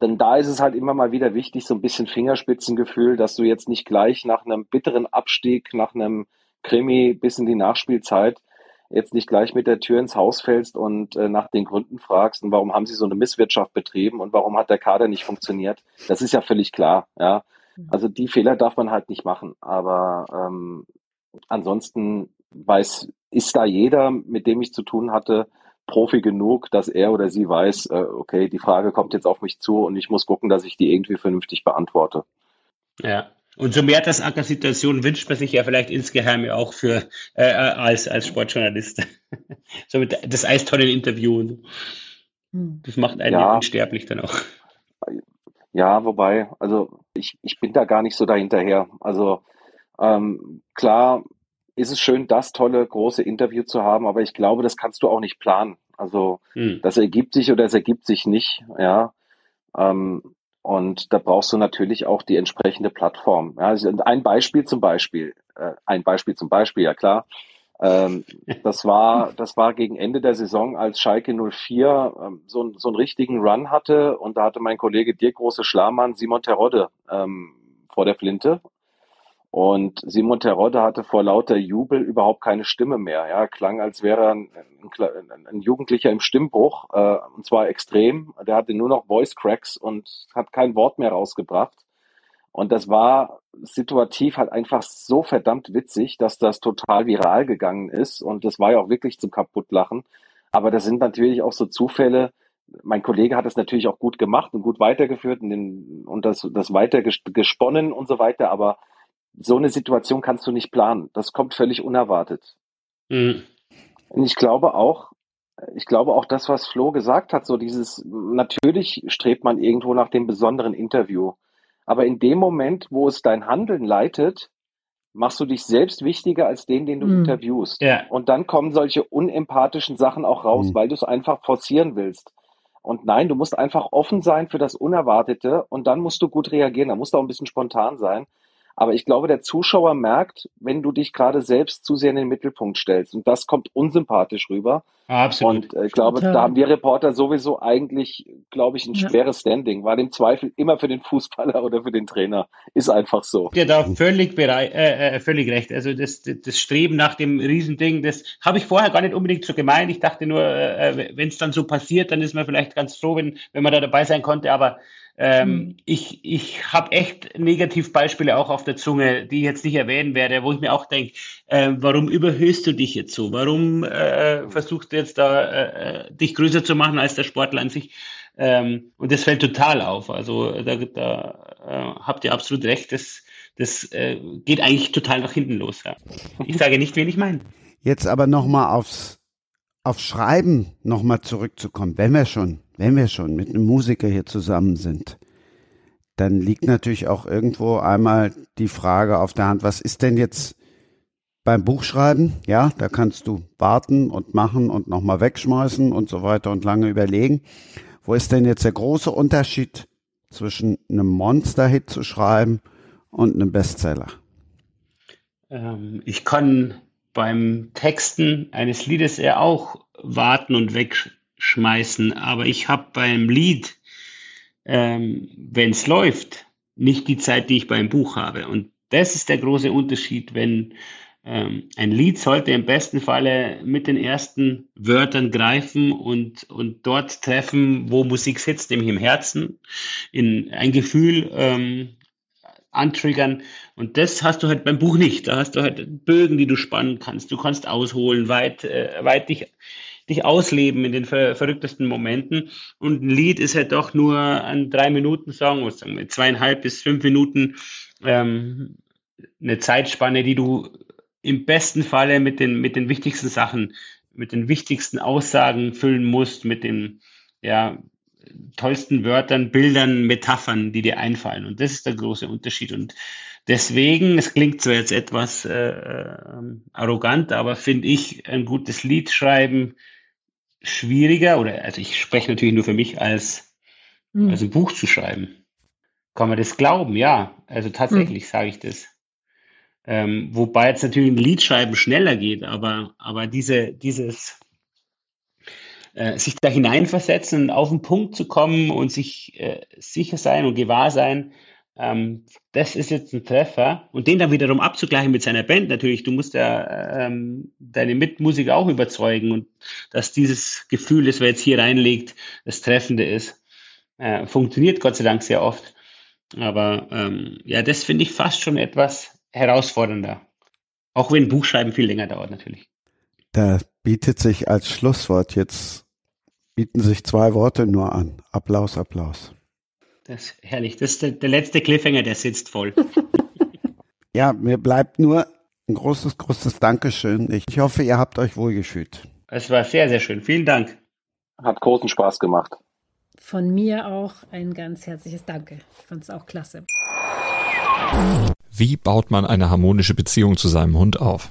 denn da ist es halt immer mal wieder wichtig, so ein bisschen Fingerspitzengefühl, dass du jetzt nicht gleich nach einem bitteren Abstieg, nach einem Krimi bis in die Nachspielzeit jetzt nicht gleich mit der Tür ins Haus fällst und äh, nach den Gründen fragst und warum haben sie so eine Misswirtschaft betrieben und warum hat der Kader nicht funktioniert. Das ist ja völlig klar, ja. Mhm. Also die Fehler darf man halt nicht machen. Aber ähm, ansonsten weiß, ist da jeder, mit dem ich zu tun hatte, Profi genug, dass er oder sie weiß, äh, okay, die Frage kommt jetzt auf mich zu und ich muss gucken, dass ich die irgendwie vernünftig beantworte. Ja. Und so mehr das Situation wünscht man sich ja vielleicht insgeheim ja auch für äh, als, als Sportjournalist. so mit das Eistonnen-Interview und so. Hm. Das macht einen ja. unsterblich dann auch. Ja, wobei, also ich, ich bin da gar nicht so dahinterher. Also ähm, klar ist es schön, das tolle große Interview zu haben, aber ich glaube, das kannst du auch nicht planen. Also hm. das ergibt sich oder es ergibt sich nicht, ja. Ähm, und da brauchst du natürlich auch die entsprechende Plattform. Ja, also ein Beispiel zum Beispiel, äh, ein Beispiel zum Beispiel, ja klar. Ähm, das war, das war gegen Ende der Saison, als Schalke 04 ähm, so, so einen richtigen Run hatte und da hatte mein Kollege Dirk Große Schlamann Simon Terodde ähm, vor der Flinte und Simon Terodde hatte vor lauter Jubel überhaupt keine Stimme mehr. Ja, klang, als wäre er ein, ein, ein Jugendlicher im Stimmbruch, äh, und zwar extrem. Der hatte nur noch Voice Cracks und hat kein Wort mehr rausgebracht. Und das war situativ halt einfach so verdammt witzig, dass das total viral gegangen ist. Und das war ja auch wirklich zum Kaputtlachen. Aber das sind natürlich auch so Zufälle. Mein Kollege hat das natürlich auch gut gemacht und gut weitergeführt und, den, und das, das weiter gesponnen und so weiter. Aber so eine Situation kannst du nicht planen. Das kommt völlig unerwartet. Mhm. Und ich glaube auch, ich glaube auch das, was Flo gesagt hat, so dieses, natürlich strebt man irgendwo nach dem besonderen Interview. Aber in dem Moment, wo es dein Handeln leitet, machst du dich selbst wichtiger als den, den du mhm. interviewst. Ja. Und dann kommen solche unempathischen Sachen auch raus, mhm. weil du es einfach forcieren willst. Und nein, du musst einfach offen sein für das Unerwartete und dann musst du gut reagieren. Da musst du auch ein bisschen spontan sein. Aber ich glaube, der Zuschauer merkt, wenn du dich gerade selbst zu sehr in den Mittelpunkt stellst. Und das kommt unsympathisch rüber. Absolut. Und äh, ich glaube, Total. da haben wir Reporter sowieso eigentlich, glaube ich, ein ja. schweres Standing, weil im Zweifel immer für den Fußballer oder für den Trainer ist einfach so. Ja, da völlig bereit, äh, äh, völlig recht. Also das, das Streben nach dem Riesending, das habe ich vorher gar nicht unbedingt so gemeint. Ich dachte nur, äh, wenn es dann so passiert, dann ist man vielleicht ganz froh, wenn, wenn man da dabei sein konnte. Aber ähm, hm. Ich, ich habe echt Negativbeispiele auch auf der Zunge, die ich jetzt nicht erwähnen werde, wo ich mir auch denke, äh, warum überhöhst du dich jetzt so? Warum äh, versuchst du jetzt da äh, dich größer zu machen als der Sportler an sich? Ähm, und das fällt total auf. Also da, da äh, habt ihr absolut recht. Das, das äh, geht eigentlich total nach hinten los. Ja. Ich sage nicht, wen ich meine. Jetzt aber nochmal aufs auf Schreiben nochmal zurückzukommen, wenn wir schon, wenn wir schon mit einem Musiker hier zusammen sind, dann liegt natürlich auch irgendwo einmal die Frage auf der Hand, was ist denn jetzt beim Buchschreiben? Ja, da kannst du warten und machen und nochmal wegschmeißen und so weiter und lange überlegen. Wo ist denn jetzt der große Unterschied zwischen einem Monster-Hit zu schreiben und einem Bestseller? Ähm, ich kann beim Texten eines Liedes eher auch warten und wegschmeißen, aber ich habe beim Lied, ähm, wenn es läuft, nicht die Zeit, die ich beim Buch habe. Und das ist der große Unterschied, wenn ähm, ein Lied sollte im besten Falle mit den ersten Wörtern greifen und, und dort treffen, wo Musik sitzt, nämlich im Herzen, in ein Gefühl ähm, antriggern. Und das hast du halt beim Buch nicht. Da hast du halt Bögen, die du spannen kannst. Du kannst ausholen, weit, äh, weit dich, dich ausleben in den ver verrücktesten Momenten. Und ein Lied ist halt doch nur ein drei Minuten Song, was sagen wir, zweieinhalb bis fünf Minuten, ähm, eine Zeitspanne, die du im besten Falle mit den, mit den wichtigsten Sachen, mit den wichtigsten Aussagen füllen musst, mit den, ja, tollsten Wörtern, Bildern, Metaphern, die dir einfallen. Und das ist der große Unterschied. Und deswegen, es klingt zwar jetzt etwas äh, äh, arrogant, aber finde ich ein gutes Lied schreiben schwieriger, oder also ich spreche natürlich nur für mich, als, mhm. als ein Buch zu schreiben. Kann man das glauben? Ja, also tatsächlich mhm. sage ich das. Ähm, wobei jetzt natürlich ein Liedschreiben schneller geht, aber, aber diese, dieses äh, sich da hineinversetzen und auf den Punkt zu kommen und sich äh, sicher sein und gewahr sein, ähm, das ist jetzt ein Treffer. Und den dann wiederum abzugleichen mit seiner Band natürlich. Du musst ja ähm, deine Mitmusiker auch überzeugen und dass dieses Gefühl, das wir jetzt hier reinlegt, das Treffende ist. Äh, funktioniert Gott sei Dank sehr oft. Aber ähm, ja, das finde ich fast schon etwas herausfordernder. Auch wenn Buchschreiben viel länger dauert natürlich. Da bietet sich als Schlusswort jetzt bieten sich zwei Worte nur an. Applaus, Applaus. Das ist herrlich. Das ist der, der letzte Cliffhanger, der sitzt voll. ja, mir bleibt nur ein großes, großes Dankeschön. Ich, ich hoffe, ihr habt euch wohlgefühlt. Es war sehr, sehr schön. Vielen Dank. Hat großen Spaß gemacht. Von mir auch ein ganz herzliches Danke. Ich fand es auch klasse. Wie baut man eine harmonische Beziehung zu seinem Hund auf?